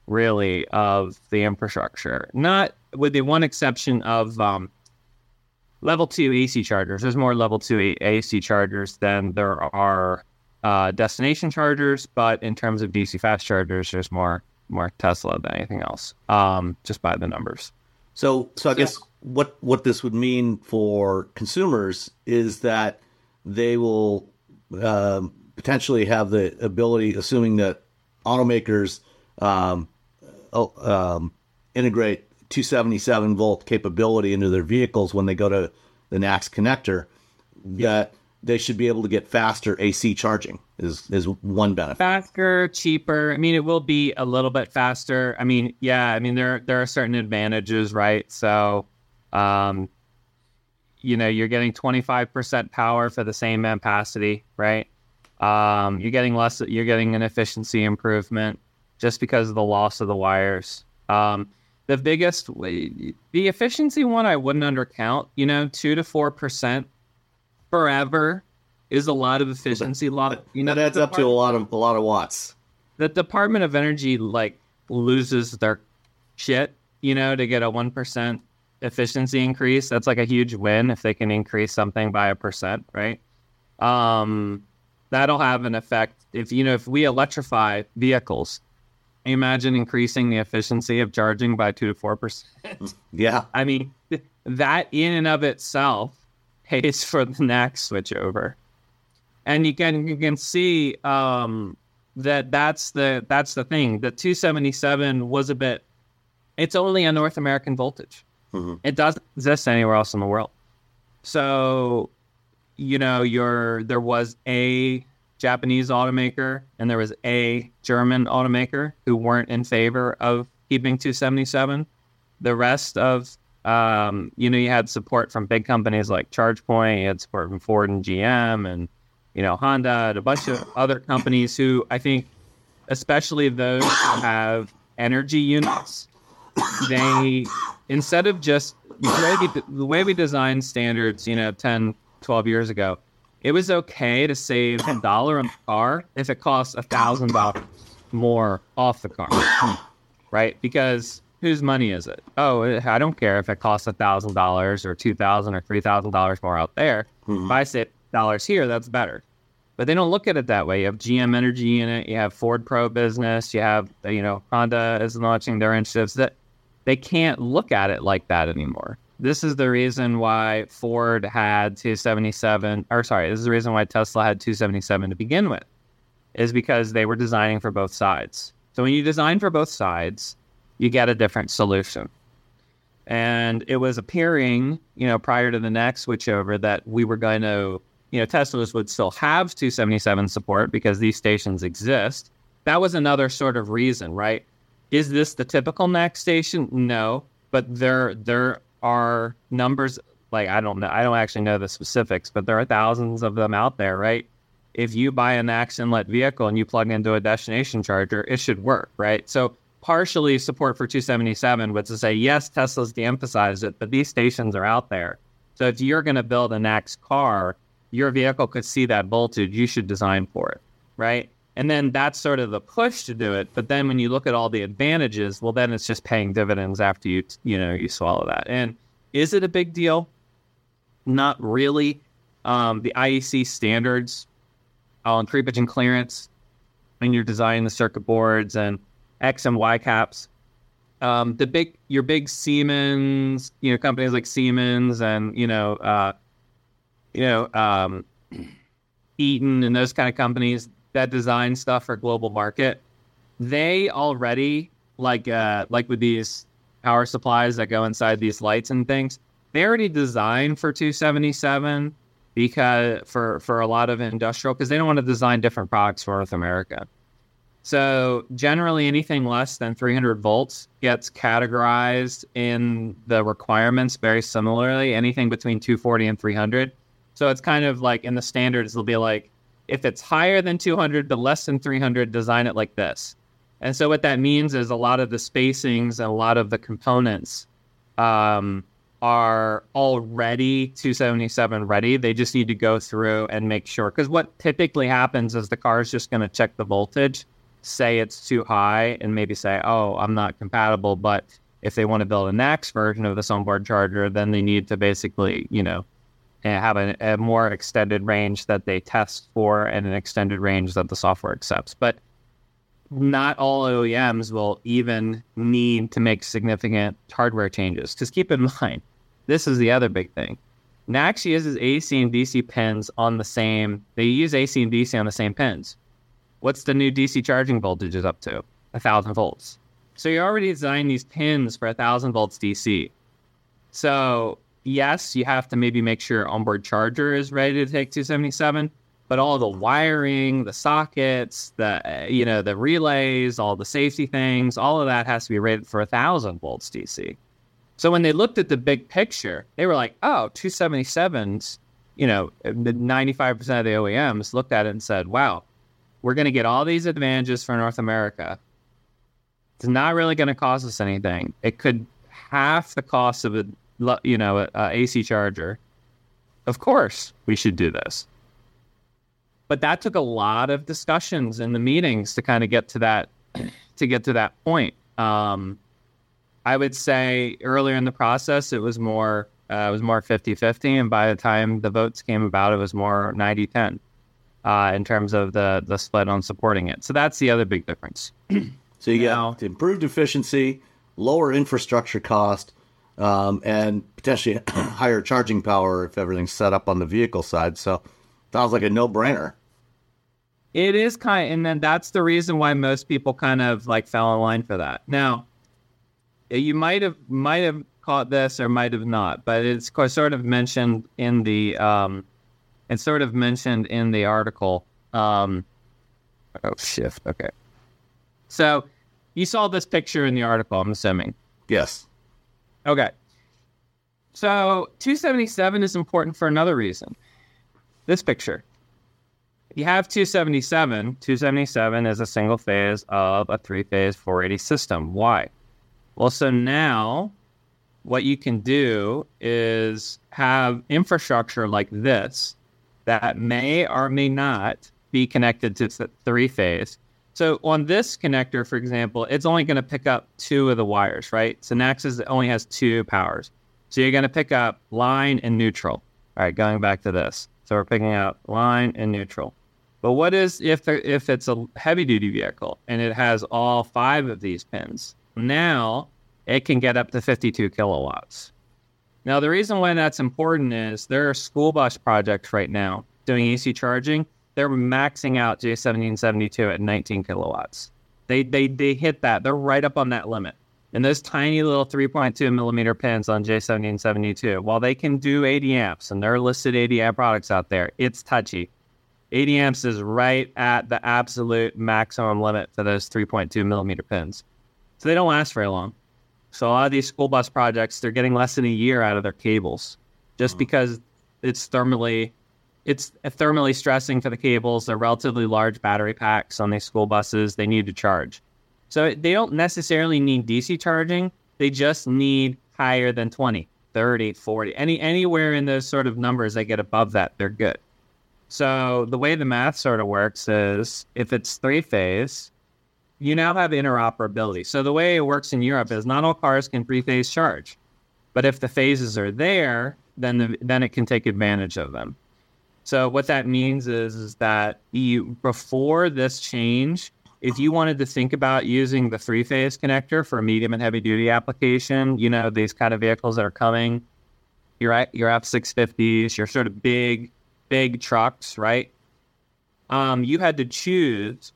really of the infrastructure. Not with the one exception of um, level two AC chargers. There's more level two AC chargers than there are uh, destination chargers, but in terms of DC fast chargers, there's more more Tesla than anything else. Um, just by the numbers. So, so I guess what what this would mean for consumers is that they will um, potentially have the ability, assuming that automakers um, oh, um, integrate 277 volt capability into their vehicles when they go to the NACS connector, that they should be able to get faster AC charging is is one benefit. Faster, cheaper. I mean, it will be a little bit faster. I mean, yeah. I mean, there there are certain advantages, right? So, um, you know, you're getting 25% power for the same ampacity, right? Um, you're getting less. You're getting an efficiency improvement just because of the loss of the wires. Um, the biggest, the efficiency one, I wouldn't undercount. You know, two to four percent forever is a lot of efficiency. A lot, you know, that adds up to a lot of a lot of watts. The Department of Energy like loses their shit, you know, to get a one percent efficiency increase. That's like a huge win if they can increase something by a percent, right? Um, that'll have an effect if you know if we electrify vehicles. Imagine increasing the efficiency of charging by two to four percent. Yeah, I mean that in and of itself pays for the NACS switch over and you can you can see um, that that's the that's the thing. The 277 was a bit. It's only a North American voltage. Mm-hmm. It doesn't exist anywhere else in the world. So, you know, your there was a Japanese automaker and there was a German automaker who weren't in favor of keeping 277. The rest of um, you know, you had support from big companies like ChargePoint, you had support from Ford and GM and you know, Honda and a bunch of other companies who I think, especially those who have energy units, they, instead of just the way we, the way we designed standards, you know, 10, 12 years ago, it was okay to save a dollar on the car if it costs a thousand dollars more off the car, right? Because whose money is it? Oh, I don't care if it costs a thousand dollars or two thousand or three thousand dollars more out there. Mm-hmm. If I save dollars here, that's better. But they don't look at it that way. You have GM Energy in it. You have Ford Pro Business. You have you know Honda is launching their initiatives. That they can't look at it like that anymore. This is the reason why Ford had 277, or sorry, this is the reason why Tesla had 277 to begin with, is because they were designing for both sides. So when you design for both sides, you get a different solution. And it was appearing, you know, prior to the NACS switchover that we were going to you know, Teslas would still have 277 support because these stations exist. That was another sort of reason, right? Is this the typical NACS station? No, but there there are numbers like I don't know, I don't actually know the specifics, but there are thousands of them out there, right? If you buy an NACS inlet vehicle and you plug into a destination charger, it should work, right? So partially support for 277 would to say yes, Tesla's de-emphasized it, but these stations are out there. So if you're going to build an NACS car, your vehicle could see that voltage, you should design for it, right? And then that's sort of the push to do it. But then when you look at all the advantages, well, then it's just paying dividends after you, you know, you swallow that. And is it a big deal? Not really. Um, the IEC standards on creepage and clearance when you're designing the circuit boards and X and Y caps. Um, the big, your big Siemens, you know, companies like Siemens and you know, uh, you know, um, Eaton and those kind of companies that design stuff for global market, they already like uh, like with these power supplies that go inside these lights and things, they already designed for 277 because for for a lot of industrial because they don't want to design different products for North America. So generally, anything less than 300 volts gets categorized in the requirements very similarly. Anything between 240 and 300 so it's kind of like in the standards, it'll be like, if it's higher than 200 but less than 300, design it like this. And so what that means is a lot of the spacings and a lot of the components um, are already 277 ready. They just need to go through and make sure. Because what typically happens is the car is just going to check the voltage, say it's too high, and maybe say, oh, I'm not compatible. But if they want to build a NACS version of this onboard charger, then they need to basically, you know, and have a, a more extended range that they test for and an extended range that the software accepts. But not all OEMs will even need to make significant hardware changes. Because keep in mind, this is the other big thing. NACS uses AC and DC pins on the same, they use AC and DC on the same pins. What's the new DC charging voltages up to? A thousand volts. So you already designed these pins for a thousand volts DC. So yes, you have to maybe make sure your onboard charger is ready to take 277, but all the wiring, the sockets, the uh, you know the relays, all the safety things, all of that has to be rated for a thousand volts DC. So when they looked at the big picture, they were like, "Oh, 277s." You know, 95% of the OEMs looked at it and said, "Wow, we're going to get all these advantages for North America. It's not really going to cost us anything. It could half the cost of a you know a, a AC charger. Of course, we should do this." but that took a lot of discussions in the meetings to kind of get to that to get to that point. Um, I would say earlier in the process, it was more uh, it was more 50-50, and by the time the votes came about, it was more 90-10 uh, in terms of the the split on supporting it. So that's the other big difference. So you Now- get improved efficiency, lower infrastructure cost, um, and potentially higher charging power if everything's set up on the vehicle side. So sounds like a no-brainer. It is kind, and then that's the reason why most people kind of like fell in line for that. Now, you might have might have caught this or might have not, but it's sort of mentioned in the um, it's sort of mentioned in the article. Um, oh, shift. Okay. So you saw this picture in the article. I'm assuming. Yes. Okay. So 277 is important for another reason. This picture. You have 277. 277 is a single phase of a three phase 480 system. Why? Well, so now what you can do is have infrastructure like this that may or may not be connected to three phase. So on this connector, for example, it's only going to pick up two of the wires, right? So Naxos only has two powers. So you're going to pick up line and neutral. All right, going back to this. So we're picking up line and neutral. But what is if there, if it's a heavy duty vehicle and it has all five of these pins? Now it can get up to 52 kilowatts. Now the reason why that's important is there are school bus projects right now doing AC charging. They're maxing out J1772 at 19 kilowatts. They they they hit that. They're right up on that limit. And those tiny little 3.2 millimeter pins on J1772, while they can do 80 amps and there are listed 80 amp products out there, it's touchy. 80 amps is right at the absolute maximum limit for those 3.2 millimeter pins. So they don't last very long. So a lot of these school bus projects, they're getting less than a year out of their cables just hmm. because it's thermally it's thermally stressing for the cables. They're relatively large battery packs on these school buses. They need to charge. So they don't necessarily need DC charging. They just need higher than 20, 30, 40. Any anywhere in those sort of numbers they get above that, they're good. So the way the math sort of works is if it's three phase, you now have interoperability. So the way it works in Europe is not all cars can three phase charge, but if the phases are there, then the, then it can take advantage of them. So what that means is is that you before this change, if you wanted to think about using the three phase connector for a medium and heavy duty application, you know these kind of vehicles that are coming, your your F six fifties, your sort of big big trucks, right? Um, you had to choose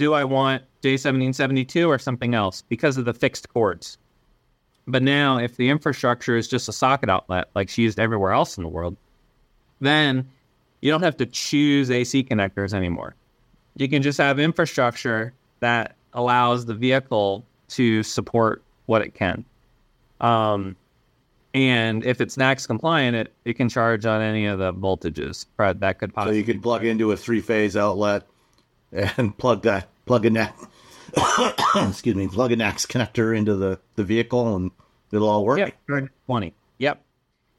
do I want J1772 or something else because of the fixed cords. But now, if the infrastructure is just a socket outlet like she used everywhere else in the world, then you don't have to choose AC connectors anymore. You can just have infrastructure that allows the vehicle to support what it can. Um, and if it's NACS compliant, it, it can charge on any of the voltages that could possibly. So you could plug into a three-phase outlet and plug that plug a neck excuse me plug a NACS connector into the the vehicle and it'll all work. Yep, 20.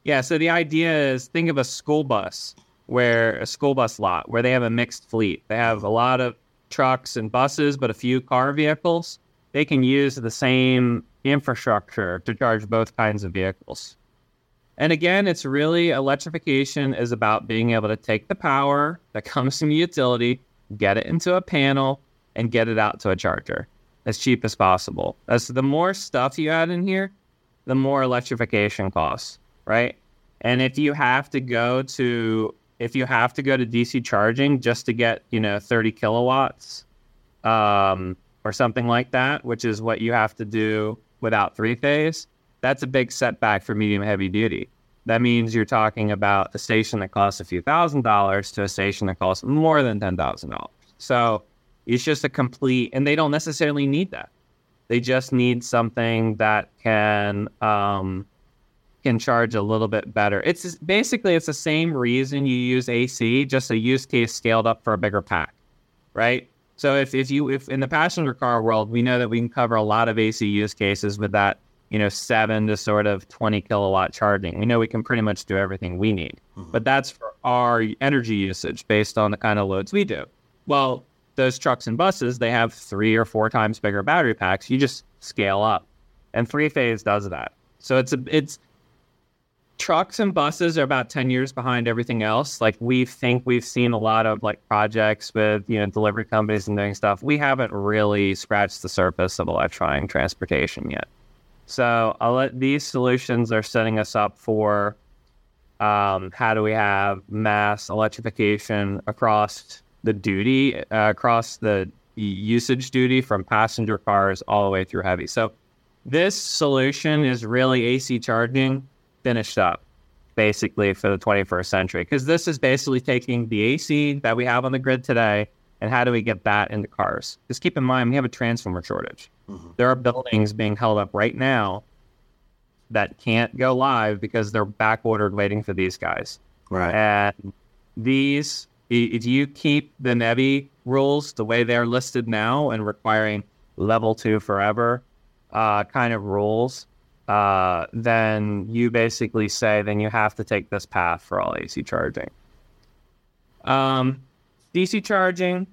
Yeah, so the idea is think of a school bus where a school bus lot where they have a mixed fleet. They have a lot of trucks and buses, but a few car vehicles. They can use the same infrastructure to charge both kinds of vehicles. And again, it's really electrification is about being able to take the power that comes from the utility, get it into a panel, and get it out to a charger as cheap as possible. As the more stuff you add in here, the more electrification costs, right? And if you have to go to if you have to go to DC charging just to get, you know, 30 kilowatts, um, or something like that, which is what you have to do without three phase, that's a big setback for medium heavy duty. That means you're talking about a station that costs a few thousand dollars to a station that costs more than ten thousand dollars. So it's just a complete, and they don't necessarily need that. They just need something that can um, can charge a little bit better. It's basically it's the same reason you use AC, just a use case scaled up for a bigger pack, right? So if, if you if in the passenger car world, we know that we can cover a lot of AC use cases with that, you know, seven to sort of twenty kilowatt charging. We know we can pretty much do everything we need. Mm-hmm. But that's for our energy usage based on the kind of loads we do. Well, those trucks and buses, they have three or four times bigger battery packs. You just scale up. And three phase does that. So it's a it's trucks and buses are about 10 years behind everything else. Like we think we've seen a lot of like projects with, you know, delivery companies and doing stuff. We haven't really scratched the surface of electrifying transportation yet. So I'll let these solutions are setting us up for um, how do we have mass electrification across the duty, uh, across the usage duty from passenger cars all the way through heavy. So this solution is really AC charging finished up basically for the 21st century because this is basically taking the AC that we have on the grid today and how do we get that into cars? Just keep in mind we have a transformer shortage. Mm-hmm. There are buildings being held up right now that can't go live because they're back ordered waiting for these guys. Right. And these, if you keep the NEVI rules the way they're listed now and requiring level two forever uh, kind of rules, uh, then you basically say, then you have to take this path for all AC charging. Um, DC charging,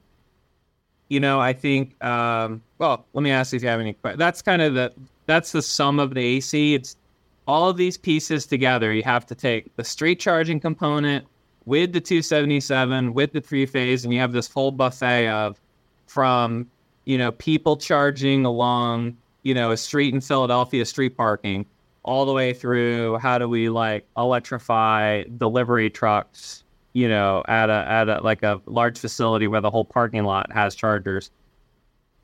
you know, I think. Um, well, let me ask if you have any. That's kind of the that's the sum of the AC. It's all of these pieces together. You have to take the street charging component with the 277 with the three phase, and you have this whole buffet of from you know people charging along you know, a street in Philadelphia, street parking, all the way through how do we like electrify delivery trucks, you know, at a at a like a large facility where the whole parking lot has chargers.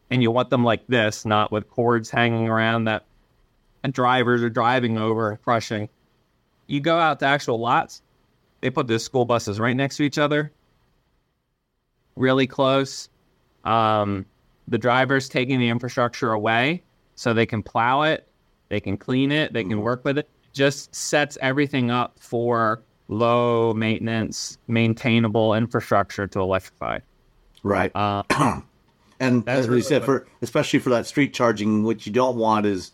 And you want them like this, not with cords hanging around that and drivers are driving over and crushing. You go out to actual lots, they put the school buses right next to each other, really close. Um, the drivers taking the infrastructure away so they can plow it, they can clean it, they can mm-hmm. work with it. Just sets everything up for low maintenance, maintainable infrastructure to electrify. Right. Uh, and as we said, for especially for that street charging, what you don't want is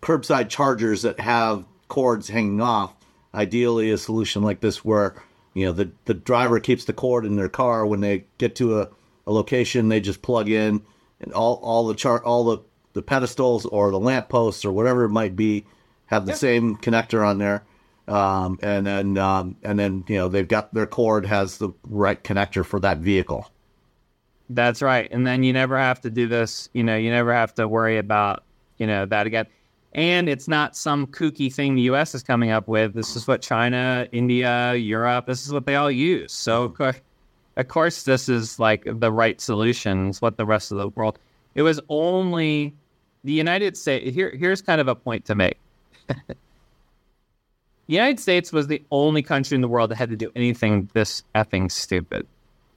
curbside chargers that have cords hanging off. Ideally, a solution like this where you know the the driver keeps the cord in their car when they get to a, a location, they just plug in, and all all the char all the the pedestals or the lamp posts or whatever it might be have the yep. same connector on there. Um, and then um, and then you know they've got their cord has the right connector for that vehicle. That's right. And then you never have to do this. You know, you never have to worry about you know that again. And it's not some kooky thing the U.S. is coming up with. This is what China, India, Europe. This is what they all use. So of course, of course, this is like the right solutions. What the rest of the world. It was only the United States here here's kind of a point to make. the United States was the only country in the world that had to do anything this effing stupid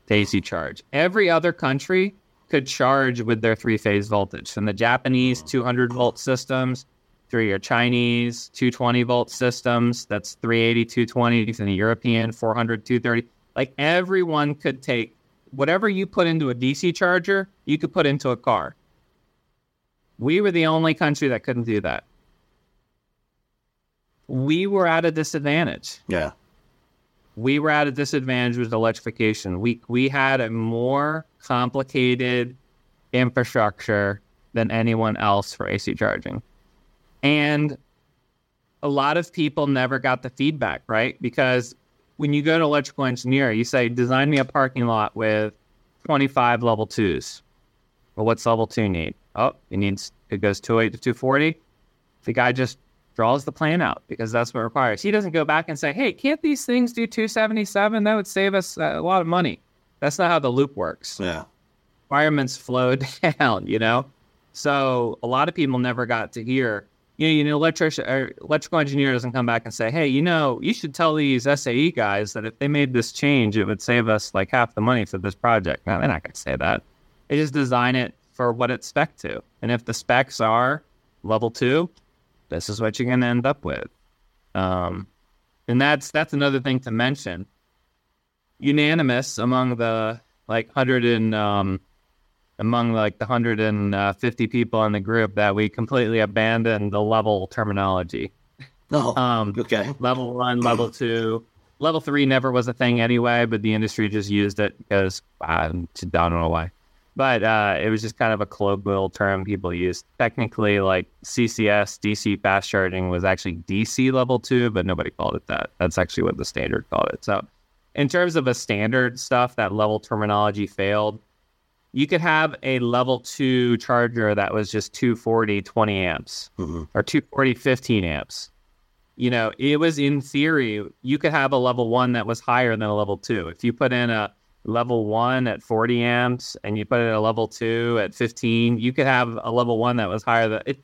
AC charge. Every other country could charge with their three phase voltage. From the Japanese 200 volt systems through your Chinese 220 volt systems, that's 380, 220, from the European 400, 230. Like everyone could take whatever you put into a DC charger, you could put into a car. We were the only country that couldn't do that. We were at a disadvantage. Yeah. We were at a disadvantage with electrification. We we had a more complicated infrastructure than anyone else for AC charging. And a lot of people never got the feedback, right? Because when you go to electrical engineer, you say, design me a parking lot with 25 level twos. Well, what's level two need? Oh, it needs, it goes 208 to 240. The guy just draws the plan out because that's what it requires. He doesn't go back and say, hey, can't these things do 277? That would save us a lot of money. That's not how the loop works. Yeah. Requirements flow down, you know? So a lot of people never got to hear, you know, you know, uh, electrical engineer doesn't come back and say, hey, you know, you should tell these SAE guys that if they made this change, it would save us like half the money for this project. No, they're not going to say that. They just design it for what it's spec to. And if the specs are level two, this is what you're going to end up with. Um, and that's that's another thing to mention. Unanimous among the like hundred and um, among like the hundred and fifty people in the group that we completely abandoned the level terminology. Oh, Um, okay. level one, level two, level three never was a thing anyway, but the industry just used it because I don't know why. But uh, it was just kind of a colloquial term people used. Technically, like CCS, DC fast charging was actually DC level two, but nobody called it that. That's actually what the standard called it. So, in terms of a standard stuff, that level terminology failed. You could have a level two charger that was just 240, 20 amps Mhm. or 240, 15 amps you know, it was in theory, you could have a level one that was higher than a level two. If you put in a level one at 40 amps and you put in a level two at 15, you could have a level one that was higher than it.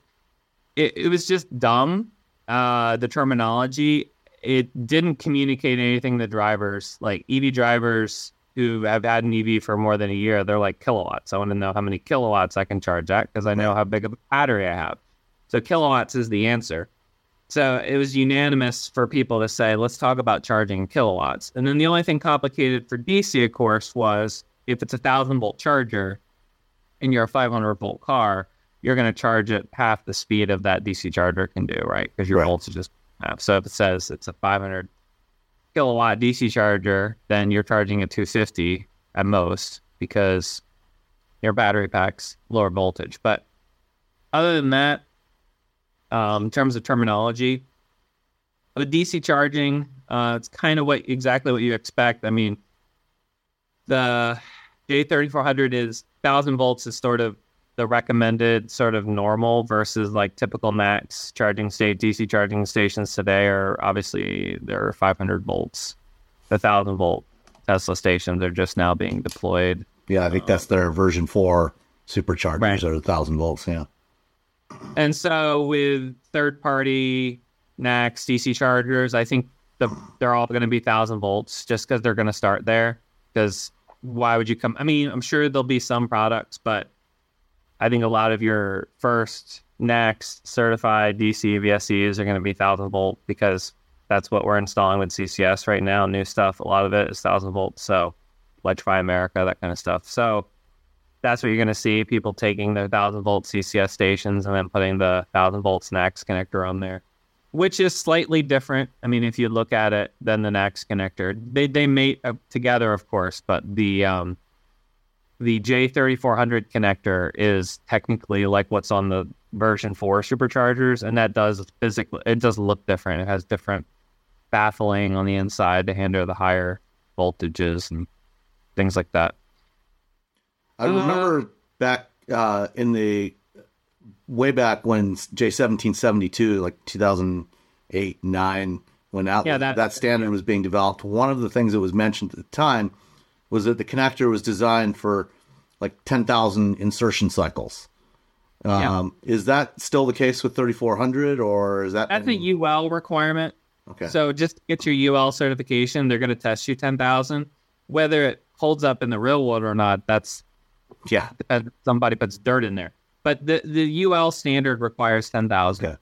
It, it was just dumb. Uh, the terminology, it didn't communicate anything to drivers. Like EV drivers who have had an EV for more than a year, they're like kilowatts. I want to know how many kilowatts I can charge at because I know how big of a battery I have. So kilowatts is the answer. So it was unanimous for people to say, let's talk about charging kilowatts. And then the only thing complicated for DC, of course, was if it's a thousand volt charger and you're a 500 volt car, you're going to charge it half the speed of that DC charger can do, right? Because your Right. voltage is half. So if it says it's a 500 kilowatt DC charger, then you're charging at 250 at most because your battery pack's lower voltage. But other than that, um, in terms of terminology. With DC charging, uh, it's kind of what exactly what you expect. I mean, the J3400 is 1000 volts is sort of the recommended sort of normal versus like typical max charging state DC charging stations today are obviously they're 500 volts. The 1000 volt Tesla stations are just now being deployed. Yeah, I think that's their version four superchargers Right. are a thousand volts. Yeah. And so with third party NACS DC chargers, I think the they're all going to be thousand volts just because they're going to start there. Because why would you come? I mean, I'm sure there'll be some products, but I think a lot of your first NACS certified DC VSCs are going to be thousand volt because that's what we're installing with CCS right now. New stuff, a lot of it is thousand volts. So Electrify America, that kind of stuff. So that's what you're going to see people taking their 1000 volt CCS stations and then putting the 1000 volt NACS connector on there, which is slightly different. I mean, if you look at it, than the NACS connector. They, they mate uh, together, of course, but the um, the J3400 connector is technically like what's on the version 4 superchargers, and that does physically, it does look different. It has different baffling on the inside to handle the higher voltages and things like that. I remember back uh, in the way back when J1772, like 2008, 9, when out, Yeah, that, that- standard was being developed, one of the things that was mentioned at the time was that the connector was designed for like 10,000 insertion cycles. Yeah. Um, Is that still the case with 3400 or is that? That's a UL requirement. Okay. So just to get your UL certification, they're going to test you 10,000. Whether it holds up in the real world or not, that's yeah. depends. Somebody puts dirt in there. But the, the UL standard requires 10,000. Okay.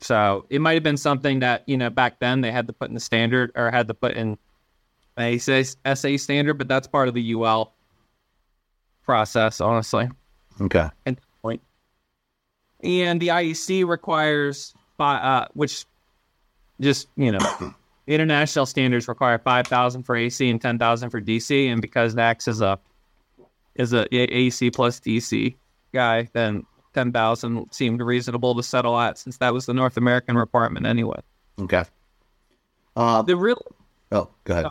So it might have been something that, you know, back then they had to put in the standard or had to put in a SA standard, but that's part of the UL process, honestly. Okay. and point. And the IEC requires, fi- uh, which just you know, international standards require five thousand for AC and ten thousand for DC. And because NACS is a is a A- AC plus DC guy, then ten thousand seemed reasonable to settle at, since that was the North American requirement anyway. Okay. Uh, The real oh, go ahead.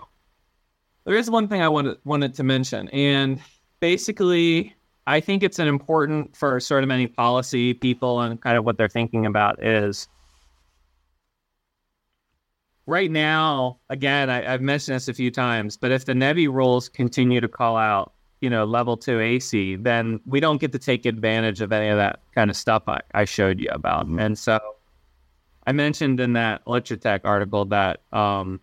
there is one thing I wanted wanted to mention, and basically, I think it's an important for sort of many policy people and kind of what they're thinking about is right now. Again, I, I've mentioned this a few times, but if the NEVI rules continue to call out, you know, level two AC, then we don't get to take advantage of any of that kind of stuff I, I showed you about, and so. I mentioned in that Electrotech article that um,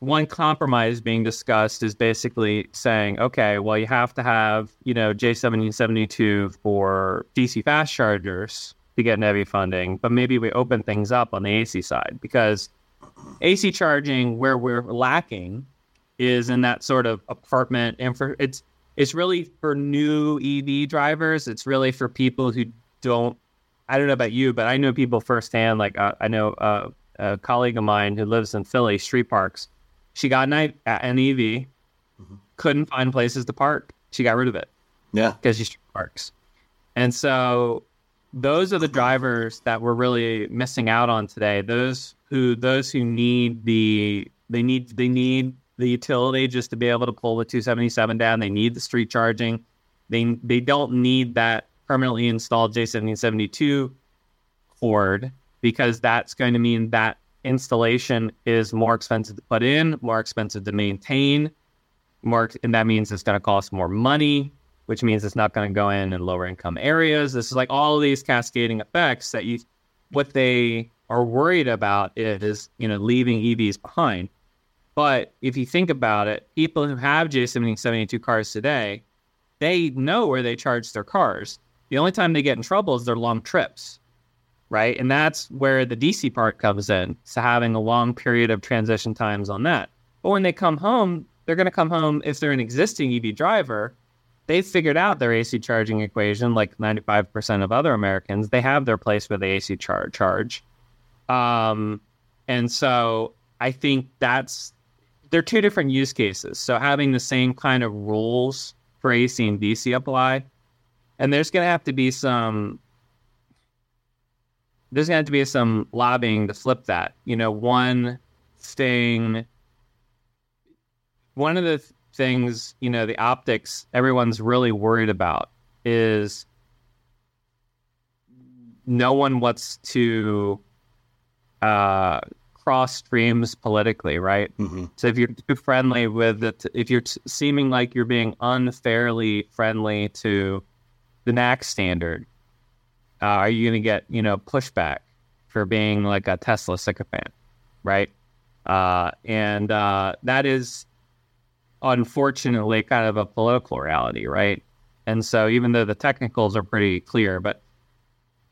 one compromise being discussed is basically saying, okay, well, you have to have, you know, J1772 for DC fast chargers to get NEVI funding, but maybe we open things up on the AC side because AC charging, where we're lacking, is in that sort of apartment infra. It's it's really for new EV drivers. It's really for people who don't. I don't know about you, but I know people firsthand. Like uh, I know uh, a colleague of mine who lives in Philly, Street Parks. She got an, an EV, couldn't find places to park. She got rid of it Yeah. because she street parks. And so those are the drivers that we're really missing out on today. Those who those who need the they need they need the utility just to be able to pull the 277 down. They need the street charging. They they don't need that permanently installed J1772 cord because that's going to mean that installation is more expensive to put in, more expensive to maintain, more, and that means it's going to cost more money, which means it's not going to go in in lower income areas. This is like all of these cascading effects that you, what they are worried about is, you know, leaving EVs behind. But if you think about it, people who have J1772 cars today, they know where they charge their cars. The only time they get in trouble is their long trips, right? And that's where the DC part comes in. So having a long period of transition times on that. But when they come home, they're going to come home if they're an existing EV driver. They've figured out their AC charging equation, like 95% of other Americans. They have their place where they AC char- charge. Um, and so I think that's they're two different use cases. So having the same kind of rules for AC and DC apply, and there's going to have to be some there's going to have to be some lobbying to flip that. You know, one thing, one of the th- things, you know, the optics everyone's really worried about is no one wants to uh, cross streams politically, right? Mm-hmm. So if you're too friendly with it, if you're t- seeming like you're being unfairly friendly to the NACS standard, uh, are you going to get you know pushback for being like a Tesla sycophant, right? Uh, and uh, that is unfortunately kind of a political reality, right? And so even though the technicals are pretty clear, but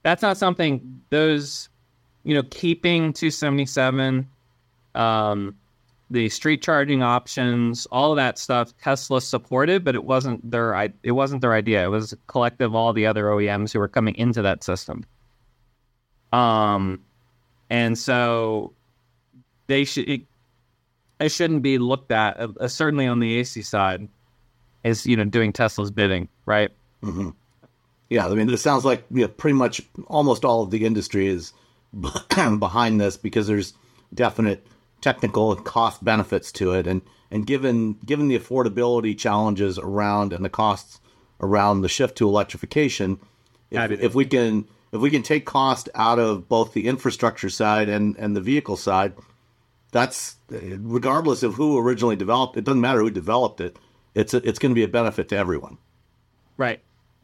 that's not something those you know keeping 277 um, the street charging options all of that stuff tesla supported but it wasn't their it wasn't their idea. It was a collective of all the other oems who were coming into that system. Um and so they should it, it shouldn't be looked at uh, certainly on the ac side as you know doing tesla's bidding right? Mm-hmm. Yeah, I mean, it sounds like you know, pretty much almost all of the industry is behind this because there's definite technical and cost benefits to it, and and given given the affordability challenges around and the costs around the shift to electrification, if, if we can if we can take cost out of both the infrastructure side and and the vehicle side, that's regardless of who originally developed. It doesn't matter who developed it. It's a, it's going to be a benefit to everyone. Right.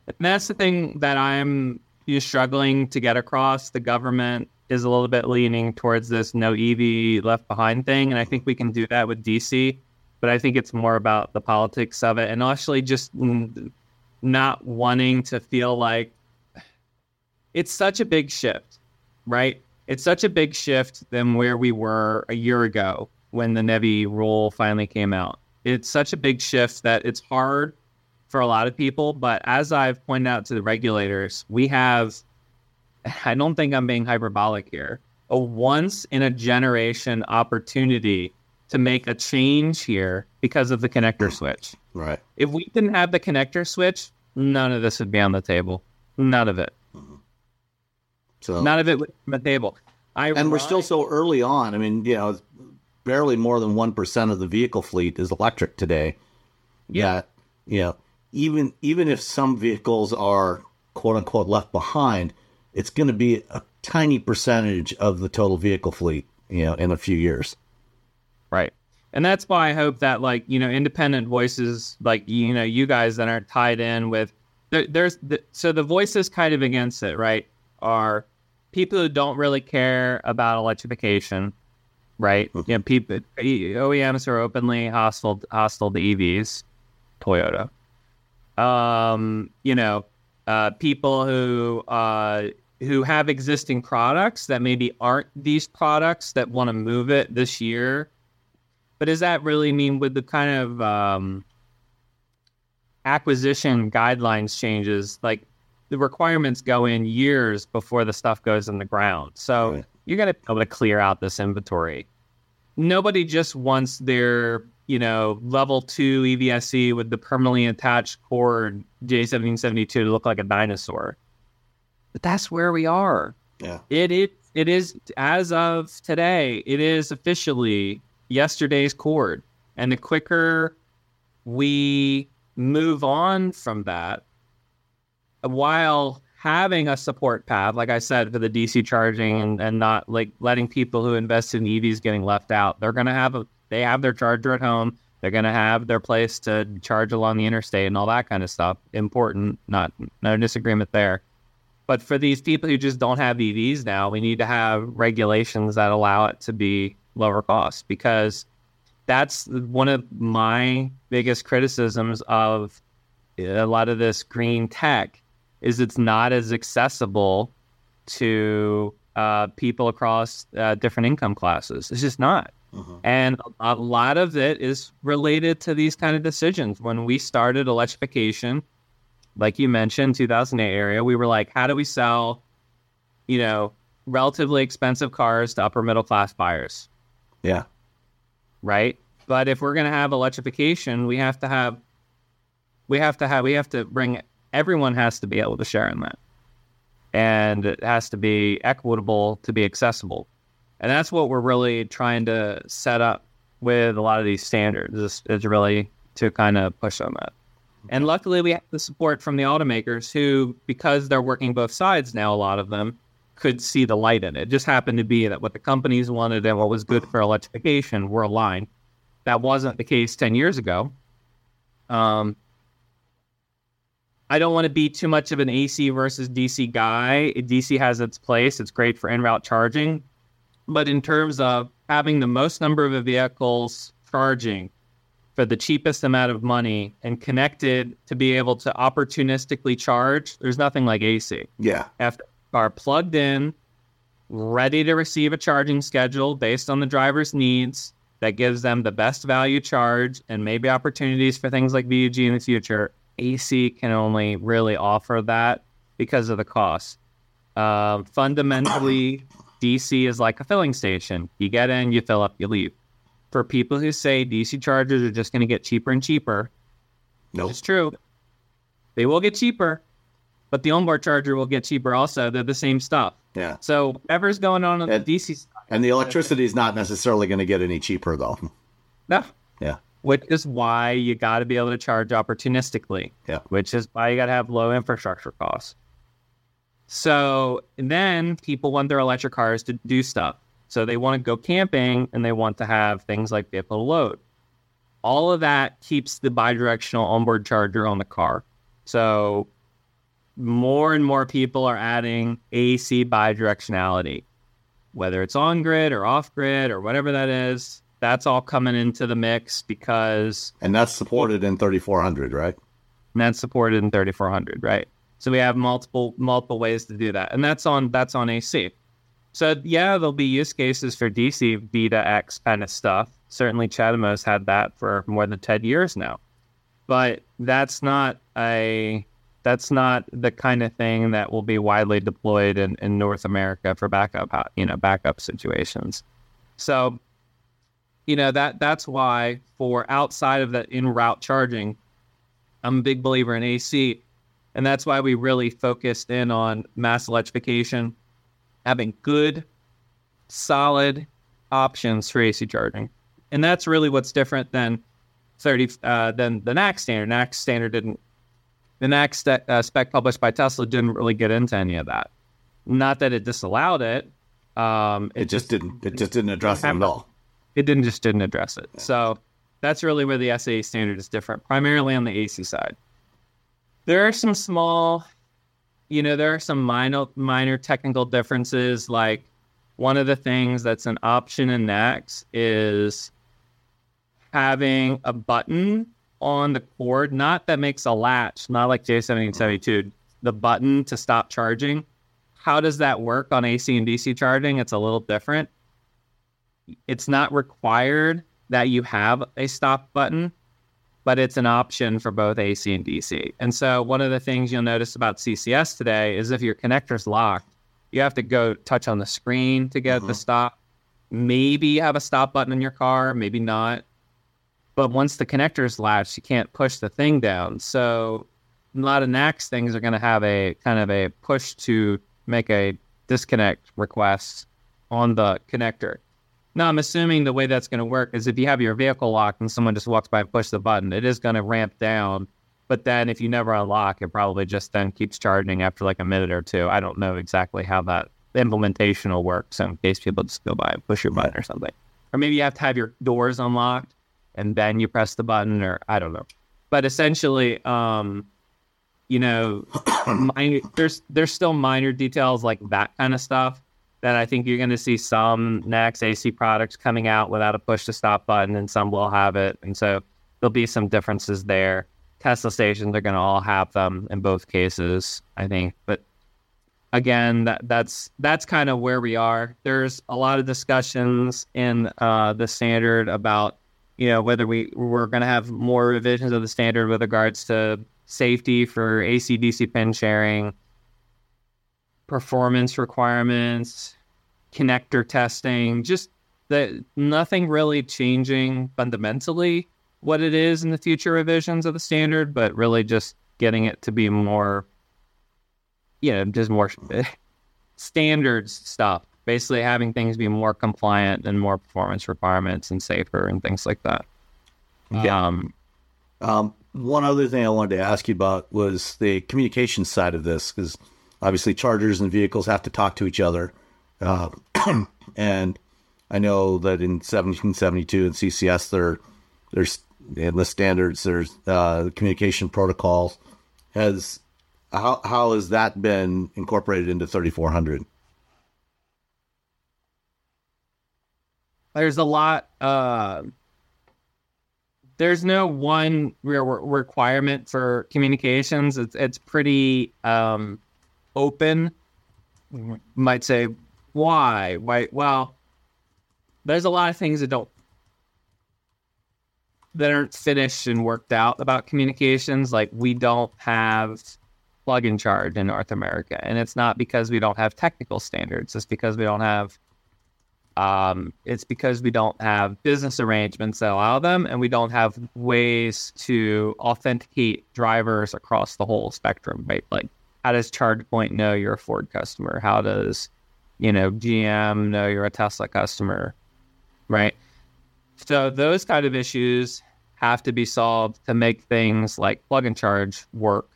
And that's the thing that I'm you struggling to get across. The government is a little bit leaning towards this no EV left behind thing. And I think we can do that with DC. But I think it's more about the politics of it and actually just not wanting to feel like it's such a big shift, right? It's such a big shift than where we were a year ago when the NEVI rule finally came out. It's such a big shift that it's hard for a lot of people. But as I've pointed out to the regulators, we have, I don't think I'm being hyperbolic here, a once in a generation opportunity to make a change here because of the connector switch. Right. If we didn't have the connector switch, none of this would be on the table. None of it. Mm-hmm. So None of it was from the table. I and we're still so early on. I mean, you know, barely more than one percent of the vehicle fleet is electric today. Yeah. That, you know, even even if some vehicles are quote unquote left behind, it's going to be a tiny percentage of the total vehicle fleet. You know, in a few years. Right. And that's why I hope that like, you know, independent voices like you know, you guys that aren't tied in with there, there's the, so the voices kind of against it, right? Are people who don't really care about electrification, right? You know, people OEMs are openly hostile hostile to EVs, Toyota. Um, you know, uh, people who uh, who have existing products that maybe aren't these products that want to move it this year. But does that really mean with the kind of um, acquisition guidelines changes, like the requirements go in years before the stuff goes in the ground? So Right. you got to be able to clear out this inventory. Nobody just wants their you know level two EVSE with the permanently attached cord J1772 to look like a dinosaur. But that's where we are. Yeah. It it it is as of today. It is officially yesterday's cord, and the quicker we move on from that, while having a support path, like I said, for the DC charging and, and not like letting people who invest in EVs getting left out. They're gonna have a they have their charger at home. They're gonna have their place to charge along the interstate and all that kind of stuff. Important, not no disagreement there. But for these people who just don't have EVs now, we need to have regulations that allow it to be lower cost because that's one of my biggest criticisms of a lot of this green tech is it's not as accessible to uh, people across uh, different income classes. It's just not. Mm-hmm. And a lot of it is related to these kind of decisions. When we started electrification, like you mentioned, 2008 area, we were like, how do we sell, you know, relatively expensive cars to upper middle class buyers, Yeah. right? But if we're going to have electrification, we have to have, we have to have, we have to bring, everyone has to be able to share in that. And it has to be equitable to be accessible. And that's what we're really trying to set up with a lot of these standards is, is really to kind of push on that. And luckily, we have the support from the automakers who, because they're working both sides now, a lot of them could see the light in it. It just happened to be that what the companies wanted and what was good for electrification were aligned. That wasn't the case 10 years ago. Um, I don't want to be too much of an AC versus DC guy. DC has its place, it's great for in route charging. But in terms of having the most number of vehicles charging, for the cheapest amount of money and connected to be able to opportunistically charge, there's nothing like AC. Yeah. The car plugged in, ready to receive a charging schedule based on the driver's needs that gives them the best value charge and maybe opportunities for things like V2G in the future. AC can only really offer that because of the cost. Um, fundamentally, DC is like a filling station. You get in, you fill up, you leave for people who say DC chargers are just going to get cheaper and cheaper, Nope. it's true. They will get cheaper, but the onboard charger will get cheaper also. They're the same stuff. Yeah. So whatever's going on on And- the DC side, And the electricity is not necessarily going to get any cheaper, though. no. Yeah. Which is why you got to be able to charge opportunistically. Yeah. Which is why you got to have low infrastructure costs. So then people want their electric cars to do stuff. So they want to go camping and they want to have things like vehicle to load. All of that keeps the bidirectional onboard charger on the car. So more and more people are adding AC bidirectionality, whether it's on grid or off grid or whatever that is. That's all coming into the mix because And that's supported in 3400, right? and that's supported in 3400 right so we have multiple multiple ways to do that. And that's on that's on ac so yeah there'll be use cases for dc V2X kind of stuff. Certainly CHAdeMO's had that for more than 10 years now. But that's not a that's not the kind of thing that will be widely deployed in, in north america for backup uh, you know backup situations. So you know that that's why for outside of that in route charging I'm a big believer in AC, and that's why we really focused in on mass electrification having good, solid options for AC charging, and that's really what's different than thirty uh, than the NACS standard. NACS standard didn't the NACS uh, spec published by Tesla didn't really get into any of that. Not that it disallowed it. Um, it, it just, just, didn't. It just didn't address it at all. It didn't just didn't address it. Yeah. So that's really where the SAE standard is different, primarily on the AC side. There are some small, you know, there are some minor minor technical differences. Like one of the things that's an option in NACS is having a button on the cord, not that makes a latch, not like J1772, the button to stop charging. How does that work on AC and DC charging? It's a little different. It's not required that you have a stop button, but it's an option for both AC and DC. And so, one of the things you'll notice about CCS today is if your connector's locked, you have to go touch on the screen to get mm-hmm. the stop. Maybe you have a stop button in your car, maybe not. But once the connector is latched, you can't push the thing down. So a lot of NACS things are going to have a kind of a push to make a disconnect request on the connector. Now, I'm assuming the way that's going to work is if you have your vehicle locked and someone just walks by and push the button, it is going to ramp down. But then if you never unlock, it probably just then keeps charging after like a minute or two. I don't know exactly how that implementation will work. So in case people just go by and push your button or something. Or maybe you have to have your doors unlocked and then you press the button or I don't know. But essentially, um, you know, there's there's still minor details like that kind of stuff that I think you're going to see some NACS AC products coming out without a push to stop button, and some will have it, and so there'll be some differences there. Tesla stations are going to all have them in both cases, I think, but again, that that's that's kind of where we are. There's a lot of discussions in uh, the standard about you know, whether we we're going to have more revisions of the standard with regards to safety for AC DC pin sharing, performance requirements, connector testing, just that nothing really changing fundamentally what it is in the future revisions of the standard, but really just getting it to be more, you know, just more standards stuff basically having things be more compliant and more performance requirements and safer and things like that. Yeah. Um, um, one other thing I wanted to ask you about was the communication side of this, because obviously chargers and vehicles have to talk to each other. Uh, and I know that in 1772 and CCS, there, there's in the standards, there's uh, communication protocols. Has how how has that been incorporated into 3400? there's a lot uh there's no one real requirement for communications it's it's pretty um open might say why? Why well there's a lot of things that don't that aren't finished and worked out about communications. Like we don't have plug and charge in north america. And it's not because we don't have technical standards. It's because we don't have um, it's because we don't have business arrangements that allow them, and we don't have ways to authenticate drivers across the whole spectrum, right? Like, how does ChargePoint know you're a Ford customer? How does, you know, GM know you're a Tesla customer, right? So those kind of issues have to be solved to make things like plug and charge work,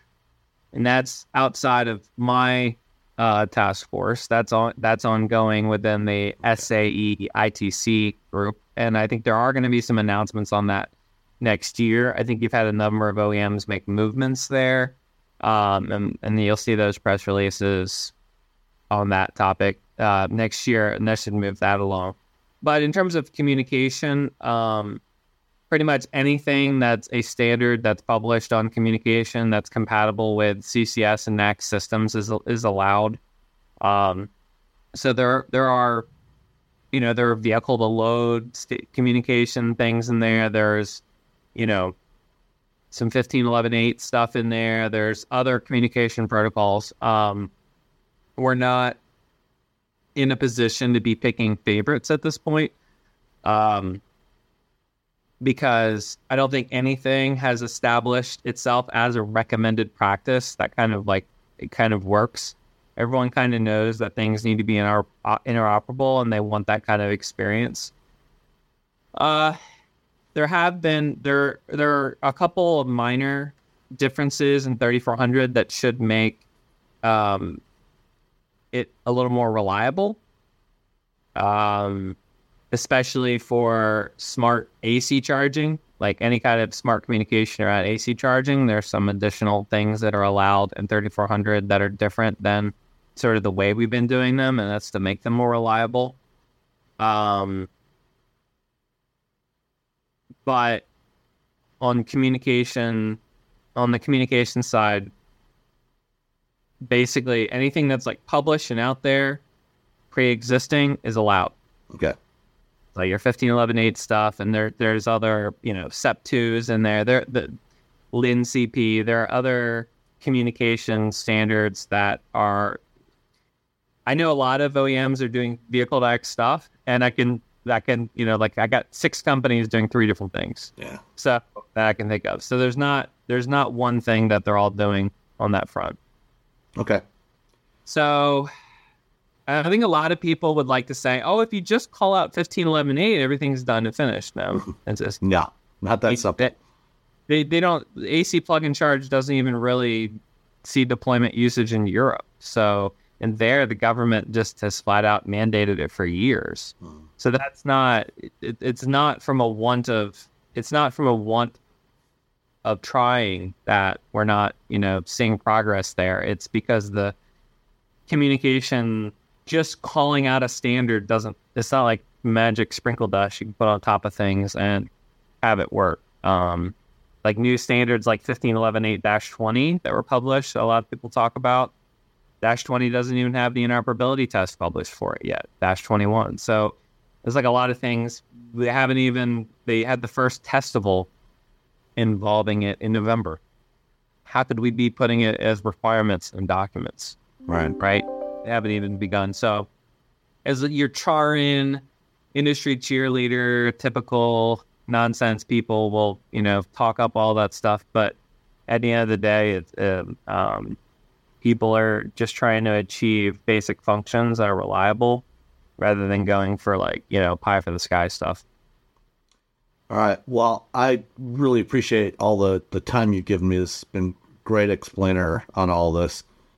and that's outside of my uh, task force. That's on that's ongoing within the SAE ITC group, and I think there are going to be some announcements on that next year. I think you've had a number of OEMs make movements there, um, and and you'll see those press releases on that topic uh, next year, and that should move that along. But in terms of communication, um, pretty much anything that's a standard that's published on communication that's compatible with CCS and NACS systems is is allowed. Um, so there there are, you know, there are vehicle to load st- communication things in there. There's, you know, some 15118 stuff in there. There's other communication protocols. Um, we're not in a position to be picking favorites at this point. Um, because I don't think anything has established itself as a recommended practice that kind of like it kind of works. Everyone kind of knows that things need to be inter- uh, interoperable, and they want that kind of experience. Uh, there have been there there are a couple of minor differences in 3400 that should make um, it a little more reliable. Um, especially for smart AC charging, like any kind of smart communication around AC charging. There's some additional things that are allowed in 3400 that are different than sort of the way we've been doing them, and that's to make them more reliable. Um, but on communication, on the communication side, basically anything that's like published and out there, pre-existing, is allowed. Okay. Like your 15118 stuff, and there there's other you know SEP2s in there. There the LIN CP. There are other communication standards that are. I know a lot of OEMs are doing vehicle to X stuff, and I can that can you know like I got six companies doing three different things. Yeah. So that I can think of. So there's not there's not one thing that they're all doing on that front. Okay. So I think a lot of people would like to say, "Oh, if you just call out 15118, everything's done and finished." No, it's just No, not that simple. they, they they don't AC plug and charge doesn't even really see deployment usage in Europe. So and there the government just has flat out mandated it for years. So that's not it, it's not from a want of it's not from a want of trying that we're not you know seeing progress there. It's because the communication just calling out a standard doesn't it's not like magic sprinkle dust you can put on top of things and have it work um like new standards like 15118-20 that were published a lot of people talk about dash 20 doesn't even have the interoperability test published for it yet dash 21 so there's like a lot of things they haven't even they had the first Testival involving it in november how could we be putting it as requirements and documents Right. right? They haven't even begun. So, as your charring industry cheerleader, typical nonsense people will, you know, talk up all that stuff. But at the end of the day, it's, um, um, people are just trying to achieve basic functions that are reliable rather than going for like, you know, pie for the sky stuff. All right. Well, I really appreciate all the, the time you've given me. This has been great explainer on all this.